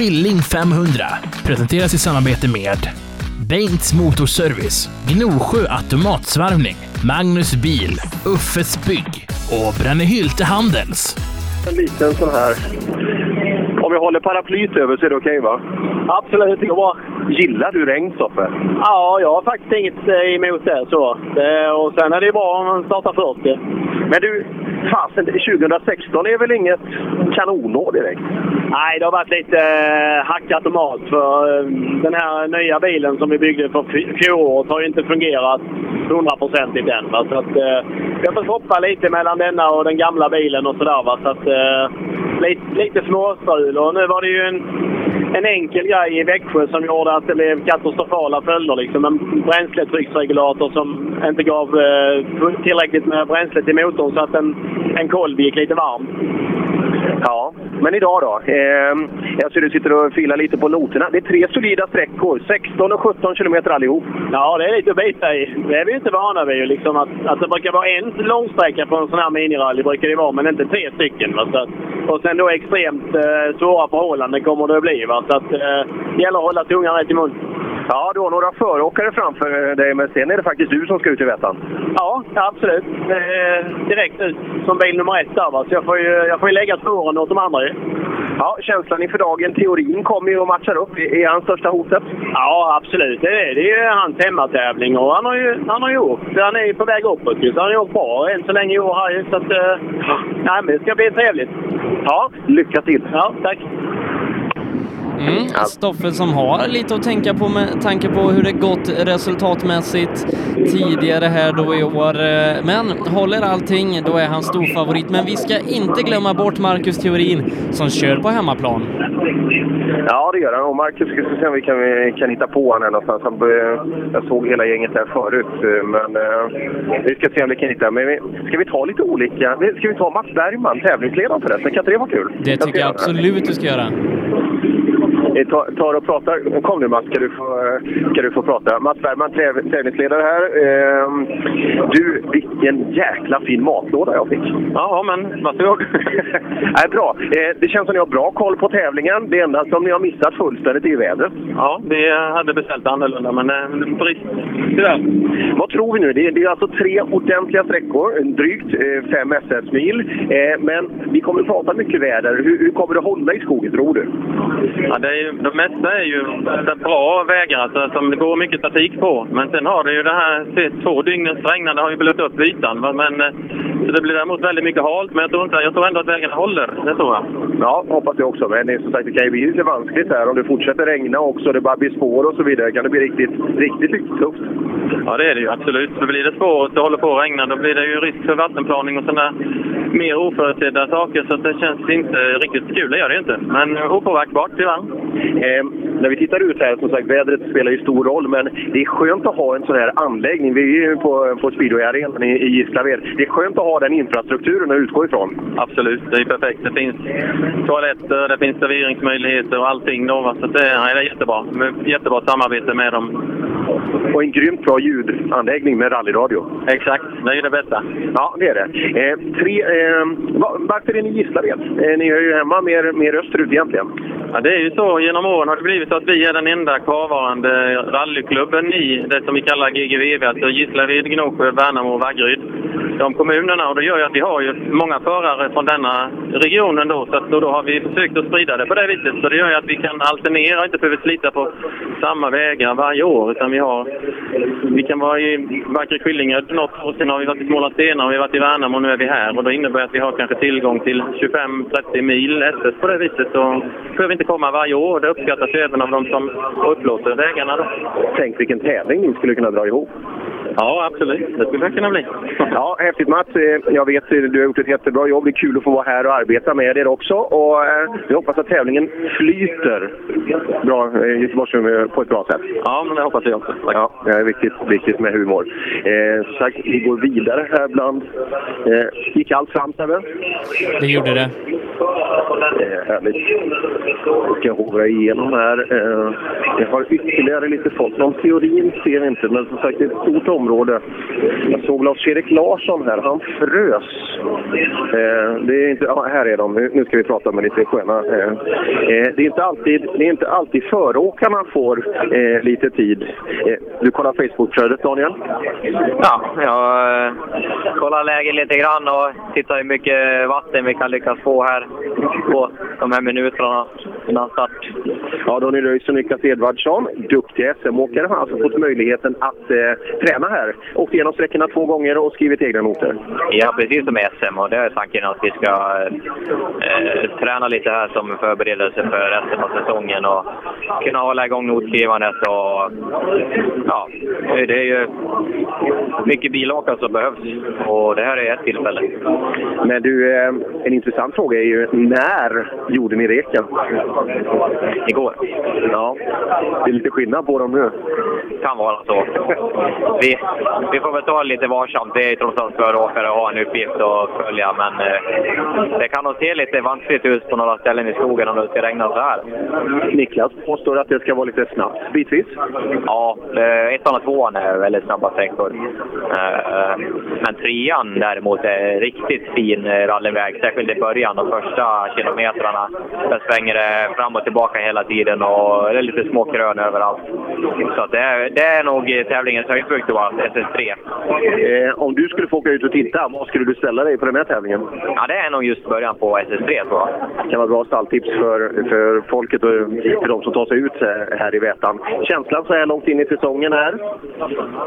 Skilling 500 presenteras i samarbete med Bengts Motorservice, Gnosjö Automatsvarvning, Magnus Bil, Uffes Bygg och Brännhylte Handels. En liten sån här. Om jag håller paraplyt över så är det okej va? Absolut, det går bra. Gillar du regn Stoffe? Ja, jag har faktiskt inget eh, emot det. Så. Eh, Och sen är det ju bra om man startar först. ju. Men du, fasen 2016 är väl inget kanonår direkt? Nej, det har varit lite eh, hackat och malt. För eh, den här nya bilen som vi byggde för fjolåret har ju inte fungerat hundraprocentigt än. Va? Så att, eh, vi har fått hoppa lite mellan denna och den gamla bilen och sådär. Va? Så att, eh, lite, lite småstrul. Och nu var det ju en, en enkel grej i Växjö som gjorde att det blev katastrofala följder. Liksom. En bränsletrycksregulator som inte gav eh, tillräckligt med bränsle till motorn så att den en kolv gick lite varm. Ja, men idag då? Eh, jag ser du sitter och filar lite på noterna. Det är tre solida sträckor, 16 och 17 kilometer allihop. Ja, det är lite att bita i. Det är vi ju inte vana vid. Liksom att, att det brukar vara en långsträcka på en sån här minirally, brukar det vara, men inte tre stycken. Va? Så att, och sen då extremt eh, svåra förhållanden kommer det att bli. Va? Så att, eh, det gäller att hålla tungan rätt i mun. Ja, du har några föråkare framför dig, men sen är det faktiskt du som ska ut i Vättan. Ja, absolut. Är direkt ut som bil nummer ett där. Va? Så jag får ju, jag får ju lägga spåren åt de andra ju. Ja, känslan inför dagen. Teorin kommer ju och matchar upp. Är han största hotet? Ja, absolut. Det är, det är ju hans hemmatävling och han har ju, han har ju åkt. Han är ju på väg uppåt ju, så han har ju åkt bra än så länge i år här ju. Så att, eh, nej, men det ska bli trevligt. Ja, lycka till! Ja, tack. Mm. Stoffe som har lite att tänka på med tanke på hur det gått resultatmässigt tidigare här då i år. Eh, Men håller allting, då är han stor favorit. Men vi ska inte glömma bort Marcus Theorin som kör på hemmaplan. Ja, det gör han. Och Marcus ska se om vi kan, vi kan hitta på honom här någonstans. Han, jag såg hela gänget där förut, eh, men eh, vi ska se om vi kan hitta. Men vi, ska vi ta lite olika? Ska vi ta Mats Bergman, tävlingsledaren förresten? Kan inte det vara kul? Det tycker jag göra. absolut du ska göra. Vi tar, och pratar. Kom nu Mats, ska du få, ska du få prata. Mats Bergman, täv, tävlingsledare här. Ehm, du, vilken jäkla fin matlåda jag fick. Ja, men varsågod. Nej, bra. Eh, det känns som ni har bra koll på tävlingen. Det enda som ni har missat fullständigt är vädret. Ja, vi hade beställt annorlunda, men eh, brist tyvärr. Vad tror vi nu? Det är, det är alltså tre ordentliga sträckor, drygt eh, fem SS-mil. Eh, men vi kommer att prata mycket väder. Hur, hur kommer det hålla i skogen, tror du? Ja, det ju, de mesta är ju bra vägar alltså, som det går mycket trafik på. Men sen har det ju det här två dygnens regnande har ju blött upp ytan. va, Men, eh, så det blir däremot väldigt mycket halt. Men jag tror, inte, jag tror ändå att vägarna håller. Det tror jag. Ja, hoppas det också. Men det, är som sagt, det kan ju bli lite vanskligt här om det fortsätter regna också. Det bara blir spår och så vidare. kan det bli riktigt, riktigt, riktigt tufft. Ja, det är det ju absolut. För blir det spår och det håller på att regna, då blir det ju risk för vattenplaning och sådana mer oförutsedda saker. Så det känns inte riktigt kul. Det gör det inte. Men eh, opåverkbart tyvärr. Eh, när vi tittar ut här, som sagt, vädret spelar ju stor roll, men det är skönt att ha en sån här anläggning. Vi är ju på, på speedway-arenan i, i Gislaved. Det är skönt att ha den infrastrukturen att utgå ifrån. Absolut, det är perfekt. Det finns toaletter, det finns serveringsmöjligheter och allting. Då, så det, nej, det är jättebra. Jättebra samarbete med dem. Och en grymt bra ljudanläggning med rallyradio. Exakt, det är ju det bästa. Ja, det är det. Eh, tre, eh, va- varför är ni i Gislaved? Ni är ju hemma mer, mer österut egentligen. Ja, det är ju så. Genom åren har det blivit så att vi är den enda kvarvarande rallyklubben i det som vi kallar GGVV, alltså Gislaved, Gnosjö, Värnamo och Vaggeryd. De kommunerna. Och det gör ju att vi har ju många förare från denna regionen då. Så att, då har vi försökt att sprida det på det viset. Så det gör ju att vi kan alternera och inte behöver slita på samma vägar varje år. Utan vi, har, vi kan vara i Vackra Skillinge något år, sen har vi varit i Smålandsstenar och vi har varit i Värnamo och nu är vi här. Och då innebär det att vi har kanske tillgång till 25-30 mil SS på det viset. Så behöver vi inte komma varje år. Det uppskattas ju även av de som upplåter vägarna. Då. Tänk vilken tävling ni skulle kunna dra ihop. Ja, absolut. Det skulle det kunna bli. Ja, häftigt Mats. Eh, Jag vet att du har gjort ett jättebra jobb. Det är kul att få vara här och arbeta med er också. Och eh, vi hoppas att tävlingen flyter bra eh, Göteborgsrum på ett bra sätt. Ja, men det hoppas jag också. Tack. Ja, det är viktigt, viktigt med humor. Eh, som sagt, vi går vidare här bland... Eh, gick allt fram, Sebbe? Det gjorde det. Är härligt. Jag ska hovra igenom här. Eh, jag har ytterligare lite folk. Någon teorin ser vi inte, men som sagt det är ett stort område. Jag såg Lars-Erik Larsson här. Han frös. Eh, det är inte, ja, här är de. Nu ska vi prata med lite sköna. Eh, det, är inte alltid, det är inte alltid föråkarna får lite tid. Du kollar Facebook-flödet, Daniel? Ja, jag kollar läget lite grann och tittar hur mycket vatten vi kan lyckas få här på de här minuterna innan start. Ja, Donny Röis och Niklas Edvardsson, duktiga SM-åkare, har alltså fått möjligheten att eh, träna här. Åkt igenom sträckorna två gånger och skrivit egna noter. Ja, precis som SM och det är tanken att vi ska eh, träna lite här som förberedelse för resten av säsongen och kunna hålla igång notskrivandet och ja, det är ju mycket bilåkare som behövs och det här är ett tillfälle. Men du, eh, en intressant fråga är ju när gjorde ni reken? Igår. Ja, det är lite skillnad på dem nu. Kan vara så. Vi, vi får väl ta det lite varsamt. Det är trots allt föråkare att ha en uppgift att följa, men eh, det kan nog se lite vanskligt ut på några ställen i skogen om det ska regna så här. Niklas påstår att det ska vara lite snabbt bitvis. Ja, ettan och tvåan är väldigt snabba sträckor. Eh, men trean däremot är riktigt fin rallyväg, särskilt i början. De första kilometrarna. Där svänger det fram och tillbaka hela tiden och det är lite små krön överallt. Så det, är, det är nog tävlingens höjdpunkt då, SS3. Eh, om du skulle få åka ut och titta, vad skulle du ställa dig på den här tävlingen? Ja, det är nog just början på SS3 tror jag. Det kan vara bra stalltips för, för folket och för de som tar sig ut här i Vätan. Känslan så här långt in i säsongen här?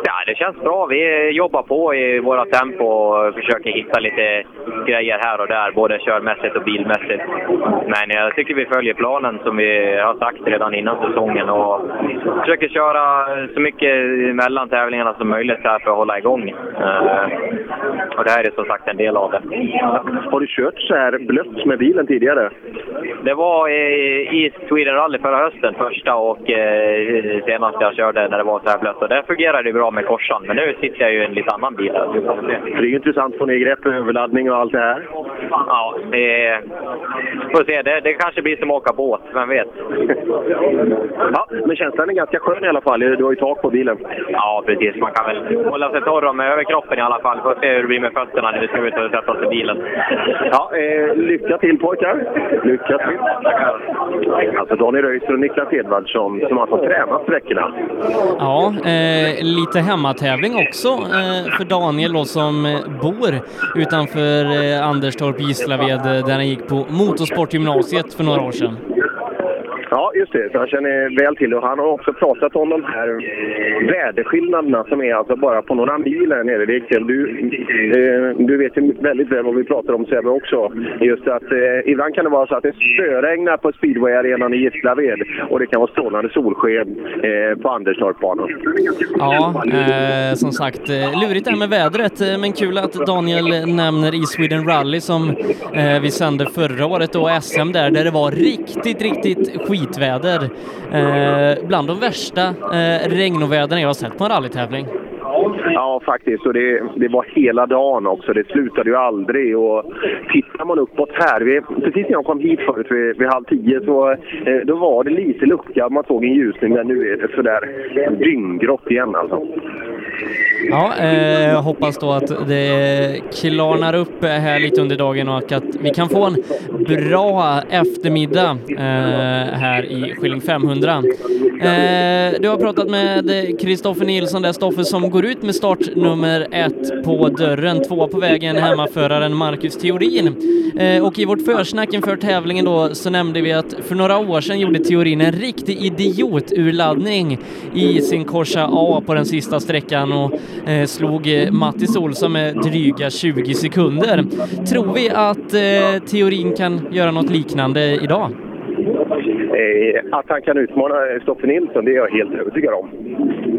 Ja, det känns bra. Vi jobbar på i våra tempo och försöker hitta lite grejer här och där, både körmässigt och bilmässigt. Men jag tycker vi följer planen som vi har sagt redan innan säsongen och försöker köra så mycket mellan tävlingarna som möjligt här för att hålla igång. Eh, och det här är som sagt en del av det. Har du kört så här blött med bilen tidigare? Det var i Sweden Rally förra hösten, första och eh, senast jag körde när det var så här blött. Och där fungerade det bra med korsan, men nu sitter jag ju i en lite annan bil. Det är intressant att få ner grepp, överladdning och allt det här. Ja, det får se. Det, det kanske blir som att åka båt, vem vet? ja, men känslan är ganska skön i alla fall. Du har ju tak på bilen. Ja, precis. Man kan väl hålla sig torr med överkroppen i alla fall. Får se hur det blir med fötterna när vi ska ut och sätta oss i bilen. Ja, eh, lycka till pojkar! Lycka till! Alltså Daniel Röisler och Niklas Edvardsson som har fått träna sträckorna. Ja, eh, lite hemmatävling också eh, för Daniel då, som bor utanför eh, Anderstorp, Gislaved, där han gick på motorsportgymnasiet för några år sedan. Ja, just det. Så han känner väl till det. Och han har också pratat om de här väderskillnaderna som är alltså bara på några mil här nere. Du, eh, du vet ju väldigt väl vad vi pratar om Sebbe också. Just att eh, ibland kan det vara så att det spöregnar på speedwayarenan i Gislaved och det kan vara strålande solsken eh, på Anderstorpsbanan. Ja, eh, som sagt, eh, lurigt det här med vädret, eh, men kul att Daniel nämner i Sweden Rally som eh, vi sände förra året och SM där, där det var riktigt, riktigt skitväder. Eh, bland de värsta eh, regnoväderna jag har sett på en rallytävling. Ja, faktiskt. Och det, det var hela dagen också. Det slutade ju aldrig. Och tittar man uppåt här, vi, precis när jag kom hit förut vid, vid halv tio, så eh, då var det lite lucka. Man såg en ljusning, men nu är det sådär dynggrått igen alltså. Ja, eh, hoppas då att det klarnar upp här lite under dagen och att vi kan få en bra eftermiddag eh, här i Skilling 500. Eh, du har pratat med Kristoffer Nilsson där, Stoffe, som går ut med startnummer ett på dörren, två på vägen, hemmaföraren Marcus Theorin. Eh, och i vårt försnack inför tävlingen då så nämnde vi att för några år sedan gjorde Theorin en riktig idioturladdning i sin Corsa A på den sista sträckan och eh, slog eh, Mattis Olsson med dryga 20 sekunder. Tror vi att eh, Theorin kan göra något liknande idag? Eh, att han kan utmana eh, Stoffe Nilsson, det är jag helt övertygad om.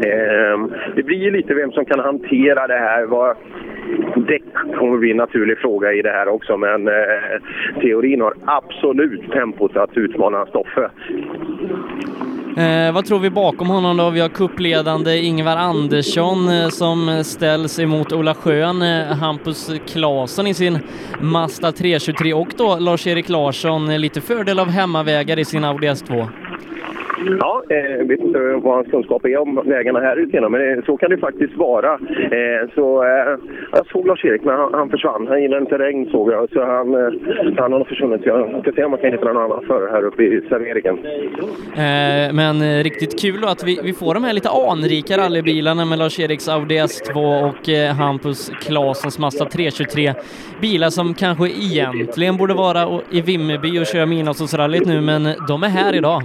Eh, det blir ju lite vem som kan hantera det här. Vad, däck kommer bli en naturlig fråga i det här också, men eh, teorin har absolut tempot att utmana Stoffe. Eh, vad tror vi bakom honom då? Vi har kuppledande Ingvar Andersson eh, som ställs emot Ola Schön, eh, Hampus Claesson i sin Mazda 323 och då Lars-Erik Larsson, eh, lite fördel av hemmavägar i sin Audi S2. Ja, jag eh, vet inte vad hans kunskap är om vägarna här ute men det, så kan det faktiskt vara. Eh, så, eh, jag såg Lars-Erik, men han, han, försvann. Han gillade inte regn såg jag, så han, eh, han har försvunnit. Jag ska se om man kan hitta någon annan förare här uppe i serveringen. Eh, men eh, riktigt kul då att vi, vi får de här lite anrika rallybilarna med Lars-Eriks Audi S2 och eh, Hampus Klasens Mazda 323. Bilar som kanske egentligen borde vara i Vimmerby och köra Midnattsrallyt nu, men de är här idag.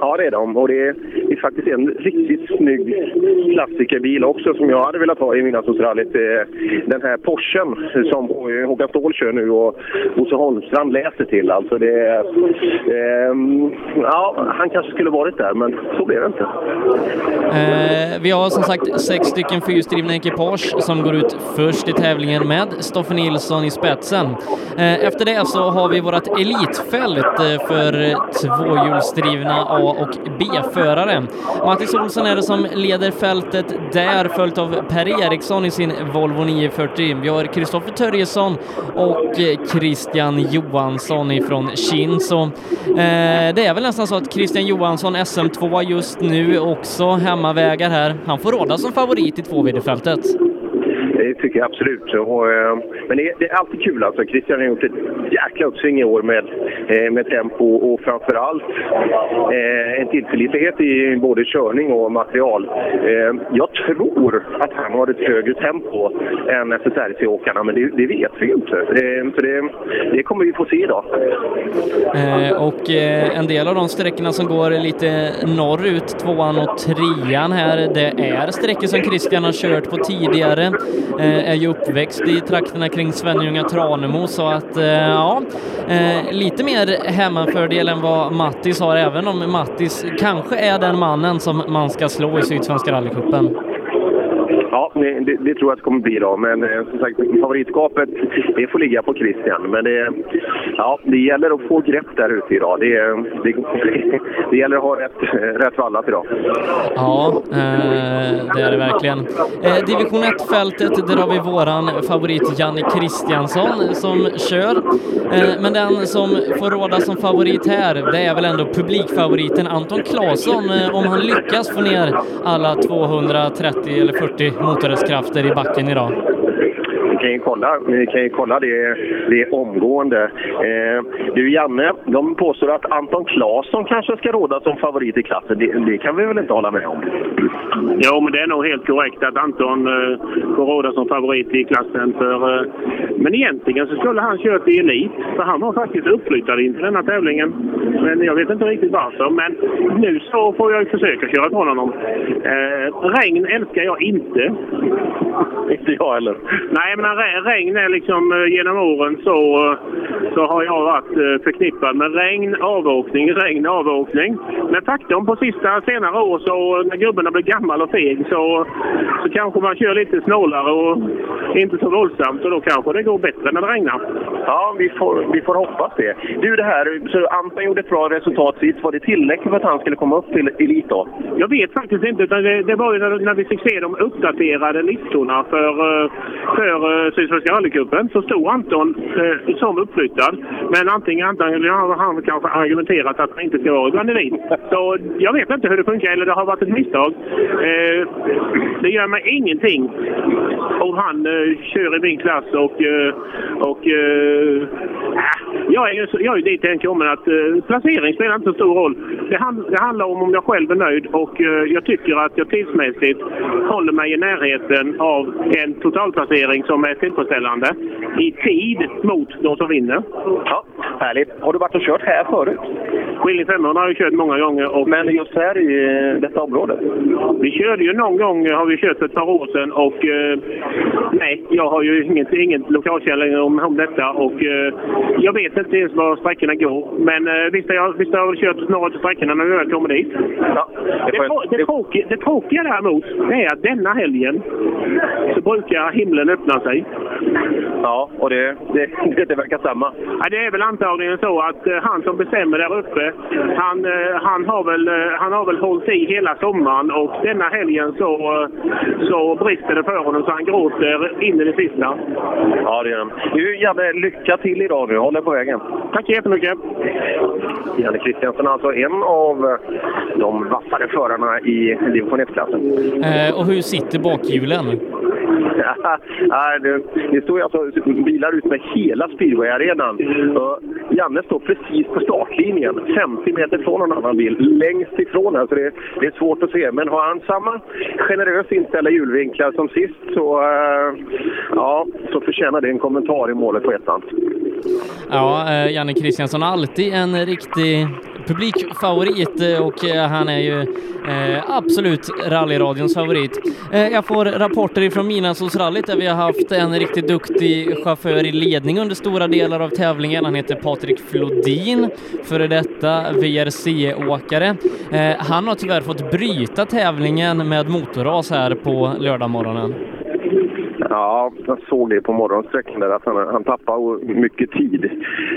Ja, det är de. Och det det är faktiskt en riktigt snygg klassikerbil också som jag hade velat ha i Midnattsrallyt. Eh, den här Porschen som Håkan Ståhl kör nu och Bosse Holmstrand läser till. Alltså det, eh, ja, han kanske skulle varit där, men så blev det inte. Eh, vi har som sagt sex stycken fyrhjulsdrivna ekipage som går ut först i tävlingen med Stoffe Nilsson i spetsen. Eh, efter det så har vi vårt elitfält eh, för tvåhjulsdrivna A och B-förare. Norge. Mattis Olsson är det som leder fältet där, följt av Per Eriksson i sin Volvo 940. Vi har Kristoffer Törjesson och eh, Christian Johansson ifrån Shinzo. Eh, det är väl nästan så att Christian Johansson, SM2 just nu, också hemmavägar här. Han får råda som favorit i 2 fältet tycker jag absolut. Och, eh, men det är, det, är alltid kul alltså. Christian har gjort ett jäkla uppsving i år med, eh, med tempo och framförallt eh, en tillförlitlighet i både körning och material. Eh, jag tror att han har ett högre tempo än SSRC-åkarna, men det, det, vet vi inte. Eh, så det, det, kommer vi få se idag. Eh, och eh, en del av de sträckorna som går lite norrut, tvåan och trean här, det är sträckor som Christian har kört på tidigare. Eh, Eh, är ju uppväxt i trakterna kring Svenljunga Tranemo så att eh, ja, eh, lite mer hemmafördel än vad Mattis har, även om Mattis kanske är den mannen som man ska slå i Sydsvenska rallycupen. Ja, det, det, tror jag att det kommer bli idag. Men eh, som sagt, favoritskapet det får ligga på Christian. Men det, ja, det gäller att få grepp där ute idag. Det, det, det gäller att ha rätt, rätt vallat idag. Ja, eh, det är det verkligen. Eh, division 1-fältet, där har vi våran favorit Janne Kristiansson som kör. Eh, men den som får råda som favorit här, det är väl ändå publikfavoriten Anton Claesson. Eh, om han lyckas få ner alla 230 eller 40 motorhästkrafter i backen idag kan ju kolla, vi kan ju kolla det, det omgående. Eh, du Janne, de påstår att Anton Claesson kanske ska råda som favorit i klassen. Det, det, kan vi väl inte hålla med om? Jo, men det är nog helt korrekt att Anton eh, får råda som favorit i klassen. För, eh, men egentligen så skulle han kört i elit, för han var faktiskt uppflyttad inför denna tävlingen. Men jag vet inte riktigt varför. Men nu så får jag försöka köra från honom. Eh, regn älskar jag inte. inte jag heller. Nej, men när regn är liksom eh, genom åren så, eh, så har jag varit eh, förknippad med regn, avåkning, regn, avåkning. Men faktum på sista senare år så när gubben har blivit gammal och feg så, så kanske man kör lite snålare och inte så våldsamt och då kanske det går bättre när det regnar. Ja, vi får, vi får hoppas det. Du, det här, så Anton gjorde ett bra resultat sist. Var det tillräckligt för att han skulle komma upp till elit då? Jag vet faktiskt inte. Utan det, det var ju när, när vi fick se de uppdaterade listorna för, för Eh, Sydsvenska rallycupen så stod Anton eh, som uppflyttad. Men antingen, antingen har han kanske argumenterat att han inte ska vara bland elit. Så jag vet inte hur det funkar, eller det har varit ett misstag. Eh, det gör mig ingenting om han eh, kör i min klass och... Eh, och eh, äh, jag, är, jag är dit jag kommer att eh, placering spelar inte så stor roll. Det, hand, det handlar om om jag själv är nöjd och eh, jag tycker att jag tidsmässigt håller mig i närheten av en totalplacering som är tillfredsställande i tid mot de som vinner. Ja, härligt. Har du varit och kört här förut? Skilling 500 har jag kört många gånger. Och... Men just här i eh, detta område? Vi körde ju någon gång, har vi kört för ett par år sedan och eh, nej, jag har ju inget, inget lokalkännedom om, om detta och eh, jag vet inte ens var sträckorna går. Men eh, visst, jag, visst har jag kört några av sträckorna när vi väl kommer dit. Ja, det, det, det, tråkiga, det tråkiga däremot är att denna helgen så brukar himlen öppna sig. Ja, och det, det, det verkar samma. Ja, det är väl antagligen så att eh, han som bestämmer där uppe han, eh, han, har väl, eh, han har väl hållit i hela sommaren och denna helgen så, så brister det för honom så han gråter in i det sista. Ja, det gör han. Du, Janne, lycka till idag nu. Håll dig på vägen. Tack så jättemycket. Janne Kristiansen, alltså en av de vassare förarna i division 1-klassen. Eh, och hur sitter bakhjulen? Ja, det, det står ju alltså bilar ut med hela speedwayarenan. Janne står precis på startlinjen, 50 meter från en annan bil, längst ifrån här, så det, det är svårt att se. Men har han samma generöst inställda hjulvinklar som sist så, eh, ja, så förtjänar det en kommentar i målet på ettan. Ja, eh, Janne Kristiansson har alltid en riktig publikfavorit eh, och eh, han är ju absolut rallyradions favorit. Jag får rapporter ifrån Midnattssolsrallyt där vi har haft en riktigt duktig chaufför i ledning under stora delar av tävlingen. Han heter Patrik Flodin, före detta VRC-åkare. Han har tyvärr fått bryta tävlingen med motorras här på lördagmorgonen. Ja, jag såg det på morgonsträckan där att han, han tappade mycket tid.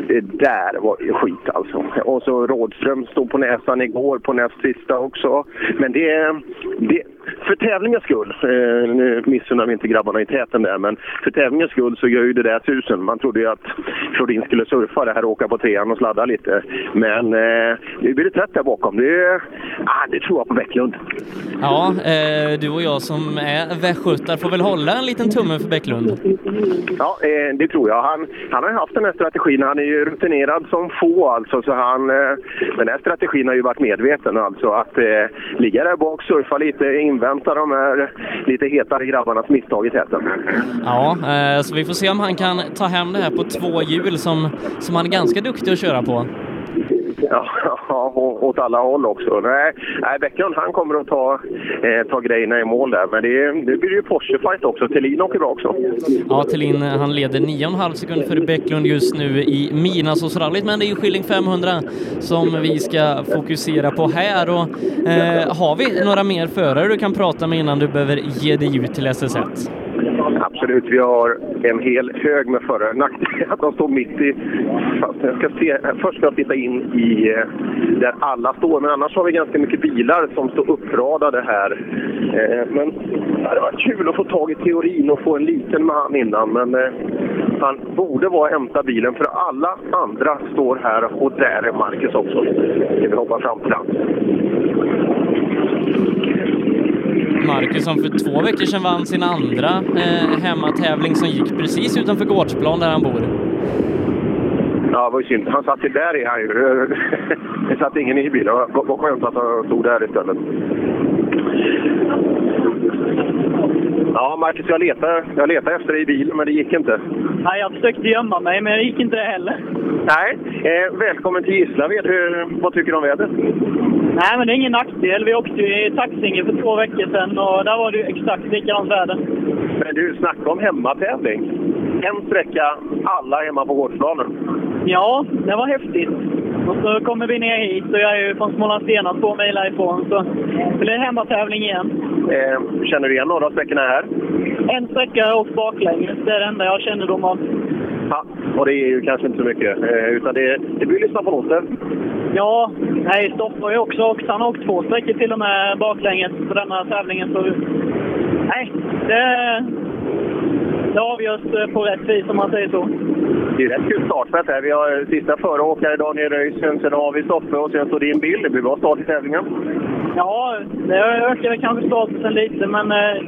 Det där var skit alltså. Och så Rådström stod på näsan igår på näst sista också. Men det, det för tävlingens skull, eh, nu missunnar vi inte grabbarna i täten där, men för tävlingens skull så gör ju det där tusen. Man trodde ju att Flodin skulle surfa det här och åka på trean och sladda lite. Men eh, nu blir det tätt där bakom. Det, ah, det tror jag på Bäcklund. Ja, eh, du och jag som är västgötar får väl hålla en liten tumme för Bäcklund. Ja, eh, det tror jag. Han, han har ju haft den här strategin. Han är ju rutinerad som få alltså, så han, eh, den här strategin har ju varit medveten alltså. Att eh, ligga där bak, surfa lite, invänta de här lite hetare grabbarnas misstag i täten. Ja, eh, så vi får se om han kan ta hem det här på två hjul som, som han är ganska duktig att köra på. Ja, åt alla håll också. Nej, nej Bäcklund han kommer att ta, eh, ta grejerna i mål där. Men det, det blir ju Porsche-fight också. Thelin åker bra också. Ja, Thelin eh, han leder 9,5 sekunder för Bäcklund just nu i Midnattsåsrallyt. Men det är ju Skilling 500 som vi ska fokusera på här. Och, eh, har vi några mer förare du kan prata med innan du behöver ge dig ut till SS1? Absolut, vi har en hel hög med förare. Nackdelen att de står mitt i... Jag ska se, först ska jag titta in i eh, där alla står, men annars har vi ganska mycket bilar som står uppradade här. Eh, men det hade varit kul att få tag i teorin och få en liten med han innan, men eh, han borde vara och hämta bilen för alla andra står här och där är Marcus också. Ska vi hoppa fram till han. Marcus som för två veckor sedan vann sin andra eh, hemmatävling som gick precis utanför Gårdsplan där han bor. Ja, det var ju synd. Han satt ju där i han ju. Det satt ingen i bilen. Vad skönt att han stod där istället. Ja, Marcus, jag letade, jag letade efter dig i bilen, men det gick inte. Nej, jag försökte gömma mig, men det gick inte det heller. Nej. Eh, välkommen till Gislaved. Hur, vad tycker du om vädret? Nej, men det är ingen nackdel. Vi åkte ju i Taxinge för två veckor sedan och där var det ju exakt likadant väder. Men du, snacka om hemmatävling. En sträcka, alla hemma på gårdsplanen. Ja, det var häftigt. Och så kommer vi ner hit och jag är ju från Smålandsstenar, två mil härifrån. Så det blir hemmatävling igen. Eh, känner du igen några av sträckorna här? En sträcka har jag åkt baklänges. Det är det enda jag har kännedom om. Ja, och det är ju kanske inte så mycket. Eh, utan det, det blir lyssna på noter. Ja, nej, Stoffe har ju också åkt. Han har åkt två sträckor till och med baklänges på denna tävlingen. Så, nej, det, det avgörs eh, på rätt vis om man säger så. Det är rätt kul startfält här. Vi har sista föråkare Daniel Röisen, sen har vi Stoffe och sen står din bil. Det blir bra start i tävlingen. Ja, det väl kanske statusen lite, men eh,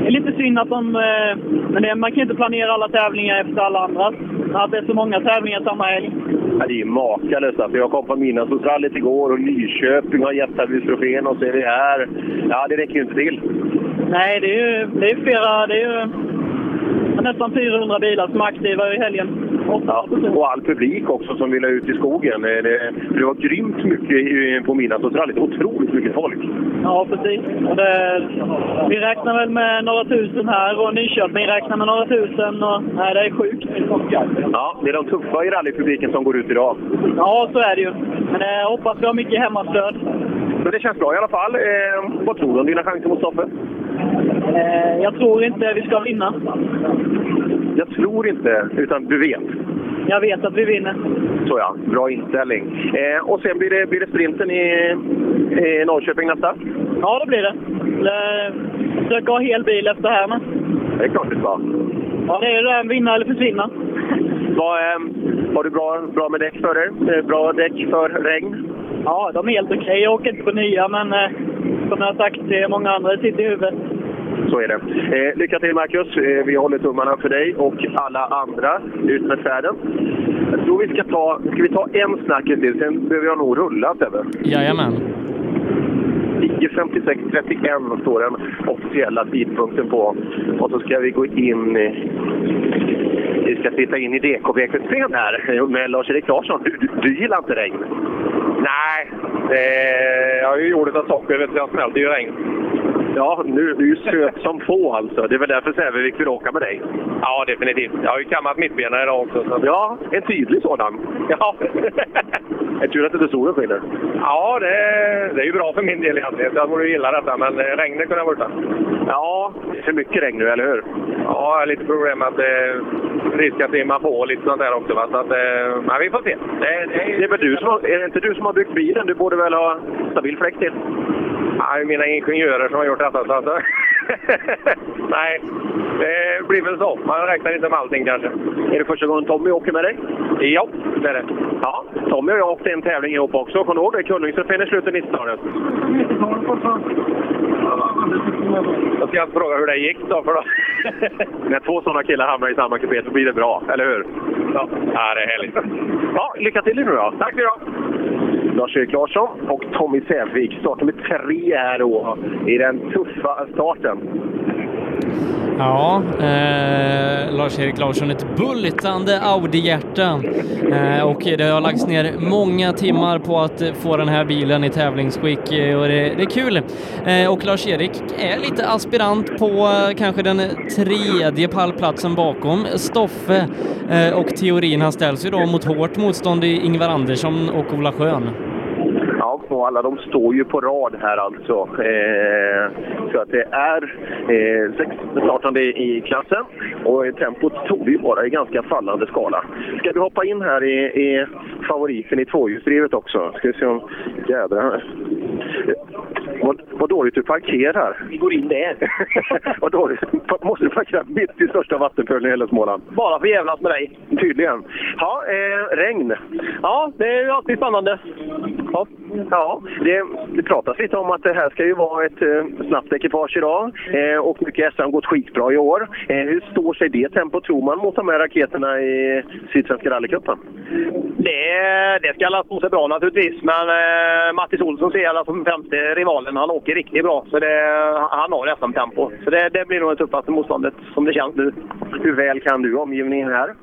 det är lite synd att de... Eh, men det, man kan inte planera alla tävlingar efter alla andra. Att det är så många tävlingar samma helg. Ja, det är ju makalöst. Alltså. Jag kom på Midnattssolsrallyt igår och Nyköping har jättetävlingstrofén och så är vi här. Ja, det räcker ju inte till. Nej, det är ju det är flera... Det är ju nästan 400 bilar som är aktiva i helgen. Och all publik också som vill ut i skogen. Eh, Det, det var grymt mycket på Midnattssolsrallyt. Otroligt mycket folk. Ja, precis. Och det, vi räknar väl med några tusen här och Nyköping räknar med några tusen. Och, nej, det är sjukt. Ja, det är de tuffa i rallypubliken som går ut idag. Ja, så är det ju. Men jag hoppas vi har mycket hemmastöd. Men det känns bra i alla fall. Eh, vad tror du om dina chanser mot Stoffe? Eh, jag tror inte vi ska vinna. Jag tror inte, utan du vet. Jag vet att vi vinner. Så ja, bra inställning. Eh, och sen blir det, blir det sprinten i, i Norrköping nästa? Ja, det blir det. det försöka ha hel bil efter här med. Det är klart du ska. Ja, det är det. Vinna eller försvinna. Var, eh, var du bra, bra med däck för er? Eh, Bra däck för regn? Ja, de är helt okej. Jag åker inte på nya, men eh, som jag har sagt till många andra, det sitter i huvudet. Så är det. Eh, lycka till Marcus. Eh, vi håller tummarna för dig och alla andra. Ut med färden. Jag tror vi ska ta, ska vi ta en snackis till, sen behöver jag nog rulla Sebbe. Jajamän. 10.56.31 står den officiella tidpunkten på. Och så ska vi gå in i... Vi ska titta in i DKV-kupén här med Lars-Erik Larsson. Du, du, du gillar inte regn? Nej, det, jag har ju gjort av socker, vet du, jag smälter ju regn. Ja, nu du är ju söt som få alltså. Det är väl därför Sävevik vill åka med dig? Ja, definitivt. Jag har ju kammat mittbena idag också. Så. Ja, en tydlig sådan. Ja. det är tur att inte solen skiner. Ja, det, det är ju bra för min del egentligen. Jag borde gilla detta, men eh, regnet kunde ha varit där. Ja, det är för mycket regn nu, eller hur? Ja, jag har lite problem med att eh, risk att simma på och lite sånt där också. Va? Så att, eh, men vi får se. Det, det, Det är, väl du som har, är det inte du som har byggt bilen? Du borde väl ha stabil fläkt till? Är mina ingenjörer som har gjort detta. Så att, nej, det blir väl så. Man räknar inte med allting kanske. Är det första gången Tommy åker med dig? Ja, det är det. Ja, Tommy och jag åkte en tävling ihop också. Kommer du ihåg det? Kunningstrofén i slutet av 90-talet. Jag ska inte fråga hur det gick då. För då. När två sådana killar hamnar i samma kupé så blir det bra, eller hur? Ja, ja det är härligt. Ja, lycka till nu då! Tack så du. Lars-Erik Larsson och Tommy Sävvik. Startnummer tre här då i den tuffa starten. Ja, eh, Lars-Erik Larsson, ett bultande Audi-hjärta. Eh, och det har lagts ner många timmar på att få den här bilen i tävlingsskick eh, och det, det är kul. Eh, och Lars-Erik är lite aspirant på eh, kanske den tredje pallplatsen bakom Stoffe eh, och teorin han ställs ju då mot hårt motstånd i Ingvar Andersson och Ola Schön. Och alla de står ju på rad här alltså. Eh, så att det är eh, sex startande i klassen och tempot tog ju bara i ganska fallande skala. Ska du hoppa in här i, i favoriten i tvåhjulsdrivet också? Ska vi se om... Jädrar. Vad, vad dåligt du parkerar. Vi går in där. vad dåligt. Måste du parkera mitt i största vattenpölen i hela Småland? Bara för jävlas med dig. Tydligen. Ja, eh, regn. Ja, det är ju alltid spännande. Ja, ja det, det pratas lite om att det här ska ju vara ett eh, snabbt ekipage idag eh, och mycket SM har gått skitbra i år. Eh, hur står sig det tempo tror man mot de här raketerna i Sydsvenska rallycupen? Det, det ska alla stå sig bra naturligtvis, men eh, Mattis Olsson ser jag som främste rivalen. Han åker riktigt bra, så det, han har SM-tempo. Så det, det blir nog det tuffaste motståndet som det känns nu. Hur väl kan du omgivningen här?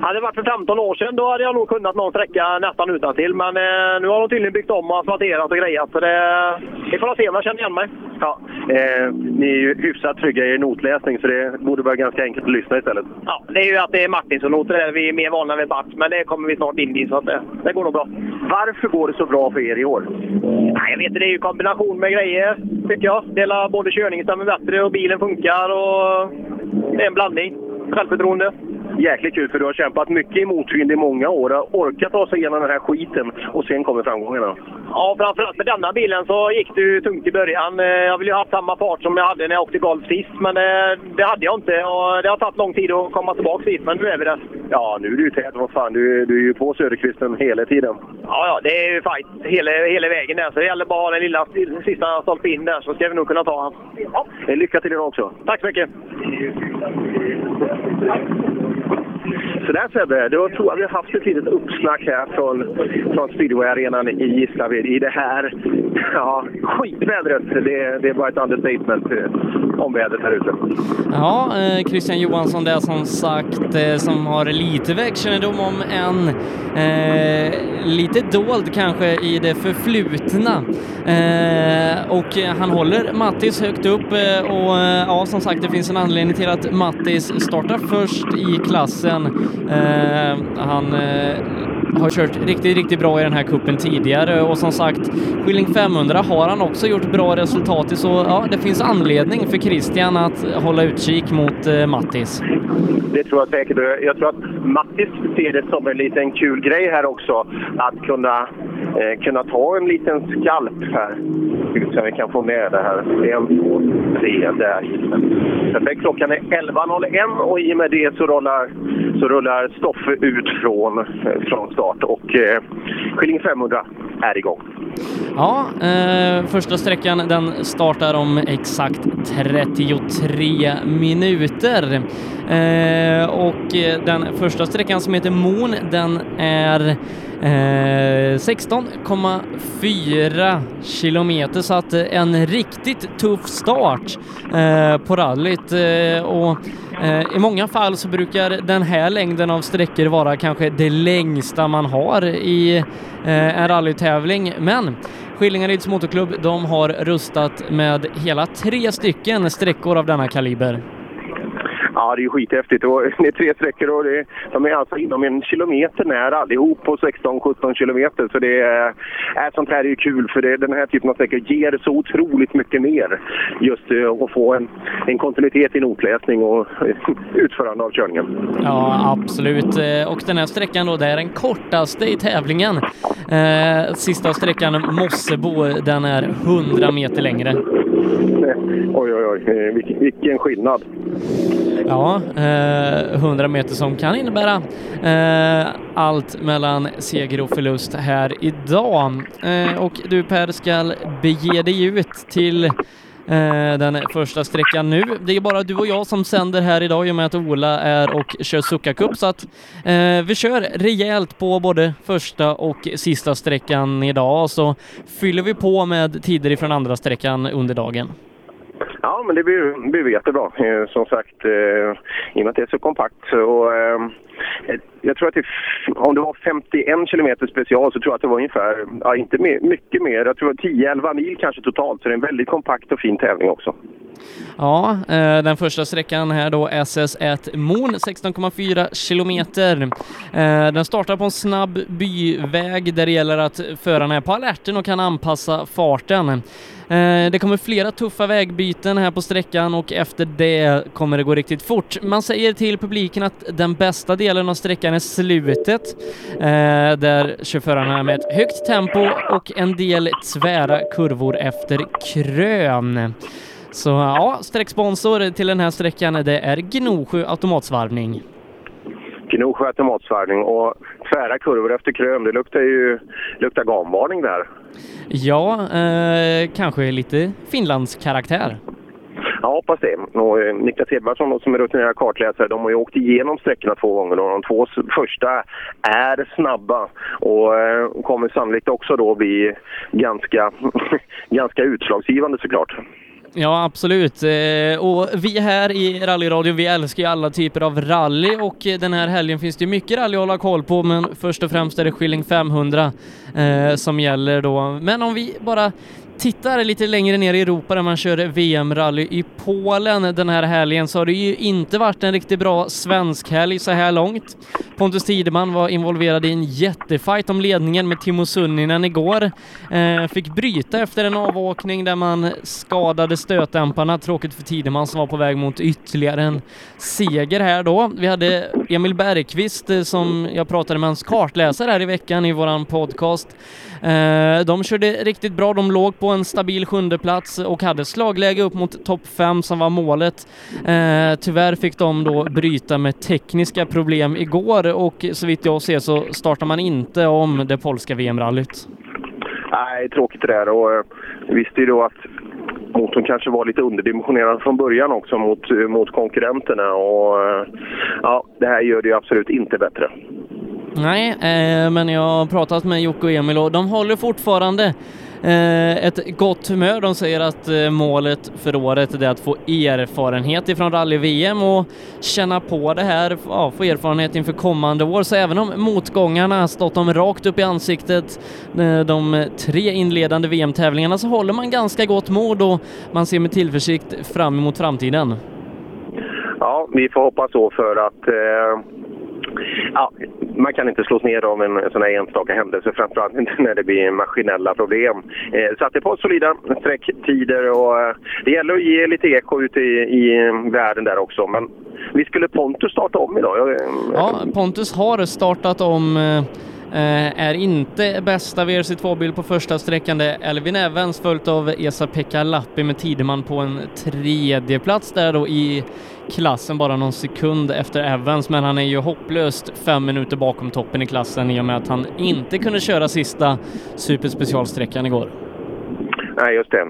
Hade det varit för 15 år sedan då hade jag nog kunnat någon sträcka nästan utan till. Men eh, nu har de tydligen byggt om och asfalterat och grejat. Så det, vi får se om jag känner igen mig. Ja, eh, ni är ju hyfsat trygga i notläsning så det borde vara ganska enkelt att lyssna istället. Ja, det är ju att det är Martinsson-noter där. Vi är mer vana vid Bart, men det kommer vi snart in i så att det, det går nog bra. Varför går det så bra för er i år? Nej, jag vet inte, det är ju kombination med grejer, tycker jag. Dela både körningen stämmer bättre och bilen funkar och det är en blandning. Självförtroende. Jäkligt kul för du har kämpat mycket i motvind i många år. Har orkat ta sig igenom den här skiten och sen kommer framgångarna. Ja, framförallt med denna bilen så gick det ju tungt i början. Eh, Jag ville ju ha haft samma fart som jag hade när jag åkte golf sist, men eh, det hade jag inte. Och det har tagit lång tid att komma tillbaka hit, men nu är vi där. Ja, nu är du ju tät. Vad fan, du, du är ju på Söderqvisten hela tiden. Ja, ja, det är ju fight hela, hela vägen där. Så det gäller bara att ha den lilla sista stolpe in där så ska vi nog kunna ta han. Ja, lycka till idag också. Tack så mycket! Så där Sebbe, då tror jag vi har haft ett litet uppsnack här från, från speedwayarenan i Gislaved i det här ja, skitvädret. Det, det är bara ett understatement eh, om vädret här ute. Ja, eh, Christian Johansson där som sagt eh, som har lite vägkännedom om en eh, lite dold kanske i det förflutna. Eh, och han håller Mattis högt upp eh, och eh, ja, som sagt, det finns en anledning till att Mattis startar först i klassen. Eh, han eh, har kört riktigt, riktigt bra i den här kuppen tidigare och som sagt, Skilling 500 har han också gjort bra resultat i så ja, det finns anledning för Christian att hålla utkik mot eh, Mattis. Det tror jag säkert. Jag tror att Mattis ser det som en liten kul grej här också. Att kunna, eh, kunna ta en liten skalp här. Ska vi se om vi kan få med det här. En, två, tre, där. Perfekt. Klockan är 11.01 och i och med det så rullar, så rullar Stoffe ut från, eh, från start och eh, Skilling 500 är igång. Ja, eh, första sträckan den startar om exakt 33 minuter. Eh, och eh, den första sträckan som heter Mon, den är eh, 16,4 kilometer så att eh, en riktigt tuff start eh, på rallyt eh, och Eh, i många fall så brukar den här längden av sträckor vara kanske det längsta man har i eh, en rallytävling. Men Skillingaryds Motorklubb, de har rustat med hela tre stycken sträckor av denna kaliber. Ja, det är ju skithäftigt. Och det är tre sträckor och det, de är alltså inom en kilometer när allihop på 16-17 kilometer. Så det är, sånt här är ju kul för det, den här typen av sträckor ger så otroligt mycket mer. Just uh, att få en, en kontinuitet i notläsning och utförande av körningen. Ja, absolut. Eh, och den här sträckan då, det är den kortaste i tävlingen. Eh, sista sträckan Mossebo, den är 100 meter längre. Oj, oj, oj. Eh, vilken, skillnad. Ja, eh, 100 meter som kan innebära eh, allt mellan seger och förlust här idag. Eh, och du Per ska bege dig ut till Eh, den första sträckan nu. Det är bara du och jag som sänder här idag i och med att Ola är och kör Succa Cup så att eh, vi kör rejält på både första och sista sträckan idag så fyller vi på med tider ifrån andra sträckan under dagen. Ja, men det blir, blir jättebra. Eh, som sagt, eh, i och med att det är så kompakt. Och, eh, eh, jag tror att det, om det var 51 kilometer special så tror jag att det var ungefär, ja, inte mer, mycket mer, jag tror 10-11 mil kanske totalt. Så det är en väldigt kompakt och fin tävling också. Ja, eh, den första sträckan här då SS1 Mon 16,4 kilometer. Eh, den startar på en snabb byväg där det gäller att förarna är på alerten och kan anpassa farten. Eh, det kommer flera tuffa vägbyten här på sträckan och efter det kommer det gå riktigt fort. Man säger till publiken att den bästa delen av sträckan är slutet, eh, där chaufförerna är med ett högt tempo och en del tvära kurvor efter krön. Så ja, sträcksponsor till den här sträckan det är Gnosjö automatsvarvning. Gnosjö automatsvarvning och tvära kurvor efter krön. Det luktar ju luktar gamvarning där. Ja, eh, kanske lite Finlandskaraktär. Jag hoppas det. Och eh, Niklas Edvardsson som är rutinerad kartläsare, de har ju åkt igenom sträckorna två gånger och de två första är snabba och eh, kommer sannolikt också då bli ganska, ganska utslagsgivande såklart. Ja, absolut. Eh, och vi här i rallyradion, vi älskar ju alla typer av rally och den här helgen finns det ju mycket rally att hålla koll på, men först och främst är det Skilling 500 eh, som gäller då. Men om vi bara tittar lite längre ner i Europa där man kör VM-rally i Polen den här helgen så har det ju inte varit en riktigt bra svensk helg så här långt. Pontus Tideman var involverad i en jättefight om ledningen med Timo Sunninen igår. Eh, fick bryta efter en avåkning där man skadade stötdämparna. Tråkigt för Tideman som var på väg mot ytterligare en seger här då. Vi hade Emil Bergqvist eh, som jag pratade med hans kartläsare här i veckan i våran podcast. Eh, de körde riktigt bra. De låg på en stabil sjunde plats och hade slagläge upp mot topp fem som var målet. Eh, tyvärr fick de då bryta med tekniska problem igår och så vitt jag ser så startar man inte om det polska VM-rallyt. Nej, tråkigt det där och vi eh, visste ju då att motorn kanske var lite underdimensionerad från början också mot, mot konkurrenterna och ja, det här gör det ju absolut inte bättre. Nej, eh, men jag har pratat med Jocke och Emil och de håller fortfarande eh, Eh, ett gott humör. De säger att eh, målet för året är att få erfarenhet ifrån rally-VM och känna på det här, ja, få erfarenhet inför kommande år. Så även om motgångarna stått dem rakt upp i ansiktet eh, de tre inledande VM-tävlingarna så håller man ganska gott mod och man ser med tillförsikt fram emot framtiden. Ja, vi får hoppas så för att eh ja, man kan inte slås ner av en sån här enstaka händelse, framförallt inte när det blir maskinella problem. Eh, så att det är på solida sträcktider och eh, det gäller att ge lite eko ute i, i eh, världen där också. Men vi skulle Pontus starta om idag? Jag, eh, Ja, Pontus har startat om eh, eh är inte bästa VRC2-bil på första sträckan. Det är Elvin Evans följt av Esa-Pekka Lappi med Tideman på en tredje plats där då i klassen bara någon sekund efter Evans, men han är ju hopplöst fem minuter bakom toppen i klassen i och med att han inte kunde köra sista superspecialsträckan igår. Nej, just det.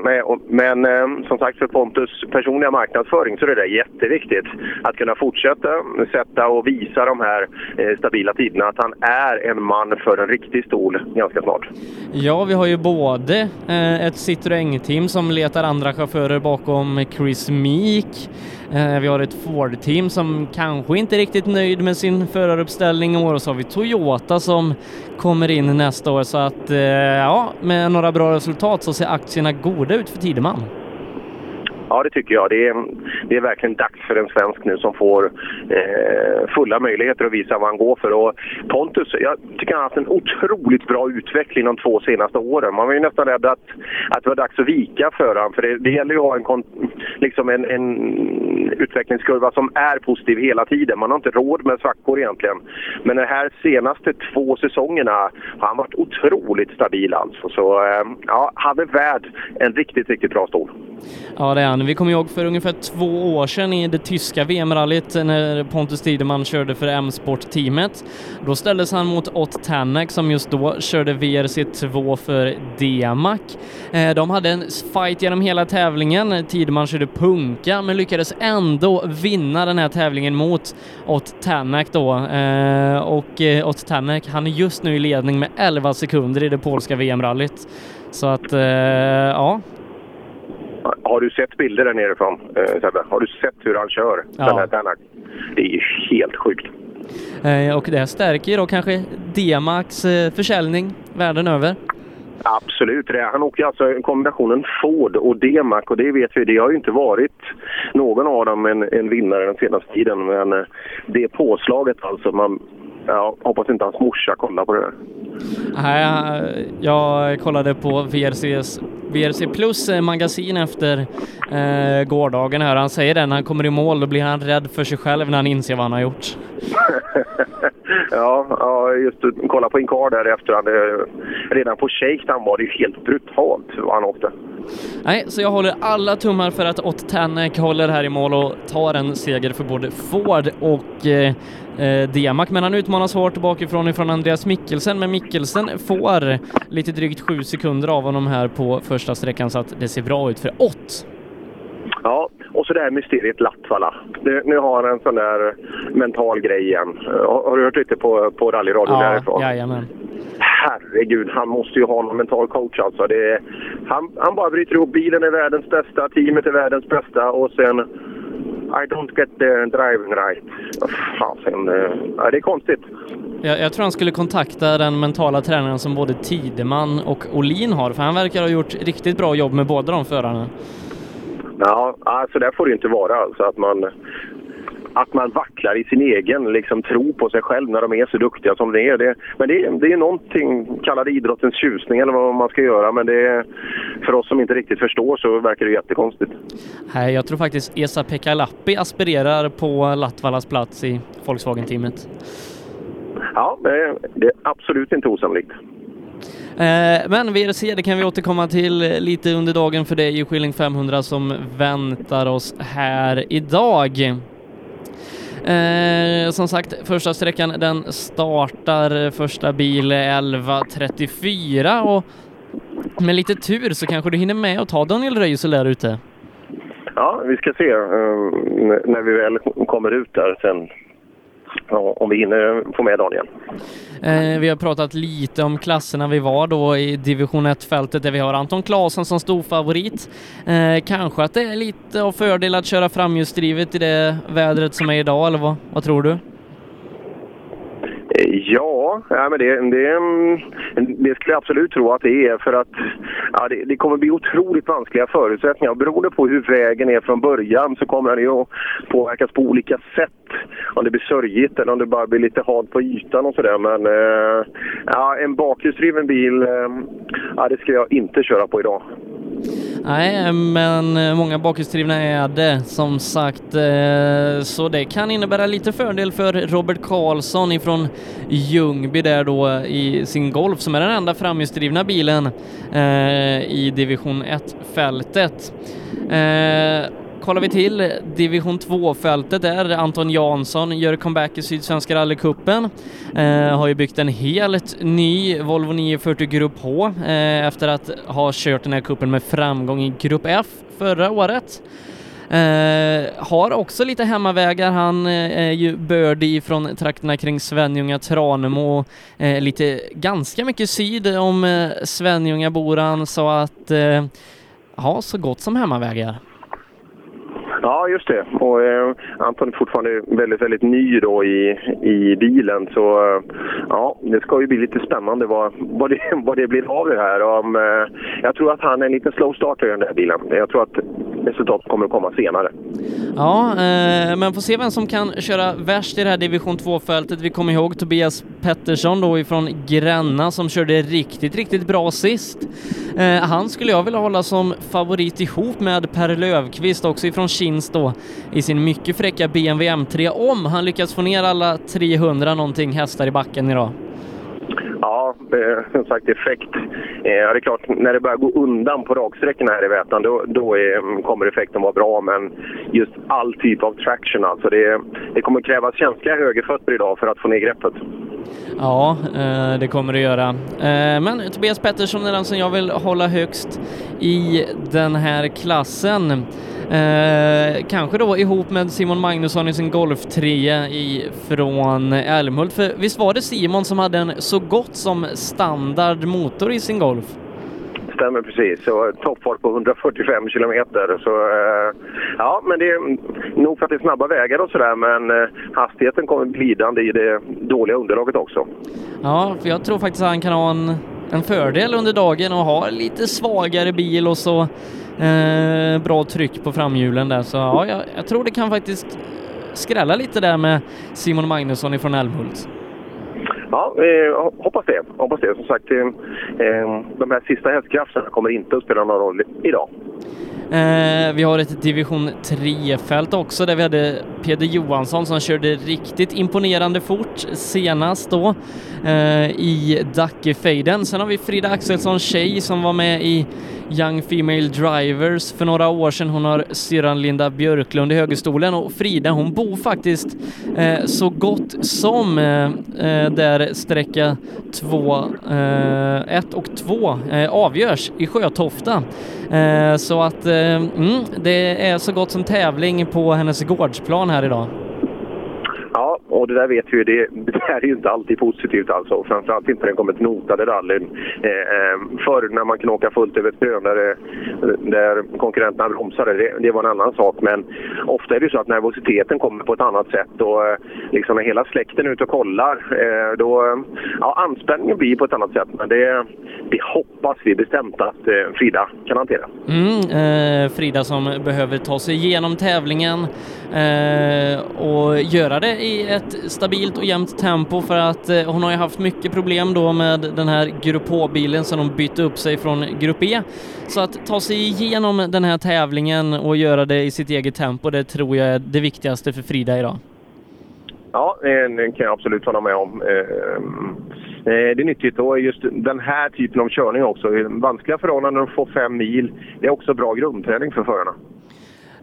Men, eh, som sagt, för Pontus personliga marknadsföring så är det där jätteviktigt. Att kunna fortsätta sätta och visa de här eh, stabila tiderna. Att han är en man för en riktig stol ganska snart. Ja, vi har ju både eh, ett Citroën-team som letar andra chaufförer bakom Chris Meek. Eh, vi har ett Ford-team som kanske inte är riktigt nöjd med sin föraruppställning i år och så har vi Toyota som kommer in nästa år så att eh, ja, med några bra resultat så ser aktierna goda ut för Tideman. Ja, det tycker jag. Det är, det är verkligen dags för en svensk nu som får eh, fulla möjligheter att visa vad han går för. Och Pontus, jag tycker han har haft en otroligt bra utveckling de två senaste åren. Man var ju nästan rädd att, att det var dags att vika för honom. För det, det gäller ju att ha en, liksom en, en utvecklingskurva som är positiv hela tiden. Man har inte råd med svackor egentligen. Men de här senaste två säsongerna har han varit otroligt stabil alltså. Så eh, ja, han är värd en riktigt, riktigt bra stol. Ja, det är han. Vi kommer ihåg för ungefär två år sedan i det tyska VM-rallyt när Pontus Tideman körde för M-Sport-teamet. Då ställdes han mot Ott Tänak som just då körde VRC2 för D-Mac. Eh, de hade en fight genom hela tävlingen. Tideman körde punka men lyckades ändå vinna den här tävlingen mot Ott Tänak då. Eh, och eh, Ott Tänak, han är just nu i ledning med 11 sekunder i det polska VM-rallyt. Så att, ja, har du sett bilder där nerifrån, eh, Sebbe? Har du sett hur han kör, ja. den här Tänak? Det är ju helt sjukt. Eh, och det stärker då kanske D-Max eh, försäljning världen över? Absolut. Han åker alltså kombinationen Ford och D-Mac och det vet vi, det har ju inte varit någon av dem en, en vinnare den senaste tiden. Men det påslaget alltså, man, jag hoppas inte hans morsa kollar på det där. Nej, jag kollade på VRCs, VRC Plus eh, magasin efter eh, gårdagen här. Han säger det, när han kommer i mål då blir han rädd för sig själv när han inser vad han har gjort. ja, ja, just kolla på Inkar där efter han redan på shakedown var det ju helt brutalt vad han åkte. Nej, så jag håller alla tummar för att Ott Tänak håller här i mål och tar en seger för både Ford och eh, eh men han utmanas hårt bakifrån ifrån Andreas Mikkelsen, men Mikkelsen får lite drygt sju sekunder av honom här på första sträckan så att det ser bra ut för Ott. Ja, och så det här mysteriet Latvala. Det, nu har han en sån där mental grej igen. Har, har du hört lite på, på rallyradio ja, därifrån? Jajamän. Herregud, han måste ju ha någon mental coach alltså. Det, han, han bara bryter ihop. Bilen är världens bästa, teamet är världens bästa och sen I don't get the driving right. Fasen, eh, ja, det är konstigt. Jag, jag, tror han skulle kontakta den mentala tränaren som både Tideman och Olin har, för han verkar ha gjort riktigt bra jobb med båda de förarna. Ja, alltså där får det inte vara alltså att man, att man vacklar i sin egen liksom, tro på sig själv när de är så duktiga som de är. Det, men det, det är någonting, kalla det idrottens tjusning eller vad man ska göra, men det för oss som inte riktigt förstår så verkar det jättekonstigt. Nej, jag tror faktiskt Esa-Pekka Lappi aspirerar på Latvalas plats i Volkswagen-teamet. Ja, det är absolut inte osannolikt. Eh, men VRC, det kan vi återkomma till lite under dagen för det är ju Skilling 500 som väntar oss här idag. Eh, som sagt, första sträckan den startar första bil 11.34 och med lite tur så kanske du hinner med att ta Daniel Röisel där ute. Ja, vi ska se uh, när vi väl kommer ut där sen om vi hinner få med Daniel. Eh, vi har pratat lite om klasserna vi var då i division 1-fältet där vi har Anton Claesson som stor favorit. Eh, kanske att det är lite av fördel att köra framhjulsdrivet i det vädret som är idag, eller vad, vad tror du? Ja, ja men det, det, det skulle jag absolut tro att det är. För att ja, det, det kommer bli otroligt vanskliga förutsättningar. Beroende på hur vägen är från början så kommer den ju att påverkas på olika sätt. Om det blir sörjigt eller om det bara blir lite halt på ytan och sådär. Men eh, ja, en bakhjulsdriven bil, eh, ja, det ska jag inte köra på idag. Nej, men eh, många bakhjulsdrivna är det som sagt, eh, så det kan innebära lite fördel för Robert Karlsson ifrån Ljungby där då i sin Golf som är den enda framhjulsdrivna bilen eh, i division 1-fältet. Kollar vi till division 2-fältet där Anton Jansson gör comeback i Sydsvenska rallycupen. Eh, har ju byggt en helt ny Volvo 940 Grupp H eh, efter att ha kört den här kuppen med framgång i Grupp F förra året. Eh, har också lite hemmavägar. Han eh, är ju birdie från trakterna kring Svenljunga, Tranemo, eh, lite ganska mycket syd om eh, Svenljunga bor han så att eh, ja, så gott som hemmavägar. Ja, just det. Och eh, Anton är fortfarande väldigt, väldigt ny då i, i bilen. Så eh, ja, det ska ju bli lite spännande vad, vad, det, vad det blir av det här. Om, eh, jag tror att han är en liten slow starter i den där bilen. Jag tror att resultatet kommer att komma senare. Ja, eh, men får se vem som kan köra värst i det här division 2-fältet. Vi kommer ihåg Tobias Pettersson då ifrån Gränna som körde riktigt, riktigt bra sist. Eh, han skulle jag vilja hålla som favorit ihop med Per Lövqvist också ifrån Kins då i sin mycket fräcka BMW M3 om han lyckas få ner alla 300 någonting hästar i backen idag. Ja, som sagt effekt. Eh, ja, det är klart, när det börjar gå undan på raksträckorna här i Vätan då, då är, mm, kommer effekten vara bra. Men just all typ av traction alltså. Det, det kommer krävas känsliga högerfötter idag för att få ner greppet. Ja, eh, det kommer det göra. Eh, men Tobias Pettersson är den som jag vill hålla högst i den här klassen. Eh, kanske då ihop med Simon Magnusson i sin golftrea från Älmhult. För visst var det Simon som hade en så gott som standard motor i sin Golf? Stämmer precis. Så eh, toppfart på 145 kilometer. Så, eh, ja, men det är nog för att det är snabba vägar och sådär, men eh, hastigheten kommer glidande i det dåliga underlaget också. Ja, för jag tror faktiskt att han kan ha en, en fördel under dagen och ha lite svagare bil och så eh, bra tryck på framhjulen där. Så ja, jag, jag tror det kan faktiskt eh, skrälla lite där med Simon Magnusson ifrån Älmhult. Ja, eh, hoppas det. Hoppas det. Som sagt, eh, eh, de här sista hästkrafterna kommer inte att spela någon roll idag. Eh, vi har ett division 3-fält också där vi hade Peder Johansson som körde riktigt imponerande fort senast då eh, i Dackefejden. Sen har vi Frida Axelsson Tjej som var med i Young Female Drivers för några år sedan. Hon har syrran Linda Björklund i högerstolen och Frida hon bor faktiskt eh, så gott som eh, eh där sträcka 2, 1 eh, och 2 eh, avgörs i Sjötofta. Eh, så att eh, mm, det är så gott som tävling på hennes gårdsplan här idag. Och det där vet vi ju, det, det här är ju inte alltid positivt alltså. Framförallt inte när det kommer till notade rallyn. Eh, eh, förr när man kunde åka fullt över ett krön där, eh, där konkurrenterna bromsade, det, det, var en annan sak. Men ofta är det så att nervositeten kommer på ett annat sätt. Och, eh, liksom när hela släkten är ute och kollar, eh, då... Ja, anspänningen blir på ett annat sätt. Men det, det hoppas vi bestämt att eh, Frida kan hantera. Mm, eh, Frida som behöver ta sig igenom tävlingen och göra det i ett stabilt och jämnt tempo för att eh, hon har ju haft mycket problem då med den här Grupp H-bilen som de bytte upp sig från Grupp E. Så att ta sig igenom den här tävlingen och göra det i sitt eget tempo, det tror jag är det viktigaste för Frida idag. Ja, det kan jag absolut hålla med om. Eh, eh, det är nyttigt och just den här typen av körning också. Vanskliga förhållanden att få fem mil. Det är också bra grundträning för förarna.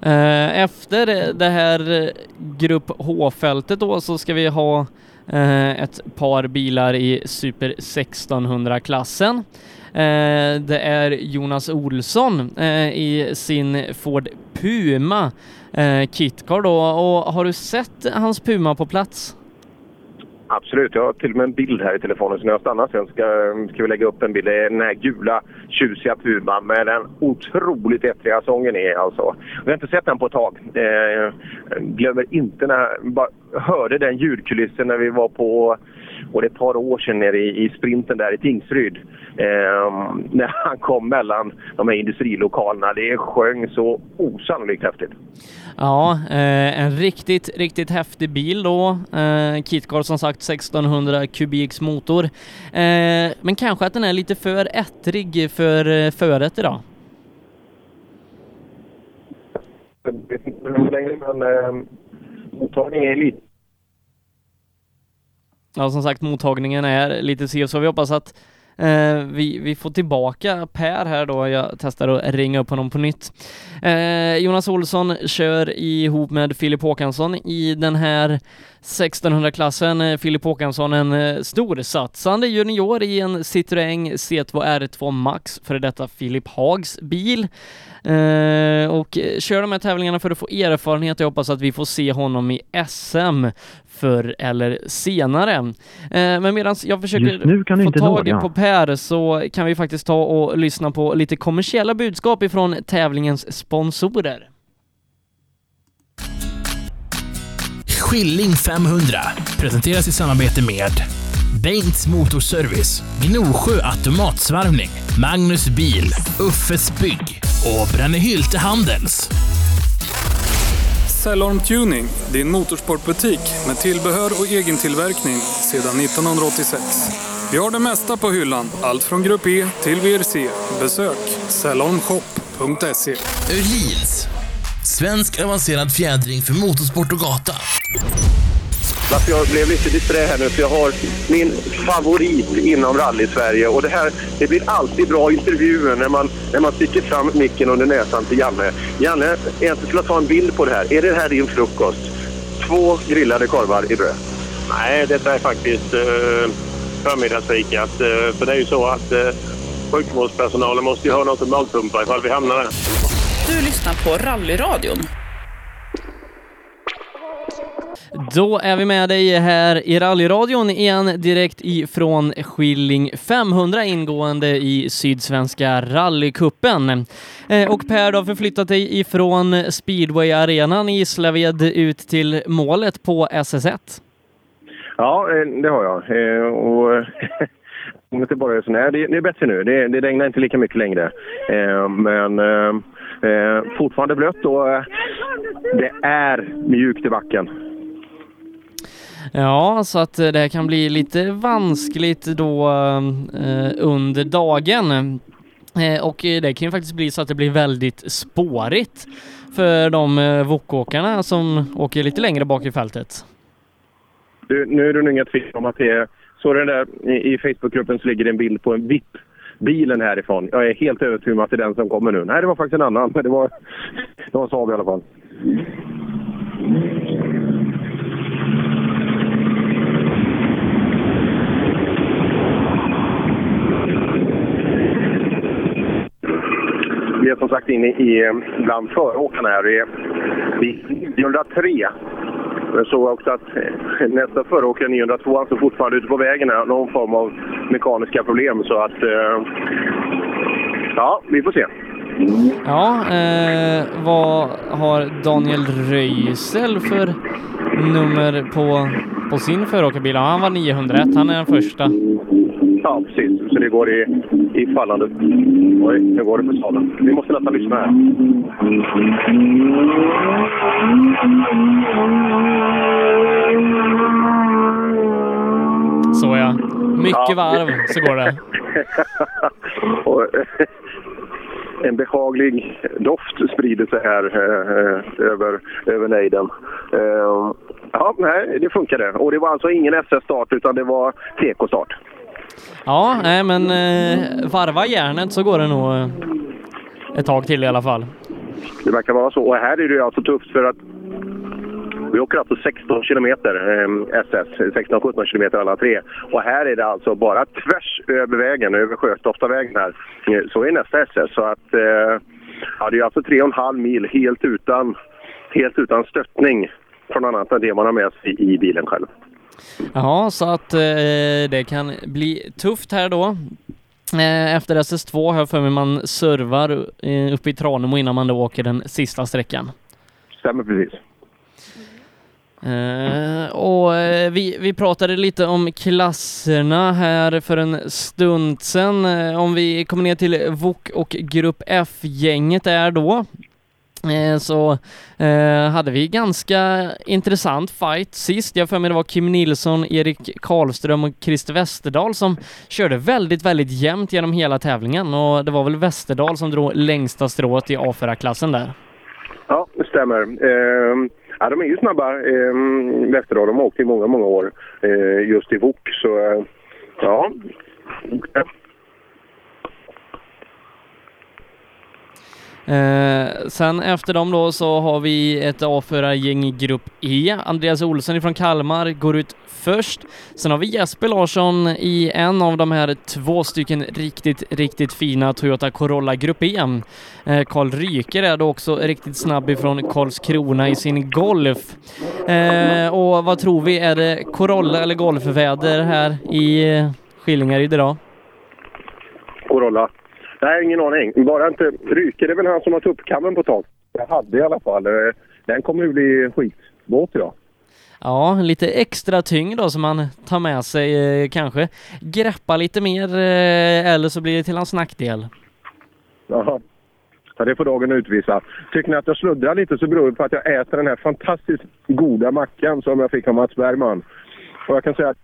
Eh, efter det här Grupp H-fältet då så ska vi ha eh, ett par bilar i Super 1600-klassen. Eh, det är Jonas Olsson i sin Ford Puma Kitcar då och har du sett hans Puma på plats? Absolut, jag har till och med en bild här i telefonen så när jag stannar sen ska, ska vi lägga upp en bild. Det är den här gula tjusiga Puman med den otroligt ettriga sången i alltså. Vi har inte sett den på ett tag. Eh, glömmer inte när jag hörde den ljudkulissen när vi var på och det är ett par år sedan nere i, i sprinten där i Tingsryd. Eh, när han kom mellan de här industrilokalerna. Det sjöng så osannolikt häftigt. Ja, eh, en riktigt, riktigt häftig bil då. Eh, Kitcar som sagt 1600 kubiks motor. Eh, men kanske att den är lite för ettrig för eh, föret idag. Jag vet inte hur länge, men eh, mottagningen är lite Ja, som sagt mottagningen är lite si så vi hoppas att eh, vi, vi får tillbaka Per här då. Jag testar att ringa upp honom på nytt. Eh, Jonas Olsson kör ihop med Filip Håkansson i den här 1600-klassen. Eh, Filip Håkansson en eh, storsatsande junior i en Citroën C2 R2 Max, före detta Filip Hags bil. Eh, och eh, kör de här tävlingarna för att få erfarenhet. Jag hoppas att vi får se honom i SM förr eller senare. Eh, men medan jag försöker få tag på Per så kan vi faktiskt ta och lyssna på lite kommersiella budskap ifrån tävlingens sponsorer. Skilling 500 presenteras i samarbete med Bengts Motorservice, Gnosjö Automatsvarvning, Magnus Bil, Uffes Bygg och Brännhylte Handels. Cellorm Tuning, din motorsportbutik med tillbehör och egen tillverkning sedan 1986. Vi har det mesta på hyllan, allt från Grupp E till VRC. Besök cellormshop.se. Öhlins, svensk avancerad fjädring för motorsport och gata. Varför jag blev lite disträ här nu, för jag har min favorit inom rally-Sverige. Och det här det blir alltid bra intervjuer när man, när man sticker fram micken under näsan till Janne. Janne, jag skulle ta en bild på det här. Är det här din frukost? Två grillade korvar i bröd? Nej, detta är faktiskt uh, förmiddagsfikat. Uh, för det är ju så att uh, sjukvårdspersonalen måste ju ha något att magpumpa ifall vi hamnar där. Du lyssnar på Rallyradion. Då är vi med dig här i rallyradion igen direkt ifrån Skilling 500 ingående i Sydsvenska rallycupen. Eh, och Per, du har förflyttat dig ifrån Speedwayarenan i Gislaved ut till målet på SS1. Ja, eh, det har jag. Eh, och om det bara är så här, det, är bättre nu. Det, det regnar inte lika mycket längre. Men fortfarande blött och det är mjukt i backen. Ja, så att eh, det det kan bli lite vanskligt då eh, under dagen. Eh, och eh, det kan ju faktiskt bli så att det blir väldigt spårigt för de eh, vokåkarna som åker lite längre bak i fältet. Du, nu är det nog inga tvivel om att det är... Så den där i, i Facebookgruppen så ligger det en bild på en VIP bilen härifrån. Jag är helt övertygad om att det är den som kommer nu. Nej, det var faktiskt en annan, men det var, det var Saab i alla fall. Vi är som sagt inne i, eh, bland föråkarna här. Vi är 903. Jag såg också att eh, nästa föråkare, 902, alltså fortfarande ute på vägen här, någon form av mekaniska problem. Så att... Eh, ja, vi får se. Ja, eh, vad har Daniel Röisel för nummer på, på sin föråkarbil? Ja, han var 901, han är den första. Ja, precis. Så det går i, i fallande. Oj, nu går det för salen. Vi måste nästan lyssna här. Så ja. Mycket ja. varv så går det. En behaglig doft sprider sig här eh, över, över nejden. Eh, ja, nej, det funkade. Och det var alltså ingen SS-start utan det var TK-start. Ja, nej men eh, varva järnet så går det nog eh, ett tag till i alla fall. Det verkar vara så. Och här är det alltså tufft för att vi åker alltså 16 kilometer eh, SS, 16-17 kilometer alla tre. Och här är det alltså bara tvärs över vägen, över Sjöstoftavägen här, eh, så är nästa SS. Så att, eh, ja, det är alltså 3,5 mil helt utan, helt utan stöttning från annat än det man har med sig i bilen själv. Ja, så att eh, det kan bli tufft här då. Eh, efter SS2 har jag för mig man servar eh, uppe i Tranemo innan man då åker den sista sträckan. Stämmer precis. Uh, och uh, vi, vi pratade lite om klasserna här för en stund sedan. Uh, om vi kommer ner till VOK och Grupp F-gänget där då. Så hade vi ganska intressant fight sist. Jag för mig det var Kim Nilsson, Erik Karlström och Christer Westerdahl som körde väldigt, väldigt jämnt genom hela tävlingen och det var väl Westerdahl som drog längsta strået i A4-klassen där. Ja, det stämmer. Ehm, Ja, de är ju snabba, eh, Västerdal. De har åkt i många, många år eh, just i VOK. Så eh, ja, Eh, sen efter dem då så har vi ett A4-gäng i grupp E. Andreas Olsson från Kalmar går ut först. Sen har vi Jesper Larsson i en av de här två stycken riktigt, riktigt fina Toyota Corolla Grupp E. Eh, Karl Ryker är då också riktigt snabb ifrån Karlskrona i sin Golf. Eh, och vad tror vi, är det Corolla eller Golfväder här i eh, Skillingaryd idag? Corolla. Nej, ingen aning. Bara inte... Ryker det är väl han som har tuppkammen på tak. Jag hade i alla fall. Den kommer ju bli skitbåt idag. Ja, lite extra tyngd då som man tar med sig eh, kanske. Greppa lite mer eh, eller så blir det till hans nackdel. Jaha. Ja, det får dagen utvisa. Tycker ni att jag sluddrar lite så beror det på att jag äter den här fantastiskt goda mackan som jag fick av Mats Bergman. Och jag kan säga att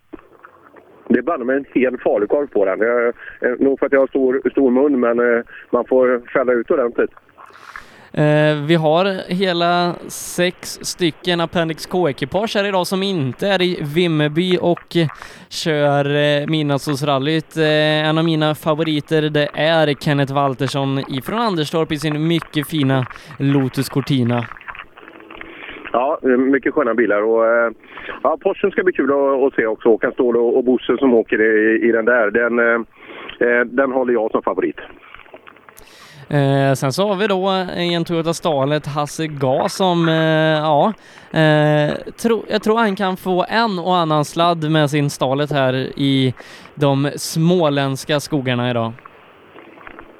det är banne mig en hel falukorv på den. Jag, eh, nog för att jag har stor, stor mun, men man får fälla ut ordentligt. Eh, vi har hela sex stycken Appendix K-ekipage här idag som inte är i Vimmerby och kör eh, Midnattssolsrallyt. Eh, en av mina favoriter det är Kenneth Waltersson ifrån Anderstorp i sin mycket fina Lotus Cortina. Ja, mycket sköna bilar. Och, eh, ja, Porschen ska bli kul att, att se också. Håkan Ståhl och, och Bosse som åker i, i den där. Den, den håller jag som favorit. Eh, sen så har vi då eh, i en Toyota Starlet Hasse Gas som, eh, ja, eh, tro, jag tror han kan få en och annan sladd med sin Starlet här i de småländska skogarna idag.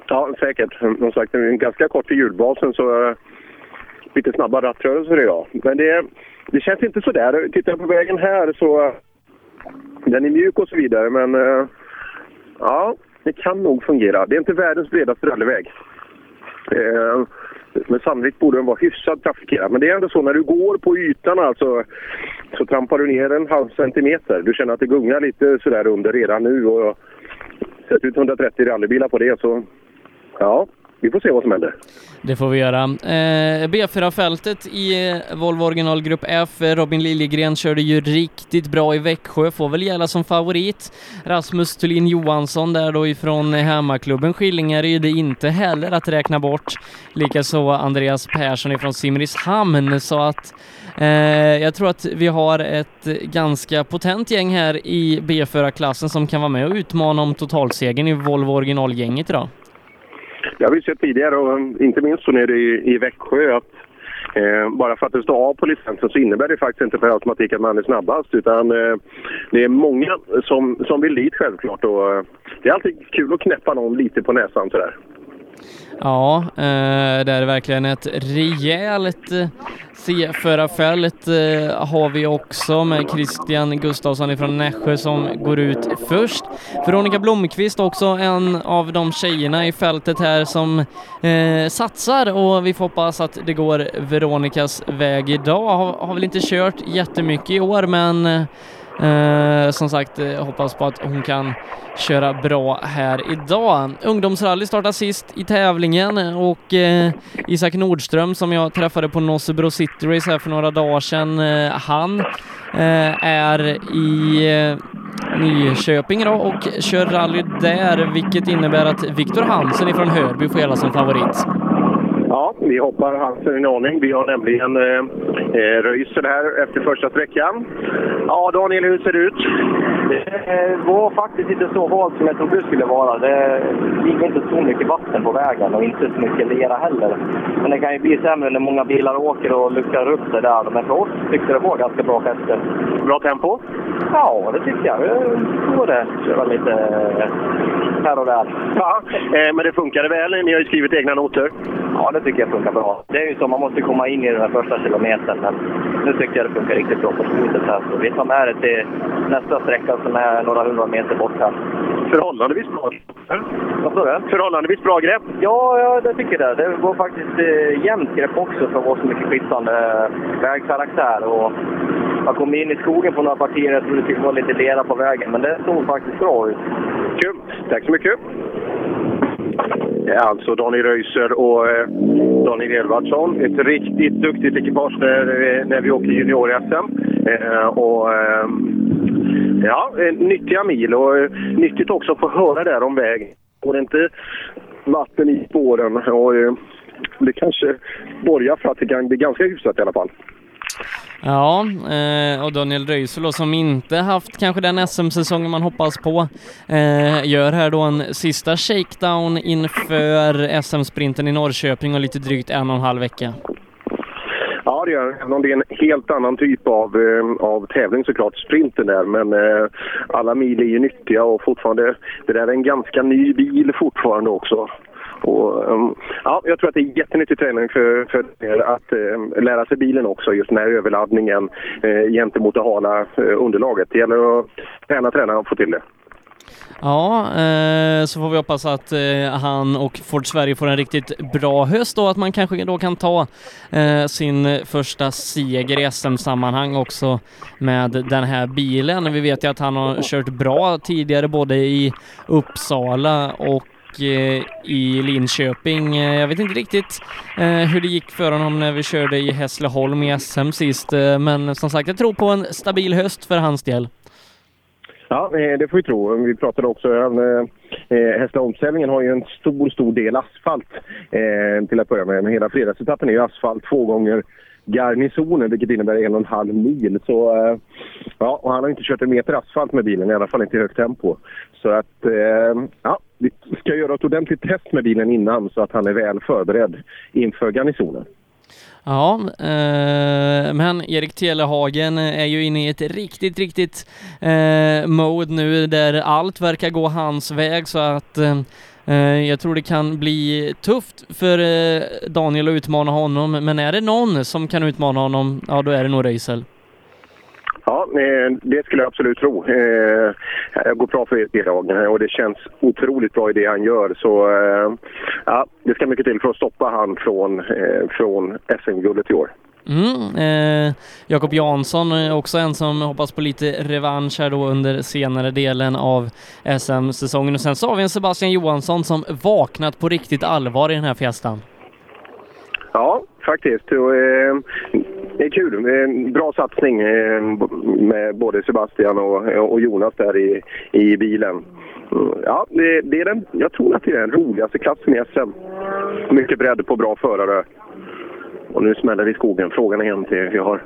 Ja, säkert. Som sagt, den är ganska kort i hjulbasen så eh, lite snabba rattrörelser idag. Men det, det känns inte så där. Tittar jag på vägen här så den är mjuk och så vidare, men eh, ja, det kan nog fungera. Det är inte världens bredaste rallyväg. Eh, men sannolikt borde den vara hyfsat trafikerad. Men det är ändå så när du går på ytan alltså, så trampar du ner en halv centimeter. Du känner att det gungar lite sådär under redan nu. Och sett ut 130 rallybilar på det så ja, vi får se vad som händer. Det får vi göra. Eh, B4-fältet i eh, Volvo Volvo originalgrupp F. Robin Liljegren körde ju riktigt bra i Växjö, får väl gälla som favorit. Rasmus Thulin Johansson där då ifrån hemmaklubben Skillingaryd är inte heller att räkna bort. Likaså Andreas Persson ifrån Simrishamn, så att eh, jag tror att vi har ett ganska potent gäng här i B4-klassen som kan vara med och utmana om totalsegern i Volvo originalgänget idag. Det har vi sett tidigare och inte minst så nere i, i Växjö att eh, bara för att det står A på licensen så innebär det faktiskt inte per automatik att man är snabbast utan eh, det är många som, som vill dit självklart och eh, det är alltid kul att knäppa någon lite på näsan sådär. Ja, eh, det är verkligen ett rejält eh, C-förarfält eh, har vi också med Christian Gustafsson ifrån Nässjö som går ut först. Veronica Blomqvist också en av de tjejerna i fältet här som eh, satsar och vi får hoppas att det går Veronicas väg idag. Har, har väl inte kört jättemycket i år men eh, Eh, som sagt, eh, jag hoppas på att hon kan köra bra här idag. Ungdomsrally startar sist i tävlingen och eh, Isak Nordström som jag träffade på Nossebro City Race här för några dagar sedan, eh, han eh, är i eh, Nyköping då och kör rally där, vilket innebär att Viktor Hansen ifrån Hörby får gälla som favorit. Ja, vi hoppar Hansen en aning. Vi har nämligen eh, eh Röisel här efter första sträckan. Ja, Daniel, hur ser det ut? Det var faktiskt inte så halt som jag trodde det skulle vara. Det gick inte så mycket vatten på vägen och inte så mycket lera heller. Men det kan ju bli sämre när många bilar åker och luckrar upp sig där. Men för oss tyckte det var ganska bra fäste. Bra tempo? Ja, det tycker jag. Jag tror det. Köra lite eh, här och där. Ja, eh, men det funkade väl? Ni har ju skrivit egna noter. Ja, det tycker jag funkar bra. Det är ju så, man måste komma in i den här första kilometern. Men nu tycker jag det funkar riktigt bra på slutet här. Så vi tar med det till nästa sträcka som är några hundra meter bort här. Förhållandevis bra. Vad sa du? Förhållandevis bra grepp. Ja, ja, det tycker jag. Det var faktiskt eh, jämnt grepp också för att vara så mycket skiftande eh, vägkaraktär. Och jag kom in i skogen på några partier. Jag trodde det vara lite lera på vägen, men det såg faktiskt bra ut. Kul! Tack så mycket! Alltså Daniel Röiser och eh, Daniel Edvardsson. Ett riktigt duktigt ekipage när, eh, när vi åker junior-SM. Eh, och, eh, ja, eh, nyttiga mil och eh, nyttigt också att få höra där om vägen. Går det inte vatten i spåren och eh, det kanske borgar för att det kan bli ganska hyfsat i alla fall. Ja, eh, och Daniel Röisel som inte haft kanske den SM-säsongen man hoppas på, eh, gör här då en sista shakedown inför SM-sprinten i Norrköping och lite drygt en och en halv vecka. Ja, det gör det. Även om det är en helt annan typ av, eh, av tävling såklart, sprinten där. Men eh, alla mil är ju nyttiga och fortfarande, det där är en ganska ny bil fortfarande också. Och, um, ja, jag tror att det är jättenyttig träning för, för er att eh, lära sig bilen också, just den här överladdningen eh, gentemot det hala eh, underlaget. Det gäller att träna, träna och få till det. Ja, eh, så får vi hoppas att eh, han och Ford Sverige får en riktigt bra höst och att man kanske då kan ta eh, sin första seger i SM-sammanhang också med den här bilen. Vi vet ju att han har kört bra tidigare både i Uppsala och eh, i Linköping. Eh, jag vet inte riktigt eh, hur det gick för honom när vi körde i Hässleholm i SM sist, eh, men som sagt, jag tror på en stabil höst för hans del. Ja, det får vi tro. Vi pratade också om eh, Hässleholmstävlingen har ju en stor, stor del asfalt eh, till att börja med. Men hela fredagsetappen är ju asfalt två gånger garnisonen, vilket innebär en och en halv mil. Så, eh, ja, och han har inte kört en meter asfalt med bilen, i alla fall inte i högt tempo. Så att, eh, ja, vi ska göra ett ordentligt test med bilen innan så att han är väl förberedd inför garnisonen. Ja, eh, men Erik Telehagen är ju inne i ett riktigt, riktigt eh, mode nu där allt verkar gå hans väg så att eh, eh jag tror det kan bli tufft för eh, Daniel att utmana honom, men är det någon som kan utmana honom, ja då är det nog Röisel. Ja, eh, det skulle jag absolut tro. Eh, Det går bra för Erik och det känns otroligt bra i det han gör. Så eh, ja, det ska mycket till för att stoppa han från, eh, från SM-guldet i år. Mm, eh, Jakob Jansson är också en som hoppas på lite revansch här då under senare delen av SM-säsongen. Och sen så har vi en Sebastian Johansson som vaknat på riktigt allvar i den här fiestan. Ja, faktiskt. Och, eh, det är kul. En bra satsning eh, med både Sebastian och, och Jonas där i, i bilen. Mm, ja, det, det är den, jag tror att det är den roligaste klassen i SM. Mycket bredd på bra förare. Och nu smäller det i skogen. Frågan är en till. Vi har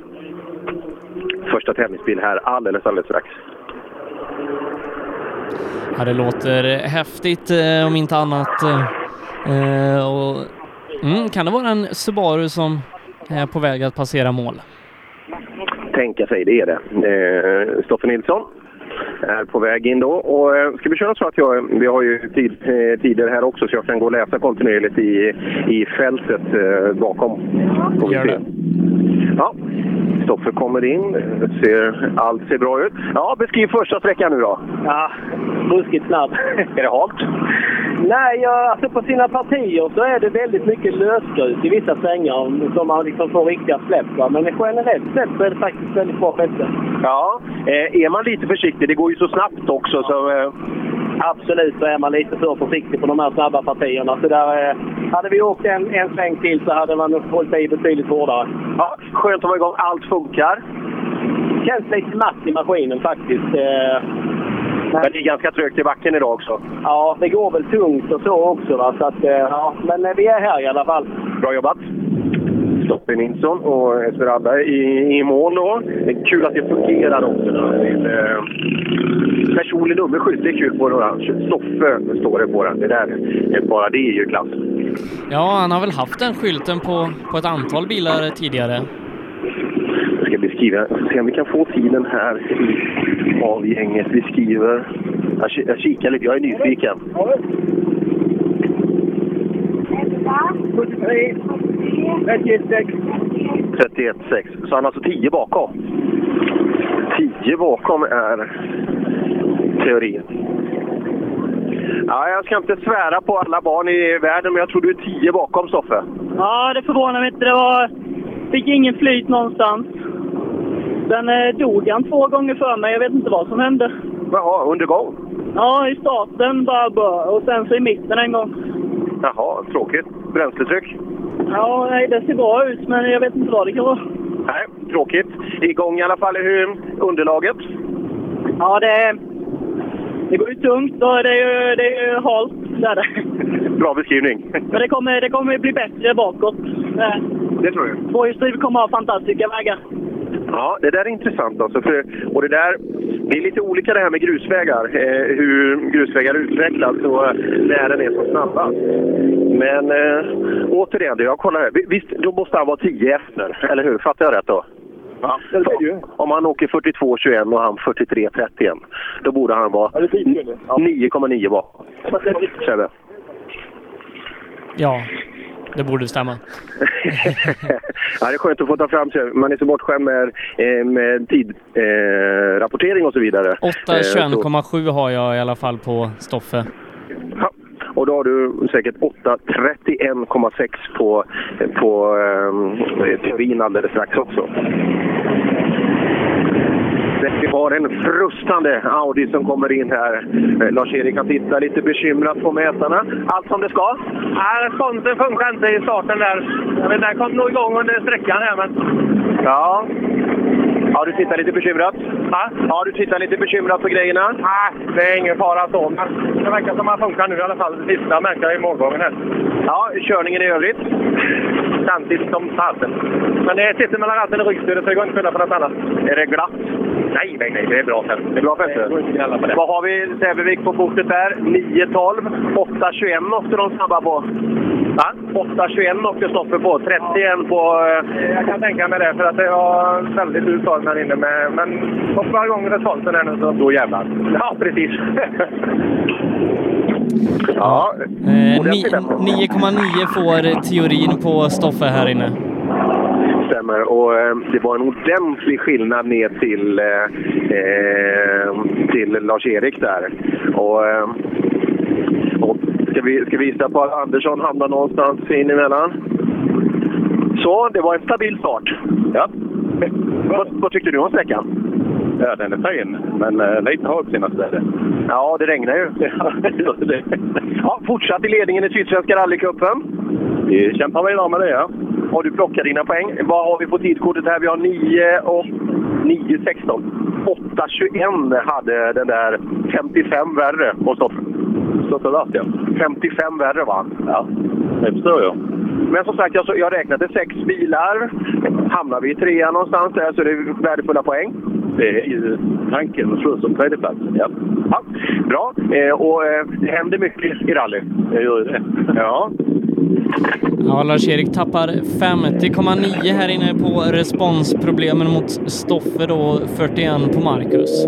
första tävlingsbil här alldeles, alldeles strax. Ja, det låter häftigt eh, om inte annat. Eh, och, mm, kan det vara en Subaru som är på väg att passera mål? tänka sig, det är det. Eh, Stoffe Nilsson är på väg in då. Och, eh, ska vi köra så att jag, vi har ju tid, eh, tider här också så jag kan gå och läsa kontinuerligt i, i fältet eh, bakom. Gör det. Ja, Stoffe kommer in. Ser, allt ser bra ut. Ja, beskriv första sträckan nu då. Ja, ruskigt snabb. Är det halt? Nej, ja, alltså på sina partier så är det väldigt mycket lösgrus i vissa svängar som man liksom får riktiga släpp. Va? Men generellt sett så är det faktiskt väldigt bra fäste. Ja, eh, är man lite försiktig, det går ju så snabbt också så... Eh, Absolut så är man lite för försiktig på de här snabba partierna. Så där, eh, hade vi åkt en, en sväng till så hade man hållit i betydligt hårdare. ja, skönt att vara igång. Allt funkar. Känns lite matt i maskinen faktiskt. Eh, Men det är ganska trögt i backen idag också. ja, det går väl tungt och så också. Va? Så att, eh, ja, men eh, vi är här i alla fall. Bra jobbat! Stoppe Nilsson och Esmeralda i, i mål då. Det är kul att det fungerar också. Då. Eh, personlig nummerskylt, det är kul på en orange. Stoffe står det på den. Det där, bara det är ju klass. Ja, han har väl haft den skylten på, på ett antal bilar tidigare. Jag ska beskriva, se om vi kan få tiden här i- av gänget. Vi skriver... Jag, jag kikar lite, jag är nyfiken. 31,6. 31,6. Så han är alltså 10 bakom. 10 bakom är teorin. Ja, jag ska inte svära på alla barn i världen, men jag tror du är 10 bakom Stoffe. Ja, det förvånar mig inte. Det var... Fick ingen flyt någonstans. Sen eh, dog han två gånger för mig. Jag vet inte vad som hände. Jaha, under gång? Ja, i starten bara bör. Och sen så i mitten en gång. Jaha, tråkigt. Bränsletryck? Ja, nej, det ser bra ut, men jag vet inte vad det kan vara. Nej, tråkigt. Igång i alla fall. Hur underlaget? Ja, det, det går ju tungt och det är ju, det är ju halt. Det är det. Bra beskrivning. Men det kommer, det kommer bli bättre bakåt. Det tror jag. Tvåhjulsdrivet kommer ha fantastiska vägar. Ja, det där är intressant alltså. För, och det där, det är lite olika det här med grusvägar. Eh, hur grusvägar utvecklas och eh, när den är som snabbast. Men eh, återigen, jag kollar här. Vi- Visst, då måste han vara 10 efter, eller hur? Fattar jag rätt då? Ja, det är ju. Om han åker 42,21 och han 43,31, då borde han vara 9,9 bakom. Sebbe. Ja, det borde stämma. ja, det är skönt att få ta fram sig. Man är så bortskämd med, eh, med tidrapportering eh, och så vidare. Eh, så- 8.21,7 har jag i alla fall på Stoffe. Ja, och då har du säkert 8.31,6 på, på eh, teorin alldeles strax också. Vi har en frustande Audi som kommer in här. Eh, Lars-Erik kan titta lite bekymrat på mätarna. Allt som det ska? Nej, responsen funkar inte i starten där. Jag vet, den kom nog igång under sträckan här, men... Ja. Ja, du tittar lite bekymrat? Ja. Ja, du tittar lite bekymrat på grejerna? Nej, det är ingen fara så. Men det verkar som att det funkar nu i alla fall. Det sista märkte jag i målgången här. Ja, körningen i övrigt? Samtidigt som fasen. Men det sitter mellan ratten och ryggstödet så det går inte att skylla på något annat. Är det glatt? Nej, nej, nej. Det är bra fält. Det är bra det. Vad har vi Sävevik på kortet där? 9.12. 8.21 åkte de snabba på. Va? 8.21 åkte Stoffe på. 31 på... Eh, Jag kan tänka mig det, för att det var väldigt utslag här inne. Med, men hoppa igång responsen här nu så... Då jävlar. Ja, precis. ja. Eh, ni- 9,9 får teorin på Stoffe här inne. Stämmer. Och eh, det var en ordentlig skillnad ner till, eh, eh, till Lars-Erik där. Och, eh, och ska, vi, ska vi visa på att Andersson hamnar någonstans in emellan? Så, det var en stabil start. Ja. Vad, vad tyckte du om sträckan? Ja, den är fin, men eh, lite halt senaste är det. Ja, det regnar ju. ja, fortsatt i ledningen i Sydsvenska rallycupen. Vi kämpar vidare med det, ja. Och du plockar dina poäng. Vad har vi på tidkortet här? Vi har 9 och 9.16. 8.21 hade den där 55 värre på Stoffe. Stoffe vart ja. 55 värre va? Ja, det förstår jag. Men som sagt, jag, jag räknade sex bilar. Hamnar vi i trean någonstans där så är det värdefulla poäng. Det är ju tanken att slåss om tredjeplatsen, ja. Ja, bra. Eh, och eh, det händer mycket i rally. Det gör ju det. Ja. Ja, Lars-Erik tappar 50,9 här inne på responsproblemen mot Stoffe då, 41 på Marcus.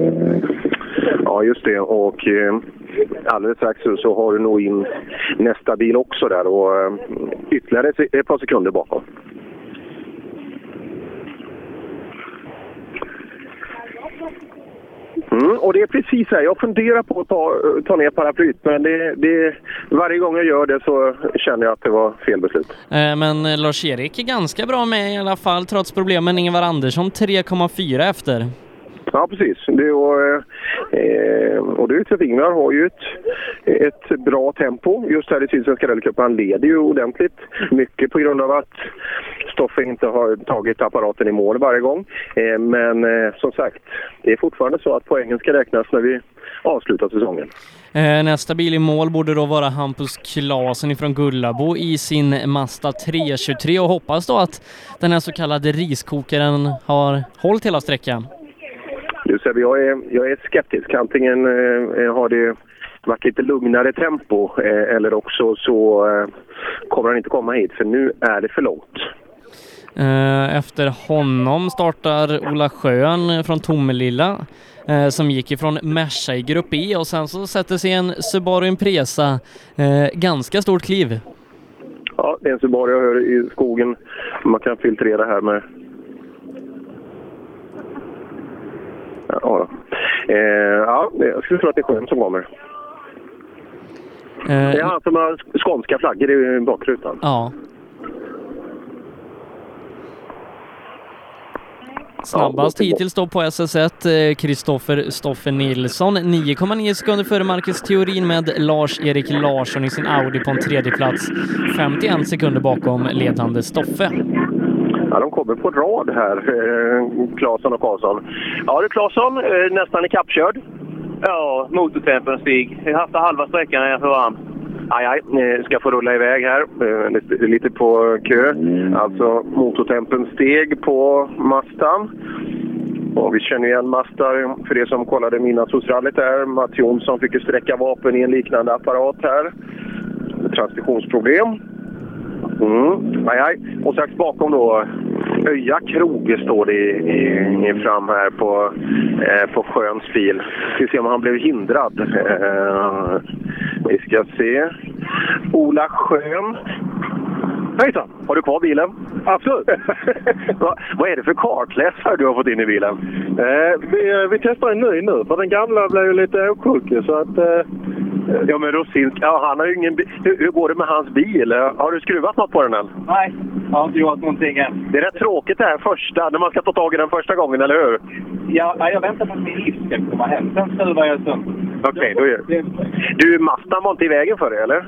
Ja, just det. Och eh, alldeles strax så, har du nog in nästa bil också där och eh, ytterligare ett par sekunder bakom. Mm, och det är precis här. Jag funderar på att ta, eh, ta ner paraplyet, men det, det, varje gång jag gör det så känner jag att det var fel beslut. Eh, Men eh, Lars-Erik är ganska bra med i alla fall trots problemen. Ingvar Andersson 3,4 efter. Ja, precis. Det, och, eh, och du, Ingvar har ju ett, ett bra tempo just här i Sydsvenska rallycupen. Han leder ju ordentligt. Mycket på grund av att Stoffe inte har tagit apparaten i mål varje gång. Eh, men eh, som sagt, det är fortfarande så att poängen ska räknas när vi avslutar säsongen. Eh, Nästa bil i mål borde då vara Hampus Klasen ifrån Gullabo i sin Mazda 323 och hoppas då att den här så kallade riskokaren har hållit hela sträckan. Sebbe, jag är, jag är skeptisk. Antingen eh, har det varit lite lugnare tempo eh, eller också så eh, kommer han inte komma hit för nu är det för långt. Eh, Efter honom startar Ola Schön från Tomelilla eh, som gick ifrån Merca i Grupp E och sen så sätter sig en Subaru Impresa eh, ganska stort kliv. Ja, Ja, det är en Subaru jag hör i skogen. Man kan filtrera här med... Ja. Eh, ja, jag skulle tro att det är Sjön som kommer. Det är han som har skånska flaggor i bakrutan. Ja. Snabbast hittills då på SS1, Kristoffer Stoffe Nilsson. 9,9 sekunder före Marcus Theorin med Lars-Erik Larsson i sin Audi på en tredje plats. 51 sekunder bakom ledande Stoffe. Ja, de kommer på rad här, eh, Claesson och Karlsson. Ja du Claesson, eh, nästan ikappkörd. Ja, motortempen Stig. Jag har haft halva sträckan när jag för han. Aj, aj, eh, ska få rulla iväg här. Lite, lite på kö. Alltså motortempen steg på Mastan. Och vi känner igen Mazda för er som kollade Midnattssolsrallyt där. Mats Jonsson fick ju sträcka vapen i en liknande apparat här. Transmissionsproblem. Mm. Aj, aj. Och strax bakom då Öja krog står det i, i, i fram här på, eh, på Sjöns bil. Ska se om han blev hindrad. Eh, vi ska se. Ola Schön. Hejsan! Har du kvar bilen? Absolut! vad, vad är det för kartläsare du har fått in i bilen? Eh, vi, vi testar en ny nu, för den gamla blev ju lite åksjuk. Så att, eh, Ja, men Rosinski, ja, han har ju ingen hur, hur går det med hans bil? Har du skruvat något på den än? Nej, jag har inte gjort någonting än. Det är rätt tråkigt det här första, när man ska ta tag i den första gången, eller hur? Ja, jag väntar på att min livs ska komma hem. Sen skruvar jag sönder. Okej, då gör Du, Mazdan var inte i vägen för dig, eller?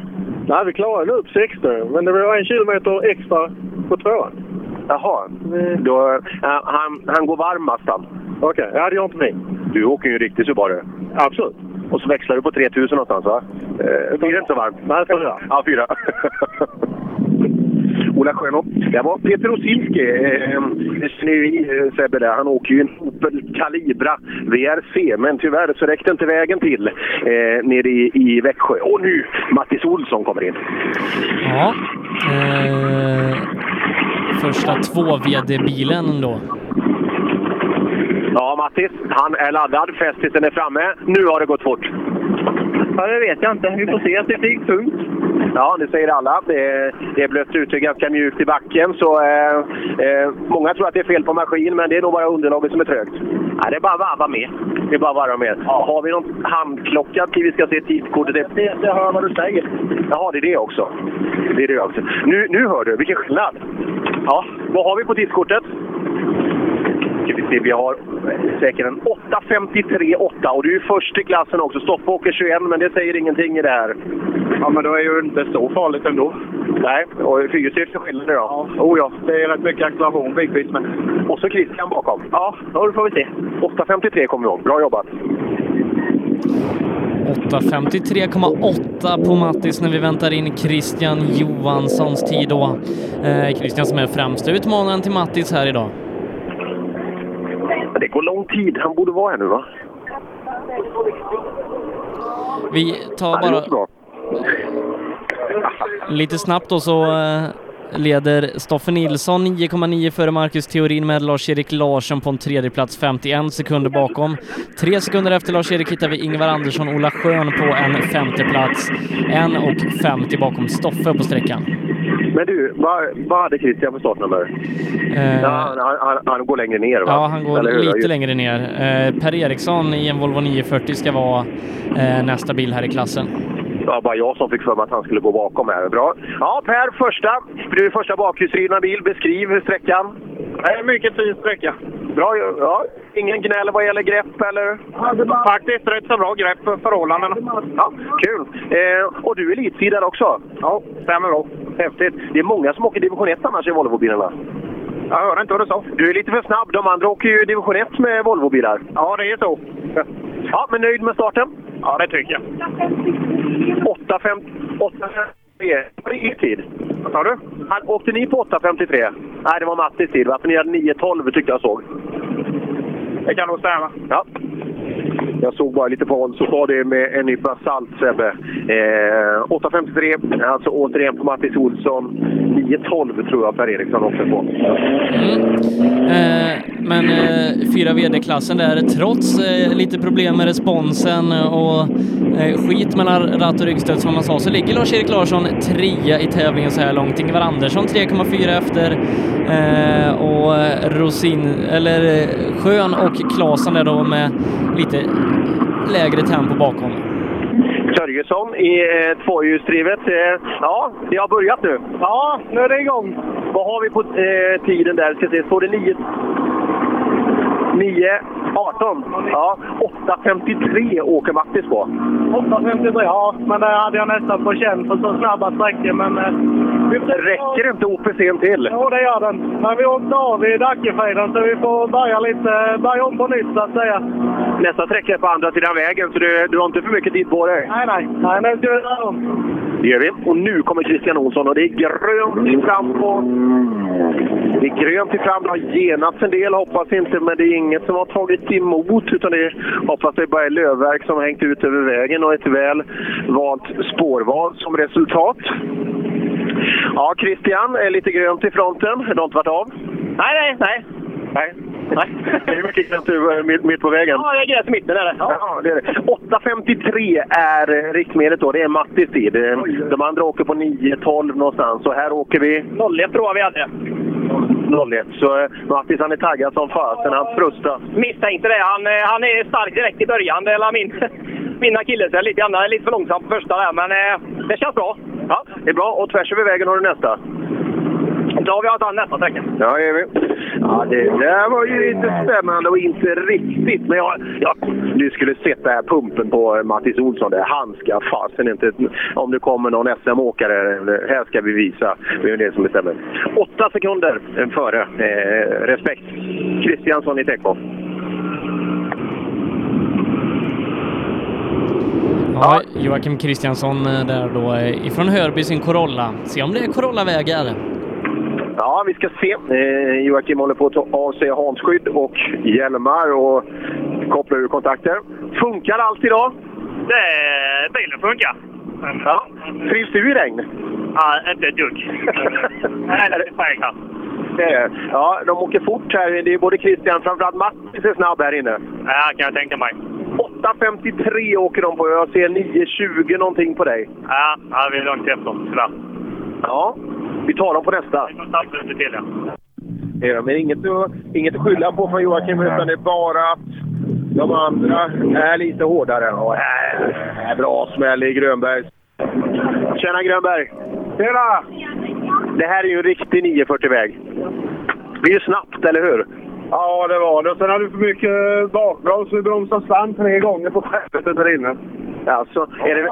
nej, vi klarade nu upp 60, men det var en kilometer extra på tvåan. Jaha. Då, ja, han, han går varm, Mazdan. Okej, ja, det gör inte mig. Du åker ju en riktig Subaru. Absolut. Och så växlar du på 3000 någonstans, va? Eh, blir det inte så varmt? Nej, fyra. Ja, fyra. Ola Schönhoff. Det var Peter Rosinski. Eh, i eh, Sebbe där. Han åker ju en Opel Calibra VRC. Men tyvärr så räckte inte vägen till eh, nere i, i Växjö. Och nu Mattis Olsson kommer in. Ja. Eh, första 2VD-bilen då. Ja, Mattis. Han är laddad. Fästisen är framme. Nu har det gått fort. Ja, det vet jag inte. Vi får se. Det gick tungt. Ja, det säger alla. Det är, det är blött ute ganska mjukt i backen. Så, eh, eh, många tror att det är fel på maskin, men det är nog bara underlaget som är trögt. Ja, det är bara att varva med. Det är bara att varva med. Har vi någon handklocka till vi ska se tidskortet? Det, det, det hör jag vad du säger. Jaha, det är det också. Det är det också. Nu, nu hör du, vilken skillnad! Ja, vad har vi på tidskortet? Ska vi se, vi har säkert en 8.53,8 och du är först i klassen också. Stoffe åker 21, men det säger ingenting i det här. Ja, men då är ju inte så farligt ändå. Nej, och fyrhjulsdrift skiljer det då? Ja. Oh ja, det är rätt mycket acceleration bitvis. Men... Och så Christian bakom. Ja, då får vi se. 8.53 kommer vi ihåg. Bra jobbat! 8.53,8 på Mattis när vi väntar in Christian Johanssons tid då. Eh, Christian som är främsta utmanaren till Mattis här idag. Det går lång tid. Han borde vara här nu, va? Vi tar bara lite snabbt då så eh, leder Stoffe Nilsson 9,9 före Marcus Theorin med Lars-Erik Larsson på en tredje plats 51 sekunder bakom. Tre sekunder efter Lars-Erik hittar vi Ingvar Andersson Ola Schön på en femte plats. En och 50 bakom Stoffe på sträckan. Men du, vad, vad hade Christian för startnummer? Eh, Ja, han, han, han, går längre ner, va? Ja, han går lite längre ner. Eh, per Eriksson i en Volvo 940 ska vara eh, nästa bil här i klassen. Det var bara jag som fick för mig att han skulle gå bakom här. Bra. Ja, Per, första. Du är första bakhjulsdrivna bil. Beskriv sträckan. Nej, mycket fin sträcka. Bra. Ja. Ingen gnäll vad gäller grepp, eller? Faktiskt rätt så bra grepp för förhållandena. Ja, kul. Eh, och du är elitsidad också? Ja, stämmer bra. Häftigt. Det är många som åker division 1 annars i Volvobilarna. Jag hörde inte vad du sa. Du är lite för snabb. De andra åker ju division 1 med Volvobilar. Ja, det är så. Ja, men nöjd med starten? Ja, det tycker jag. 8.53. 8.53. Vad är er tid? Vad sa du? Han, åkte ni på 8.53? Nej, det var Mattis tid. va? För ni hade 9.12 tyckte jag såg. Det kan nog stämma. Ja jag såg bara lite på håll, så var det med en nypa salt Sebbe. Eh, 8.53, alltså återigen på Mattis Olsson. 9.12 tror jag Per Eriksson också på. Mm. Eh, men eh, fyra VD-klassen där, trots eh, lite problem med responsen och eh, skit mellan ratt och ryggstöd som man sa, så ligger Lars-Erik Larsson trea i tävlingen så här långt. Ingvar Andersson 3,4 efter eh, och Rosin, eller eh, och Klasen där då med lite lägre tempo bakom. Sörjesson i eh, tvåhjulsdrivet. Eh, ja, det har börjat nu. Ja, nu är det igång. Vad har vi på eh, tiden där? Ska se, står det 9... 9... 18? Ja, 8.53 åker Mattis på. 8.53, ja. Men det hade jag nästan på känn för så snabba sträckor. Men, eh, Räcker inte OPC'n till? Jo, det gör den. Men vi åkte av i Dackefejden så vi får börja, lite, börja om på nytt så att säga. Nästa sträcka är på andra sidan vägen, så du, du har inte för mycket tid på dig. Nej, nej. Nej, nu ska vi göra om. Det gör vi. Och nu kommer Christian Olsson och det är grönt fram på... Det är grönt till fram. Det har genats en del, hoppas inte, men det är inget som har tagit emot. Utan det är, hoppas det är bara är lövverk som har hängt ut över vägen och ett väl valt spårval som resultat. Ja, Christian, är lite grönt i fronten. Det har inte varit av? Nej, nej, nej. Nej. Nej. Det är mycket grönt mitt, mitt på vägen. Ja, det är grönt i mitten är det. Ja. Ja, det är det. 8.53 är eh, riktmedlet då. Det är Mattis tid. Eh, De andra åker på 9.12 någonstans. Så här åker vi... 01 tror jag vi hade. 01. Så eh, Mattis han är taggad som fasen. Han frustar. Misstänkte det. Han, han är stark direkt i början. Det är min, min akilleshäl lite grann. Han är lite för långsam på första där, men det känns bra. Ja, det är bra. Och tvärs över vägen har du nästa. Då har vi tagit nästa sträcka. Ja, det är vi. Ja, det där var ju lite spännande och inte riktigt. Men jag, jag, du skulle sett den här pumpen på Mattis Olsson. Där. Han ska fasen inte... Om det kommer någon SM-åkare. Här ska vi visa vem det är som bestämmer. Åtta sekunder före. Eh, respekt. Kristiansson i Teckhoff. Ja, Joakim Kristiansson eh, där då eh, ifrån Hörby sin Corolla. Se om det är Corolla-vägar. Ja, vi ska se. Eh, Joakim håller på att ta av sig handskydd och hjälmar och kopplar ur kontakter. Funkar allt idag? Det, bilen funkar. Ja. Trivs du i regn? Ja, inte ett dugg. Nej, det är fräck här. Det är- Ja, de åker fort här. Det är både Christian, framförallt Mattis är snabb här inne. Ja, kan jag tänka mig. 8.53 åker de på. Jag ser 9.20 någonting på dig. Ja, ja vi är långt efter tyvärr. Ja, vi tar dem på nästa. Det går snabbt lite till ja. Det är. Men inget, inget att skylla på från Joakim, utan det är bara att de andra är lite hårdare. Och är bra smäll i Grönberg. Tjena Grönberg! Tjena! Det här är ju en riktig 940-väg. Det är ju snabbt, eller hur? Ja, det var det. Sen hade vi för mycket bakbroms så vi bromsade slant tre gånger på skeppet där inne. Alltså, är det,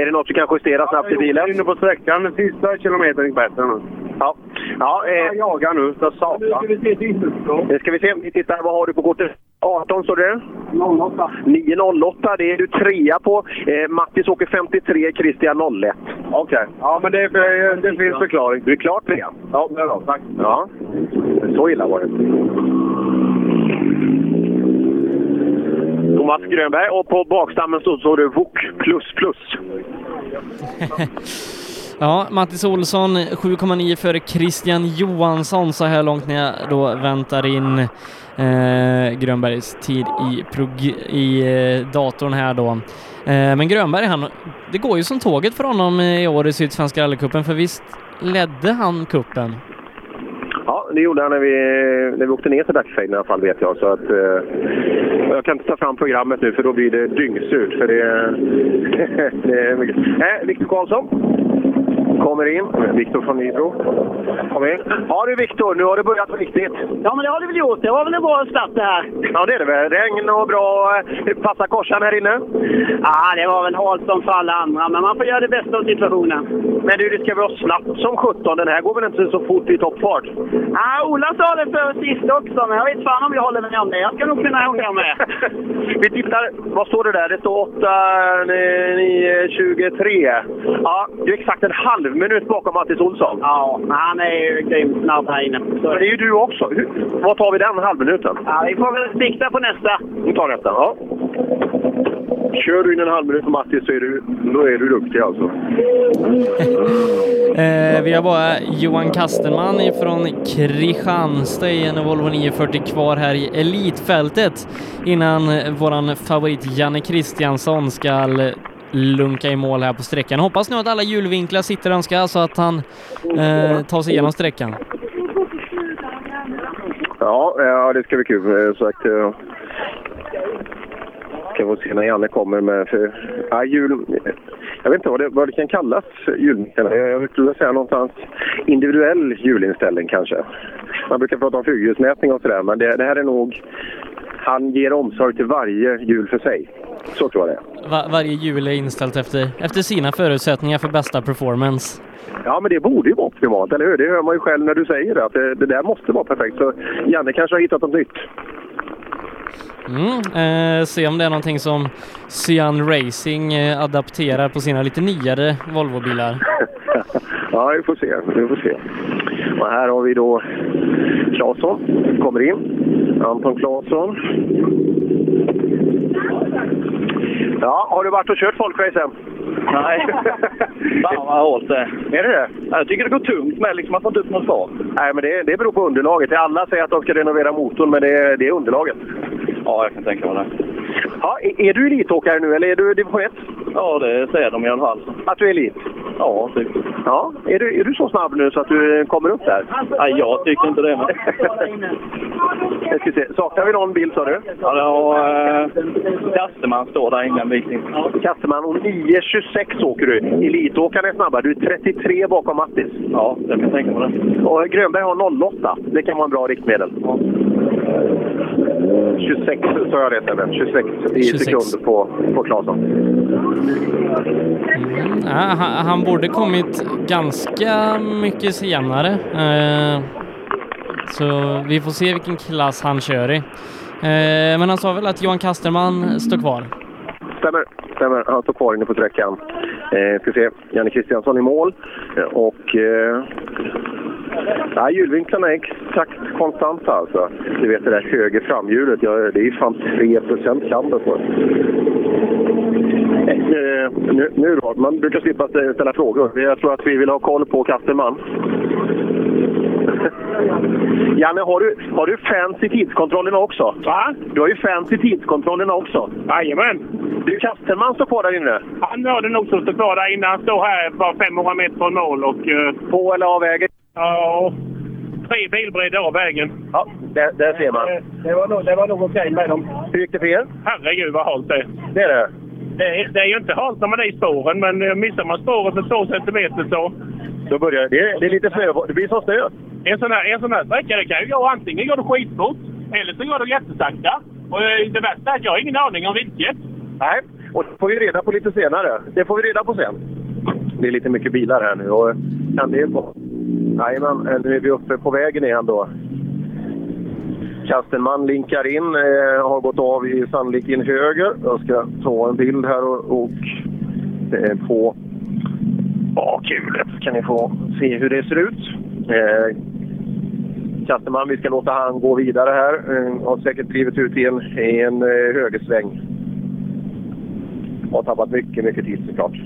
är det något du kan justera snabbt i bilen? Inne på sträckan. Den sista kilometern gick bättre nu. Ja. ja eh, Jag jagar nu, så satan. Nu ska vi se dieselskåp. det ska vi se. Vi tittar. Vad har du på kortet? 18 står det? 08. 908, det är du trea på. Eh, Mattis åker 53, Christian 01. Okej. Ja, men det, är- det finns förklaring. Du är klart trea? Ja, är bra. Tack. Ja. Så illa var det inte. Thomas Grönberg och på bakstammen så står det VOK++. Ja, Mattis Olsson 7,9 före Christian Johansson så här långt när jag då väntar in eh, Grönbergs tid i, prog- i eh, datorn här då. Eh, men Grönberg, han, det går ju som tåget för honom i år i Sydsvenska rallycupen, för visst ledde han kuppen? Det gjorde han när vi, när vi åkte ner till backfaden i alla fall, vet jag. Så att, eh, jag kan inte ta fram programmet nu, för då blir det dyngsurt. För det, det är mycket. Eh, Viktor Karlsson kommer in. Viktor från Nybro. Kom in. Ja du Viktor, nu har det börjat på riktigt. Ja, men det har det väl gjort. Det var väl en bra start det här. Ja, det är det väl. Regn och bra. eh, Passa korsan här inne. Ja, det var väl halt som för alla andra, men man får göra det bästa av situationen. Men du, det ska vara snabbt som 17. Den här går väl inte så fort i toppfart? Ja, Ola sa det för sist också, men jag vet fan om jag håller med om det. Jag ska nog kunna hänga med. Vi tittar. Vad står det där? Det står 8, 9, 23. Ja, du är exakt en halv minut bakom Mattis Olsson. Ja, han är ju grymt snabb här inne. Men det är ju du också. Hur, vad tar vi den halvminuten? Ja, vi får väl sikta på nästa. Vi tar nästa, ja. Kör du in en halv minut på Mattis så är du, då är du duktig alltså. Eh, vi har bara Johan Kastenman från Kristianstad i en Volvo 940 kvar här i elitfältet innan våran favorit Janne Kristiansson ska lunka i mål här på sträckan. Hoppas nu att alla hjulvinklar sitter han ska så att han eh, tar sig igenom sträckan. Ja, ja, det ska bli kul. Eh, sagt, ja. ska få se när Janne kommer med... För, ja, jul, jag vet inte vad det, vad det kan kallas, julvinklarna. Jag, jag skulle säga någonstans individuell julinställning kanske. Man brukar prata om fyrhjulsmätning och sådär, men det, det här är nog... Han ger omsorg till varje hjul för sig. Så tror jag det är. Va varje hjul är inställt efter, efter sina förutsättningar för bästa performance. Ja, men det borde ju vara optimalt, eller hur? Det hör man ju själv när du säger det, att det, det där måste vara perfekt. Så Janne kanske har hittat något nytt. Mm, eh, se om det är någonting som Cyan Racing eh, adapterar på sina lite nyare Volvobilar. ja, vi får se. Vi får se. Och här har vi då Claesson, kommer in. Anton Claesson. Ja, har du varit och kört folkrace Nej. Fan vad hårt det är. Är det det? Jag tycker det går tungt med liksom att man inte upp någon fart. Nej, men det, det beror på underlaget. Alla säger att de ska renovera motorn, men det, det är underlaget. Ja, jag kan tänka mig det. Ja, är, du elitåkare nu eller är du division 1? Ja, det säger de i alla fall. Att du är elit? Ja, typ. Ja, är du, är du så snabb nu så att du kommer upp där? Nej, jag tycker inte det. Jag ska se. Saknar vi någon bild sa du? Ja, det har... Eh, Kasteman står där innan in. Kasteman, och 9.26 åker du. Elitåkaren är snabbare. Du är 33 bakom Mattis. Ja, det kan jag tänka mig det. Och Grönberg har 08. Det kan vara en bra riktmedel. Ja. 26 sa jag rätt eller? 26 i 26. sekunder på, på Claesson. Mm, han, han, borde kommit ganska mycket senare. Eh, så vi får se vilken klass han kör i. Eh, men han sa väl att Johan Kasterman står kvar? Stämmer, stämmer. Han står kvar inne på sträckan. Eh, ska se, Janne Kristiansson i mål. Och eh, Ja, hjulvinklarna är exakt konstanta alltså. Du vet det där höger framhjulet, ja, det är ju fan 3 camber på det. Eh, nu, nu då, man brukar slippa ställa frågor. Jag tror att vi vill ha koll på Kasterman. Janne, har du, har du fans i tidskontrollerna också? Va? Du har ju fans i tidskontrollerna också. Jajamän. Du, Kasterman står kvar där inne? Han hörde nog som står kvar där inne. Han står här bara 500 meter från mål och... Uh... På eller av vägen? Ja, tre bilbredder av vägen. Ja, där, där ser man. Det var nog, det var nog okej med dem. Hur gick det för er? Herregud vad halt det är. Det är det? Det det är ju inte halt när man är i spåren, men missar man spåret med två centimeter så... Då börjar det. Det är lite snö. Det blir som snö. En sån här, en sån här sträcka, det kan ju gå antingen går det skitfort eller så går det jättesakta. Och det värsta är att jag har ingen aning om vilket. Nej, och det får vi reda på lite senare. Det får vi reda på sen. Det är lite mycket bilar här nu och eh, kan det vara... Jajamän, eh, nu är vi uppe på vägen igen då. Kastenman linkar in, eh, har gått av i Sandviken höger. Jag ska ta en bild här och, och eh, på bakhjulet kan ni få se hur det ser ut. Eh, Kastenman, vi ska låta han gå vidare här. Eh, har säkert drivit ut i en, i en eh, högersväng. Har tappat mycket, mycket tid såklart.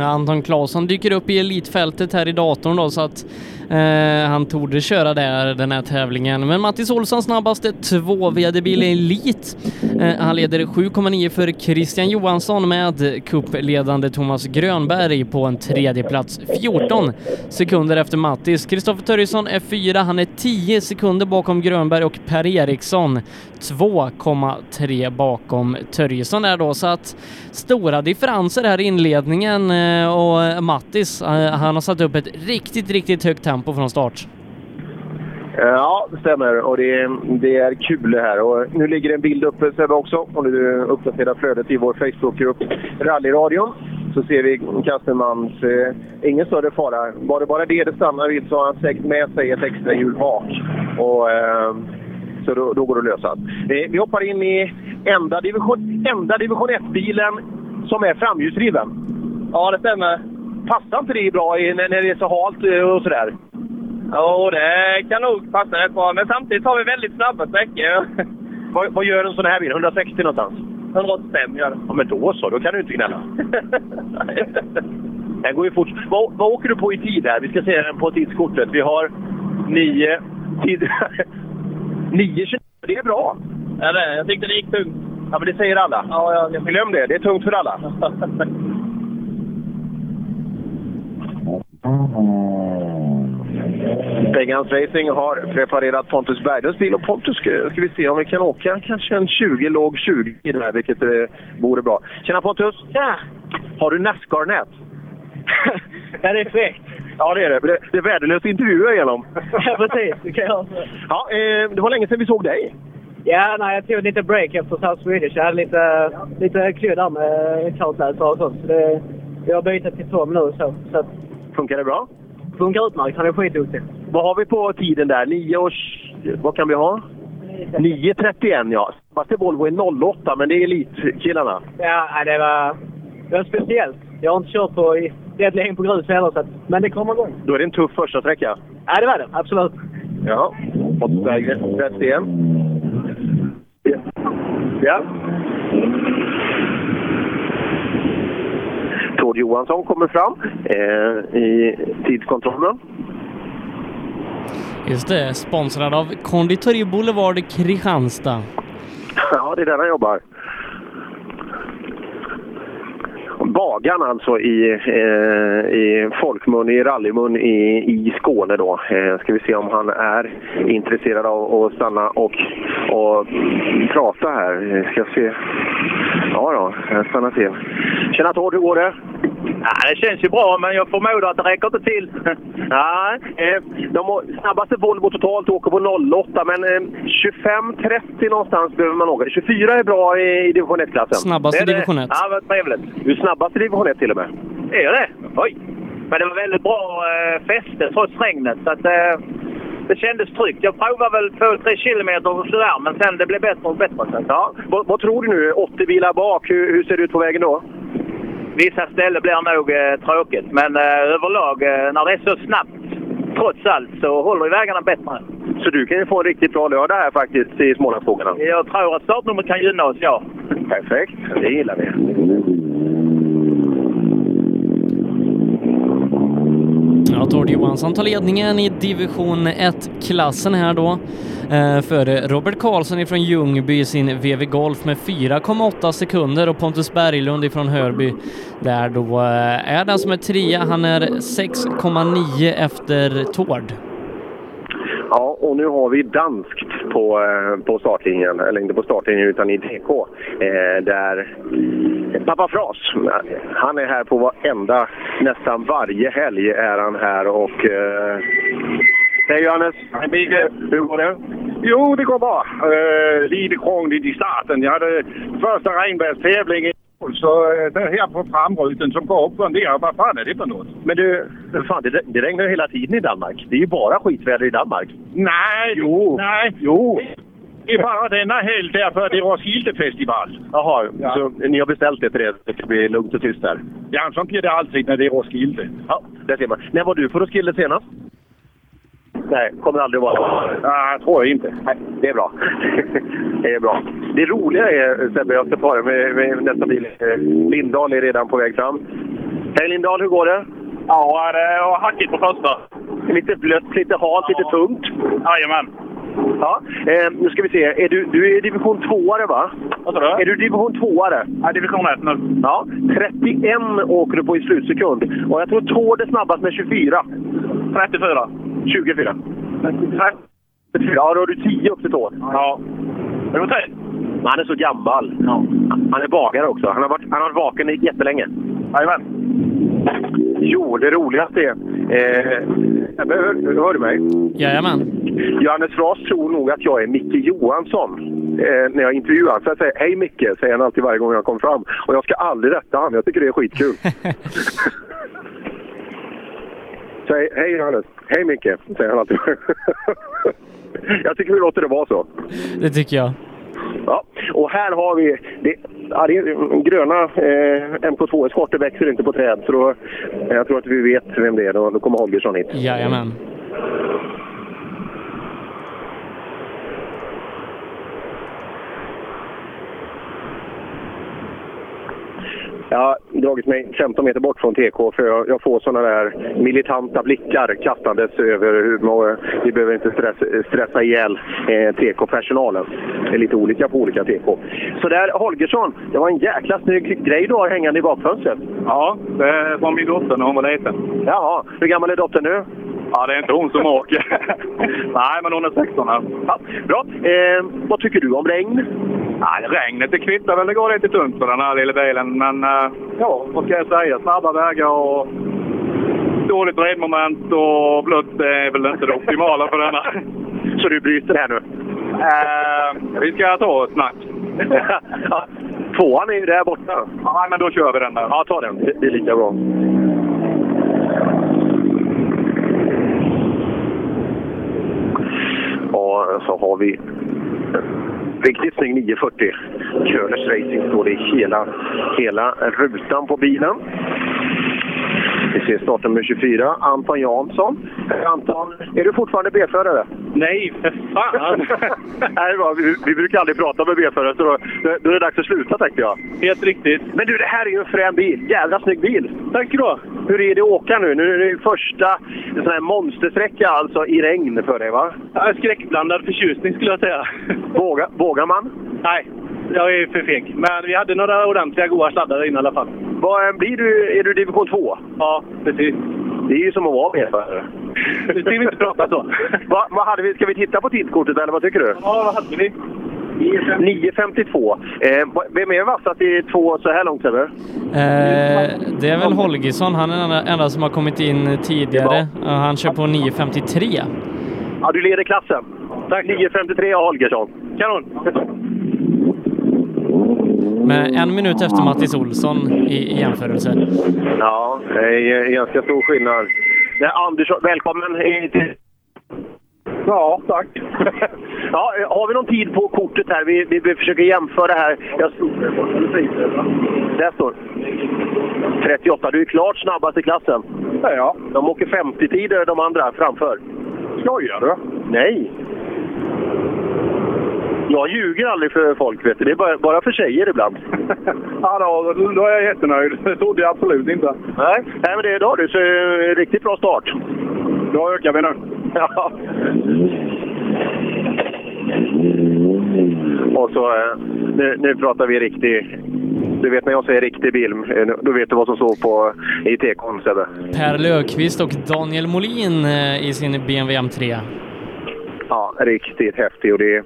Anton Claesson dyker upp i elitfältet här i datorn då så att eh, han torde köra där den här tävlingen. Men Mattis Olsson snabbaste två VD-bil i elit. Eh, han leder 7,9 för Christian Johansson med kuppledande Thomas Grönberg på en tredje plats 14 sekunder efter Mattis. Kristoffer Törjesson är fyra, han är 10 sekunder bakom Grönberg och Per Eriksson 2,3 bakom Törjesson är då så att stora differenser här i inledningen eh, och Mattis eh, han har satt upp ett riktigt, riktigt högt tempo från start. Ja, det stämmer. Och det, det är kul det här. Och nu ligger en bild uppe Sebbe också. Om du uppdaterar flödet i vår Facebookgrupp Rallyradion så ser vi Kastermans... Eh, ingen större fara. Var det bara det det stannar vid så har han säkert med sig ett extra hjul bak. Och, eh, så då, då, går det att lösa. Eh, vi hoppar in i enda division, enda division 1-bilen som är framhjulsdriven. Ja, det stämmer. Passar inte det bra i, när, när det är så halt eh, och sådär? Ja, det kan nog passa rätt bra. Men samtidigt har vi väldigt snabba sträckor. Vad, vad gör en sån här bil? 160 någonstans? 185 gör det. Ja, men då så. Då kan du inte gnälla. Den går ju fort. Vad, vad åker du på i tid här? Vi ska se den på tidskortet. Vi har nio... Tid... 9 Det är bra. Ja, det, jag tyckte det gick tungt. Ja, men det säger alla. Ja, ja, jag... Glöm det. Det är tungt för alla. Pegans Racing har preparerat Pontus Berglunds bil och Pontus ska, ska vi se om vi kan åka kanske en 20, låg 20 i den här, vilket eh, vore bra. Tjena Pontus! Tja! Har du Nascar-nät? ja, det är fräckt. Ja, det är det. Det, det är värdelöst att intervjua igenom. ja, precis. Det kan jag Ja, eh, det var länge sedan vi såg dig. Ja, nej, jag tog lite break efter South Swedish. Jag hade lite, lite kludd där med kartläsare och sånt. Så det, jag har bytt till Tom nu så. så Funkar det bra? Funkar utmärkt. Han är skitduktig. Vad har vi på tiden där? 9 års... Vad kan vi ha? 9.31 ja. Fast Volvo är 08, men det är elitkillarna. Ja, det var, det var speciellt. Jag har inte kört på rätt länge på grus heller, så att, men det kommer igång. Då är det en tuff första sträcka. Ja, det var det. Absolut. Ja. Pontus Berggren, rätt igen. Ja. ja. Tord Johansson kommer fram eh, i tidskontrollen. Just det, sponsrad av Konditori Boulevard Kristianstad. Ja, det är där han jobbar. Bagan alltså i, eh, i folkmun, i rallymun i, i Skåne då. Eh, ska vi se om han är intresserad av att stanna och, och prata här. Eh, ska se. Ja då, jag stannar till. Tjena Tord, hur går det? Ja, det känns ju bra, men jag förmodar att det räcker inte till. Nej, eh, de snabbaste Volvo totalt åker på 08, men eh, 25-30 någonstans behöver man åka. 24 är bra i, i division 1-klassen. Snabbast i Det är det. division 1. Ja, vad trevligt. Du är snabbast i division 1 till och med. Är det? Oj! Men det var väldigt bra eh, fäste trots regnet, så att, eh, det kändes tryggt. Jag provade väl 2-3 kilometer och sådär, men sen det blev bättre och bättre. Så. Ja, vad, vad tror du nu? 80 bilar bak, hur, hur ser det ut på vägen då? Vissa ställen blir nog eh, tråkigt, men eh, överlag eh, när det är så snabbt, trots allt, så håller vägarna bättre. Så du kan ju få en riktigt bra lördag här faktiskt i Smålandsskogarna. Jag tror att startnumret kan gynna oss, ja. Perfekt, det gillar vi. Ja, Tord Johansson tar ledningen i division 1-klassen här då. Eh, före Robert Karlsson ifrån Ljungby i sin VV Golf med 4,8 sekunder och Pontus Berglund ifrån Hörby där då eh, är den som är trea. Han är 6,9 efter Tord. Ja, och nu har vi danskt på, eh, på startlinjen. Eller inte på startlinjen, utan i DK. Eh, där Pappa Fras, han är här på varenda, nästan varje helg är han här och... Eh... Hej Johannes! Hej Mikael! Hur går det? Jo, det går bra. Uh, lite krångligt i starten. Jag hade första regnbärstävling i år, så uh, den här på framrutan som går upp funderar vad fan är det för något? Men du, fan, det, det regnar ju hela tiden i Danmark. Det är ju bara skitväder i Danmark. Nej, jo. Nej, jo. Det är bara denna helg därför att det är Roskildefestival. Jaha, Ja. så ni har beställt det till det? Det ska bli lugnt och tyst där? Ja, så blir det alltid när det är Roskilde. Ja, där ser man. När var du på Roskilde senast? Nej, kommer aldrig vara. Ja, tror jag inte. Nej, det är bra. det är bra. Det roliga är, Sebbe, jag ska ta det med, med nästa bil. Eh, Lindahl är redan på väg fram. Hej Lindahl, hur går det? Ja, det var hackigt på första. Lite blött, lite halt, lite tungt. Jajamän. Ja, eh, nu ska vi se. Är du, du är division 2-are va? Vad sa du? Är du division 2-are? Ja, division 1 nu. Ja, 31 åker du på i slutsekund. Och jag tror Tord är snabbast med 24. 34. 24. 34. Ja, då har du 10 upp till Tord. Ja. Det var. Han är så gammal. Han är bagare också. Han har varit, han har varit vaken i jättelänge. Jajamän. Jo, det roligaste är... Eh, hör, hör du mig? Jajamän. Johannes Fras tror nog att jag är Micke Johansson eh, när jag intervjuar honom. Så jag säger hej Micke, säger han alltid varje gång jag kommer fram. Och jag ska aldrig rätta honom. Jag tycker det är skitkul. Säg hej Johannes. Hej Micke, säger han alltid. jag tycker vi låter det vara så. Det tycker jag. Ja, och här har vi... Det, ja, det gröna eh, MK2-eskorter växer inte på träd, så då, eh, jag tror att vi vet vem det är. Då, då kommer Holgersson hit. Jajamän. Jag har dragit mig 15 meter bort från TK för jag, får sådana där militanta blickar kastandes över hur man, vi behöver inte stress, stressa ihjäl eh, TK-personalen. Det är lite olika på olika TK. Så där, Holgersson, det var en jäkla snygg grej du har hängande i bakfönstret. Ja, det var min dotter när hon var liten. Jaha, hur gammal är dottern nu? Ja, det är inte hon som åker. Nej, men hon är 16 här. Ja, bra. Eh, vad tycker du om regn? Nej, regnet det kvittar väl. Det går lite tunt för den här lilla bilen. Men eh, ja, vad ska jag säga? Snabba vägar och dåligt vridmoment och blött är väl inte det optimala för denna. Så du bryter här nu? Eh, vi ska ta ett snack. ja, tvåan är ju där borta. Ja, men då kör vi den där. Ja, ta den. Det- är lika bra. Och så har vi riktigt snygg 940. Körners Racing står det i hela, hela rutan på bilen. Vi ser startnummer 24, Anton Jansson. Anton, är du fortfarande B-förare? Nej, för fan! Nej, va, vi, vi brukar aldrig prata med B-förare, så då, då är det dags att sluta tänkte jag. Helt riktigt. Men du, det här är ju en frän bil. Jävla snygg bil! Tack då! Hur är det att åka nu? Nu är det första sån här monstersträcka alltså i regn för dig, va? Ja, skräckblandad förtjusning skulle jag säga. Vågar, vågar man? Nej, jag är för feg. Men vi hade några ordentliga goda sladdar in i alla fall. Vad blir du? Är du division 2? Ja, precis. Det är ju som att vara B-förare. Nu ska vi inte prata så. Va, vad hade vi? Ska vi titta på tidskortet eller vad tycker du? Ja, vad hade vi? 9.52. Eh, vem är vassast i två så här långt, Sebbe? Eh, det är väl Holgersson, han är den enda- som har kommit in tidigare. Han kör på 9.53. Ja, du leder klassen. Tack. 9.53 av Holgersson. Kanon! Med en minut efter Mattis Olsson i, i jämförelse. Ja, det är ganska stor skillnad. Nej, Andersson, välkommen hit. Ja, tack. ja, har vi någon tid på kortet här? Vi, vi, vi försöker jämföra här. Jag... Där står 38. Du är klart snabbast i klassen. Ja. De åker 50-tider de andra framför. Skojar du? Nej. Jag ljuger aldrig för folk, vet du. Det är bara, bara för tjejer ibland. Ja, då, då är jag jättenöjd. Det trodde jag absolut inte. Nej, Nej men det är idag du. Så eh, riktigt bra start. Då ökar vi nu. Ja. Och så, eh, nu, nu pratar vi riktig... Du vet när jag säger riktig bil, eh, då vet du vad som står på i tekon, Sebbe. Per Löfqvist och Daniel Molin i sin BMW M3. Ja, riktigt häftig. Och det,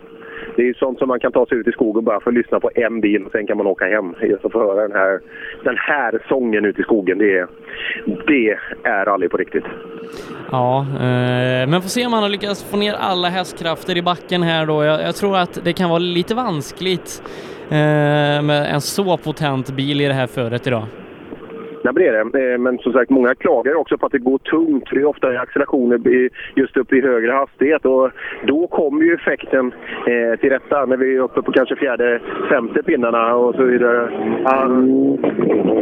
det är sånt som man kan ta sig ut i skogen bara för att lyssna på en bil och sen kan man åka hem. Just att få höra den här, den här sången ute i skogen, det, är- det är rally på riktigt. Ja, eh, men får se om han har lyckats få ner alla hästkrafter i backen här då. Jag, jag tror att det kan vara lite vanskligt eh, med en så potent bil i det här föret idag räkna men det eh, Men som sagt, många klagar också på att det går tungt. för Det är ofta accelerationer just upp i högre hastighet och då kommer ju effekten eh, till rätta när vi är uppe på kanske fjärde, femte pinnarna och så vidare. Han,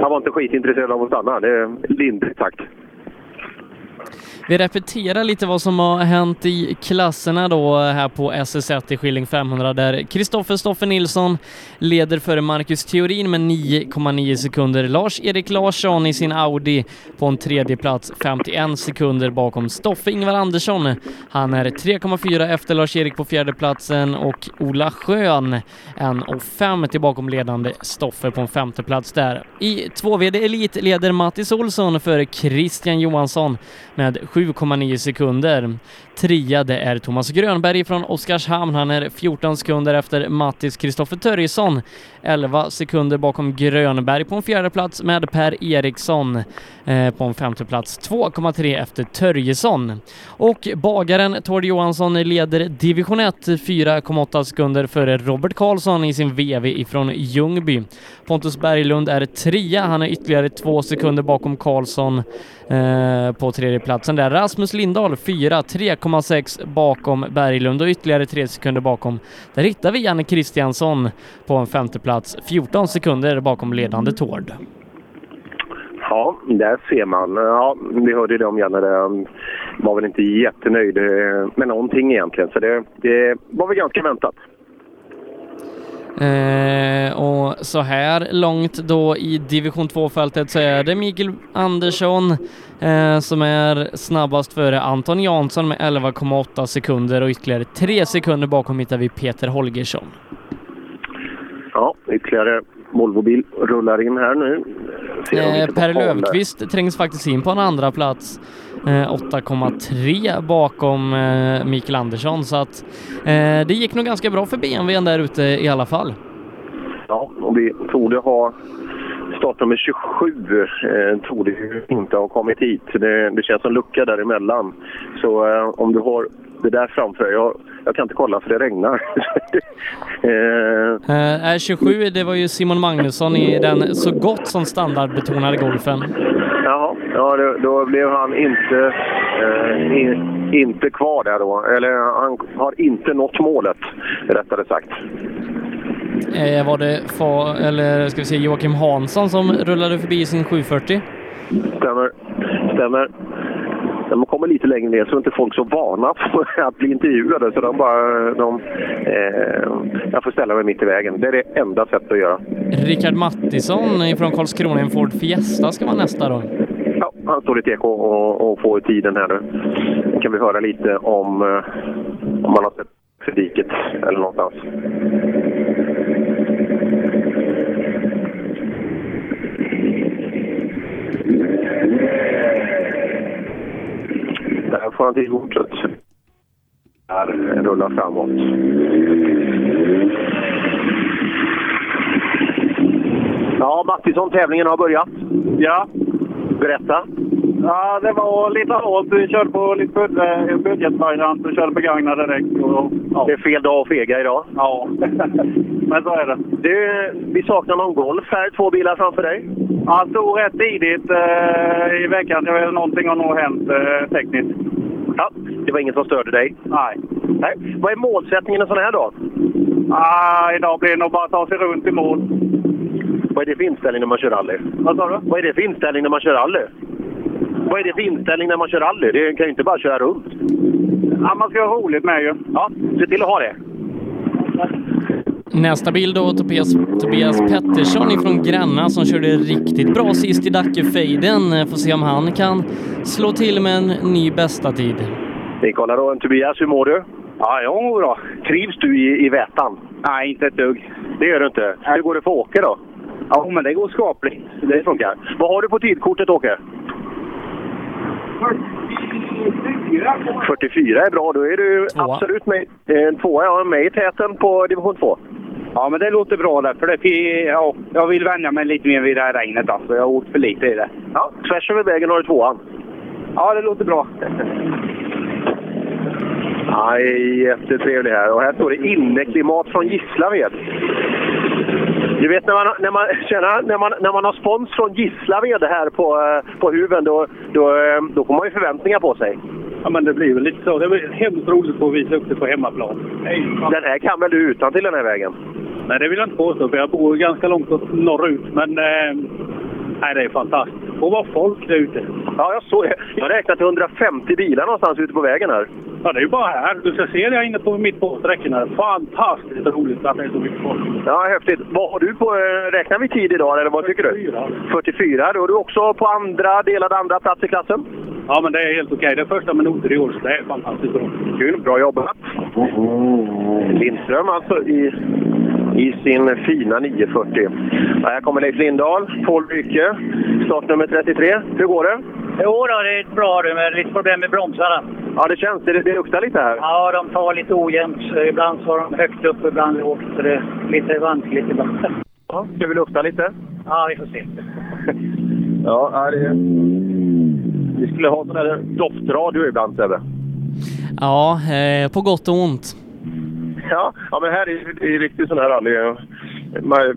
han var inte skitintresserad av att stanna. Det är lindrigt sagt. Vi repeterar lite vad som har hänt i klasserna då här på SS1 i Skilling 500 där Kristoffer Stoffe Nilsson leder före Marcus Theorin med 9,9 sekunder. Lars-Erik Larsson i sin Audi på en tredje plats 51 sekunder bakom Stoffe Ingvar Andersson. Han är 3,4 efter Lars-Erik på fjärde platsen och Ola Schön en och fem till bakom ledande Stoffe på en femte plats där. I 2VD Elit leder Mattis Olsson före Christian Johansson med 7,9 sekunder. Trea det är Thomas Grönberg från Oskarshamn. Han är 14 sekunder efter Mattis Kristoffer Törjesson. 11 sekunder bakom Grönberg på en fjärde plats med Per Eriksson eh, på en femte plats. 2,3 efter Törjesson. Och bagaren Tord Johansson leder division 1 4,8 sekunder före Robert Karlsson i sin VV ifrån Ljungby. Pontus Berglund är trea. Han är ytterligare två sekunder bakom Karlsson eh, på tredje platsen där. Rasmus Lindahl 4, 3,6 bakom Berglund och ytterligare tre sekunder bakom. Där hittar vi Janne Kristiansson på en femte plats, 14 sekunder bakom ledande Tord. Ja, där ser man. Ja, vi hörde ju det om Janne. Han var väl inte jättenöjd eh, med någonting egentligen. Så det, det var väl ganska väntat. Eh, och så här långt då i division 2-fältet så är det Mikael Andersson eh, som är snabbast före Anton Jansson med 11,8 sekunder och ytterligare 3 sekunder bakom hittar vi Peter Holgersson. Ja, ytterligare Volvobil rullar in här nu. Eh, per. Löfqvist trängs faktiskt in på en andra plats. Eh, 8,3 bakom eh, Mikael Andersson så att eh, det gick nog ganska bra för BMWn där ute i alla fall. Ja, och vi torde ha startnummer 27 eh, torde inte ha kommit hit. Det, det känns som lucka däremellan. Så eh, om du har det där framför jag, jag kan inte kolla för det regnar. eh, Eh, är 27, det var ju Simon Magnusson i den så gott som standardbetonade golfen. Jaha, ja, då, då blev han inte, eh, in, inte kvar där då. Eller han har inte nått målet, rättare sagt. Eh, var det fa, eller ska vi säga Joakim Hansson som rullade förbi sin 740? Stämmer. Stämmer. När man kommer lite längre ner så är inte folk så vana att bli intervjuade. Så de bara... De, eh, jag får ställa mig mitt i vägen. Det är det enda sättet att göra. Rickard Mattisson från Karlskrona, en Ford Fiesta ska vara nästa då. Ja, han står lite eko och, och får tiden här nu. Kan vi höra lite om, eh, om man har sett för diket eller någonstans. Där får han till kortet. Där rullar framåt. Ja, Mattisson, tävlingen har börjat. Ja. Berätta. Ja, det var lite hårt. Vi körde på lite budget- budgetvariant och körde begagnade däck. Och, ja. Det är fel dag att fega idag. Ja, men så är det. Du, vi saknar någon Golf här, två bilar framför dig. Han stod rätt tidigt eh, i veckan. Det var någonting har nog hänt eh, tekniskt. Ja, det var inget som störde dig? Nej. Nej. Vad är målsättningen en sån här dag? Ah, idag blir det nog bara att ta sig runt i mål. Vad är det för inställning när man kör rally? Vad sa du? Vad är det för inställning när man kör rally? Vad är det för inställning när man kör rally? Det kan ju inte bara köra runt. Ja, man ska ha roligt med ju. Ja, se till att ha det. Nästa bild då Tobias, Tobias Pettersson ifrån Gränna som körde riktigt bra sist i Dackefejden. Eh, Får se om han kan slå till med en ny bästa tid. Vi kollar då. Tobias, hur mår du? Ja, jag mår bra. Trivs du i, i Vätan? Nej, inte ett dugg. Det gör du inte. Hur går det för Åke då? Ja, men det går skapligt. Det funkar. Vad har du på tidkortet, Åke? 44 är bra. Då är du absolut med, eh, tvåa, ja, med i täten på division 2. Ja, men det låter bra där. För det, ja, jag vill vänja mig lite mer vid det här regnet. Alltså. Jag har åkt för lite i det. Ja, tvärs över vägen har du tvåan. Ja, det låter bra. Ja, jättetrevlig här. Och här står det inneklimat från Gislaved. Du vet när man, när man, tjena, när man, när man har spons från Gislaved här på, eh, på huven, då, då, eh, då får man ju förväntningar på sig. Ja, men det blir väl lite så. Det blir hemskt roligt att visa upp det på hemmaplan. Den här kan väl du utan till den här vägen? Nej, det vill jag inte påstå, för jag bor ganska långt norrut. Men eh, nej, det är fantastiskt. Och vad folk där ute. Ja, jag såg det. Jag har räknat till 150 bilar någonstans ute på vägen här. Ja, det är ju bara här. Du ska se det inne på mitt på sträckorna. Fantastiskt roligt att det är så mycket folk. Ja, häftigt. Vad har du på... eh, Räknar vi tid idag, eller vad tycker du? 44. 44. Då är du också på andra, delad andra plats i klassen. Ja, men det är helt okej. Det är första med noter i år, så det är fantastiskt bra. Kul, bra jobbat. Lindström alltså i, i sin fina 940. Ja, här kommer Leif Lindahl, Paul Rycke, startnummer 33. Hur går det? Jo då, det är bra det, men lite problem med bromsarna. Ja, det känns. Det, det luktar lite här. Ja, de tar lite ojämnt. Ibland så har de högt upp, ibland lågt. Så det är lite vanskligt ibland. Ja, ska vi lufta lite? Ja, vi får se. Ja, det... Vi skulle ha sån här doftradio ibland, Sebbe. Ja, eh, på gott och ont. Ja, ja men här är det riktigt sån här rally.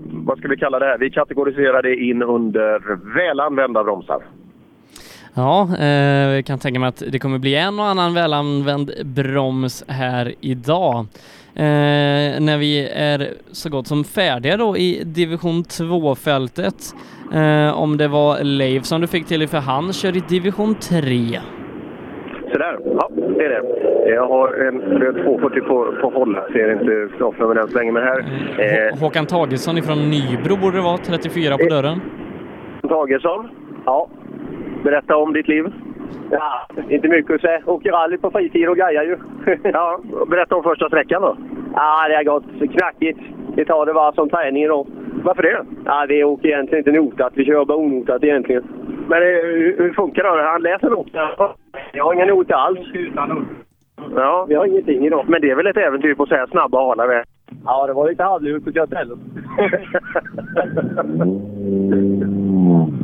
Vad ska vi kalla det här? Vi kategoriserar det in under välanvända bromsar. Ja, eh, jag kan tänka mig att det kommer bli en och annan välanvänd broms här idag. Eh, när vi är så gott som färdiga då i division 2-fältet. Eh, om det var Leif som du fick till för han kör i division 3. Sådär, ja det är det. Jag har en röd 240 på, på håll. Ser inte startnummer än så länge, men här... Eh, Håkan Tagesson ifrån Nybro borde det vara, 34 på dörren. Tagesson. Ja. Berätta om ditt liv. Ja, inte mycket att säga. Åker rally på fritid och grejer ju. ja, berätta om första sträckan då. Ja, det har gått knackigt. Vi tar det bara som träning då. Varför det? Ja, vi åker egentligen inte notat. Vi kör bara onotat egentligen. Men eh, hur, hur funkar det? Han läser noter? Jag har ingen not alls. Ja. Vi har ingenting idag. Men det är väl ett äventyr på så här snabba hala vägar? Ja, det var lite halvlurigt på kartellen.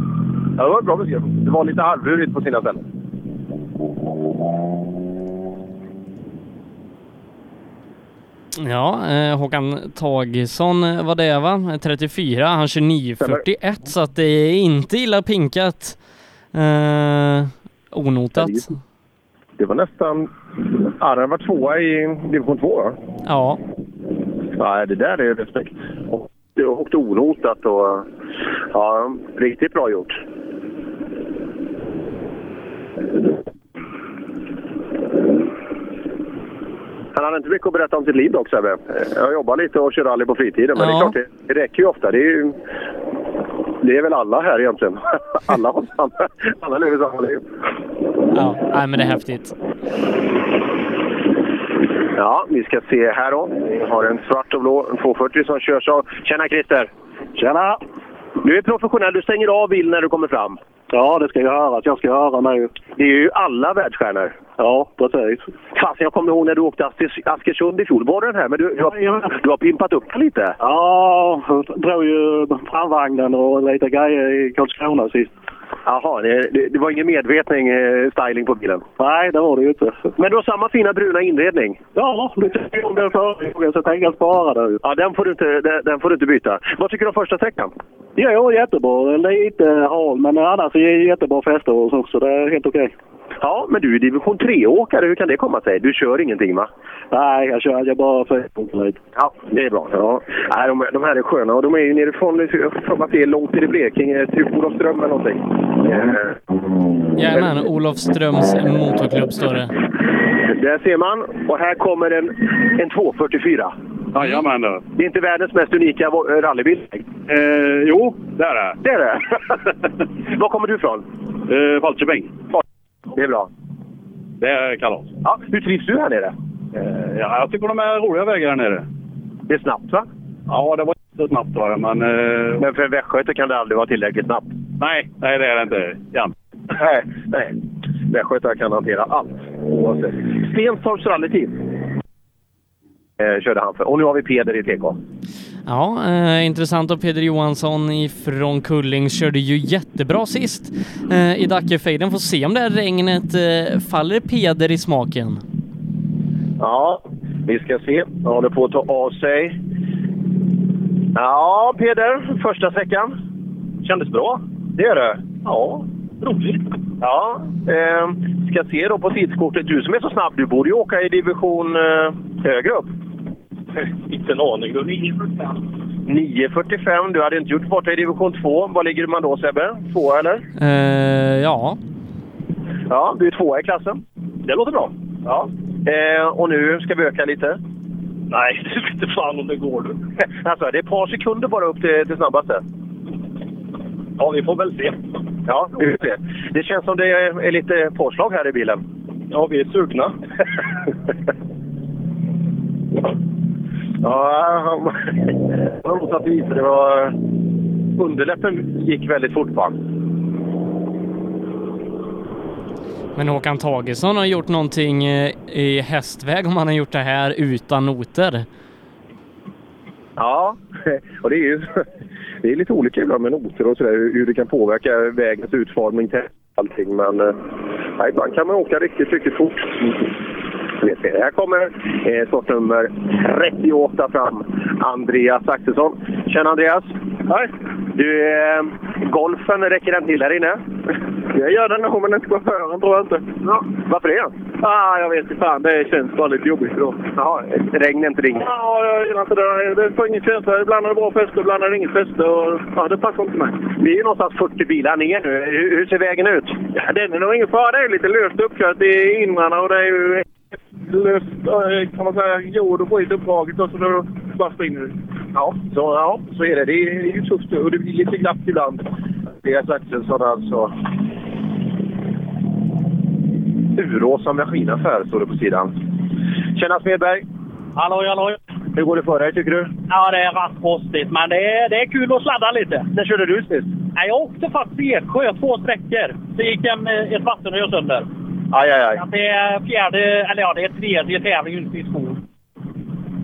Ja, det var bra beskrivet. Det var lite halvlurigt på sina ställen. Ja, eh, Håkan Tagesson var det va? 34, han kör 9.41 så att det är inte illa pinkat. Eh, onotat. Det var nästan... Den var tvåa i division 2 va? Ja. Nej, det där är respekt. Och åkte onotat och... Ja, riktigt bra gjort. Han hade inte mycket att berätta om sitt liv dock Sebbe. Jag jobbar lite och kör rally på fritiden, men Ja. det är klart, det, räcker ju ofta. Det är, ju, det är väl alla här egentligen. alla, har samma, alla lever samma liv. Ja, nej, men det är häftigt. Ja, vi ska se här då. Vi har en svart och blå en 240 som körs av... Tjena Christer! Tjena! Du är professionell, du stänger av bilen när du kommer fram. Ja, det ska jag höra att jag ska höra nu. Det är ju alla världsstjärnor. Ja, precis. Fasen, jag kommer ihåg när du åkte Askers- Askersund i fjol. Var den här? Men du, du, har, du har pimpat upp lite. Ja, jag drog ju framvagnen och lite grejer i Karlskrona sist. Jaha, det, det, det var ingen medvetning eh, styling på bilen? Nej, det var det ju inte. Men du har samma fina bruna inredning? Ja, lite om den förra så jag tänker spara det. Ja, den får, du inte, den, den får du inte byta. Vad tycker du om första sträckan? Jo, jättebra. Lite hal, men annars är det jättebra fäste och så, så det är helt okej. Ja, men du är division 3-åkare. Hur kan det komma sig? Du kör ingenting va? Nej, jag kör jag bara för lite. Ja, det är bra. Ja. Nej, de, de här är sköna och de är ju nerifrån, jag tror att det är långt i Blekinge, typ Olofström eller någonting. Eh, Jajamän, Olofströms motorklubb står det. Där ser man. Och här kommer en, en 244. Jajamän du. Det är inte världens mest unika eh, rallybil? Eh, jo, det är det. Det är det? Var kommer du ifrån? Eh, Falköping. Det är bra. Det är kalas. Ja, hur trivs du här nere? Eh, ja, jag tycker de är roliga vägar här nere. Det är snabbt va? Ja, det var så snabbt var det, men... Eh, Men för en västgöte kan det aldrig vara tillräckligt snabbt. nej, nej det är det inte. Ja. Nej, nej. Västgötar kan hantera allt. Oavsett. Stenstorps rallyteam eh, körde han för. Och nu har vi Peder i TK. Ja, eh, intressant och Peder Johansson ifrån Kulling körde ju jättebra sist eh, i Dackefejden. Får se om det här regnet eh, faller Peder i smaken. Ja, vi ska se. Han håller på att ta av sig. Ja, Peder. Första sträckan. Kändes bra. Det gör det? Ja, roligt. Ja, eh, ska se då på tidskortet. Du som är så snabb, du borde ju åka i division eh, högre upp. Inte en aning. 9.45. Du hade inte gjort borta i division 2. Var ligger man då Sebbe? Två eller? Eh, ja, Ja, du är tvåa i klassen. Det låter bra. Ja. Eh, och nu ska vi öka lite? Nej, det vet inte fan om det går du. alltså, det är ett par sekunder bara upp till, till snabbaste. Ja, vi får väl se. Ja, vi får se. Det känns som det är, lite påslag här i bilen. Ja, vi är sugna. ja, han i sig. Det var... Underläppen gick väldigt fort på honom men Håkan Tagesson har gjort någonting eh, i hästväg om han har gjort det här utan noter. Ja, och det är ju det är lite olika ibland med noter och sådär, hur det kan påverka vägens utformning till allting. Men eh, ibland kan man åka riktigt, riktigt fort. Ser, Här kommer eh, startnummer 38 fram, Andreas Axelsson. Tjena Andreas! Hej! Du, eh, golfen, räcker den till här inne? Jag gör den nog, men inte chauffören tror jag inte. Ja. Varför det? Ah, jag vet inte fan. Det känns bara lite jobbigt idag. Jaha, regn är inte ringt? Ja, jag gillar inte det. Det får ingen känsla. Ibland är det bra fäste, ibland är det inget fäste. Och, ja, det passar inte mig. Vi är ju någonstans 40 bilar ner nu. Hur, hur ser vägen ut? Ja, den är nog ingen fara. Det är lite löst uppkört i inrarna och det är ju kan man säga, jord och skit uppdraget och så då bara springer det. Ja, så, ja, så är det. Det är, det är ju tufft och det blir lite glapp ibland. Andreas Axelsson alltså. Urås som maskinaffär står det på sidan. Tjena Smedberg! Halloj, halloj! Hur går det för dig tycker du? Ja, det är raskrostigt, men det är, det är kul att sladda lite. När körde du sist? Jag åkte faktiskt i Eksjö två sträckor. Det gick en, ett vattenrör sönder. Aj, aj, aj. Det är fjärde, eller ja, det är tredje tävlingen ute i skog.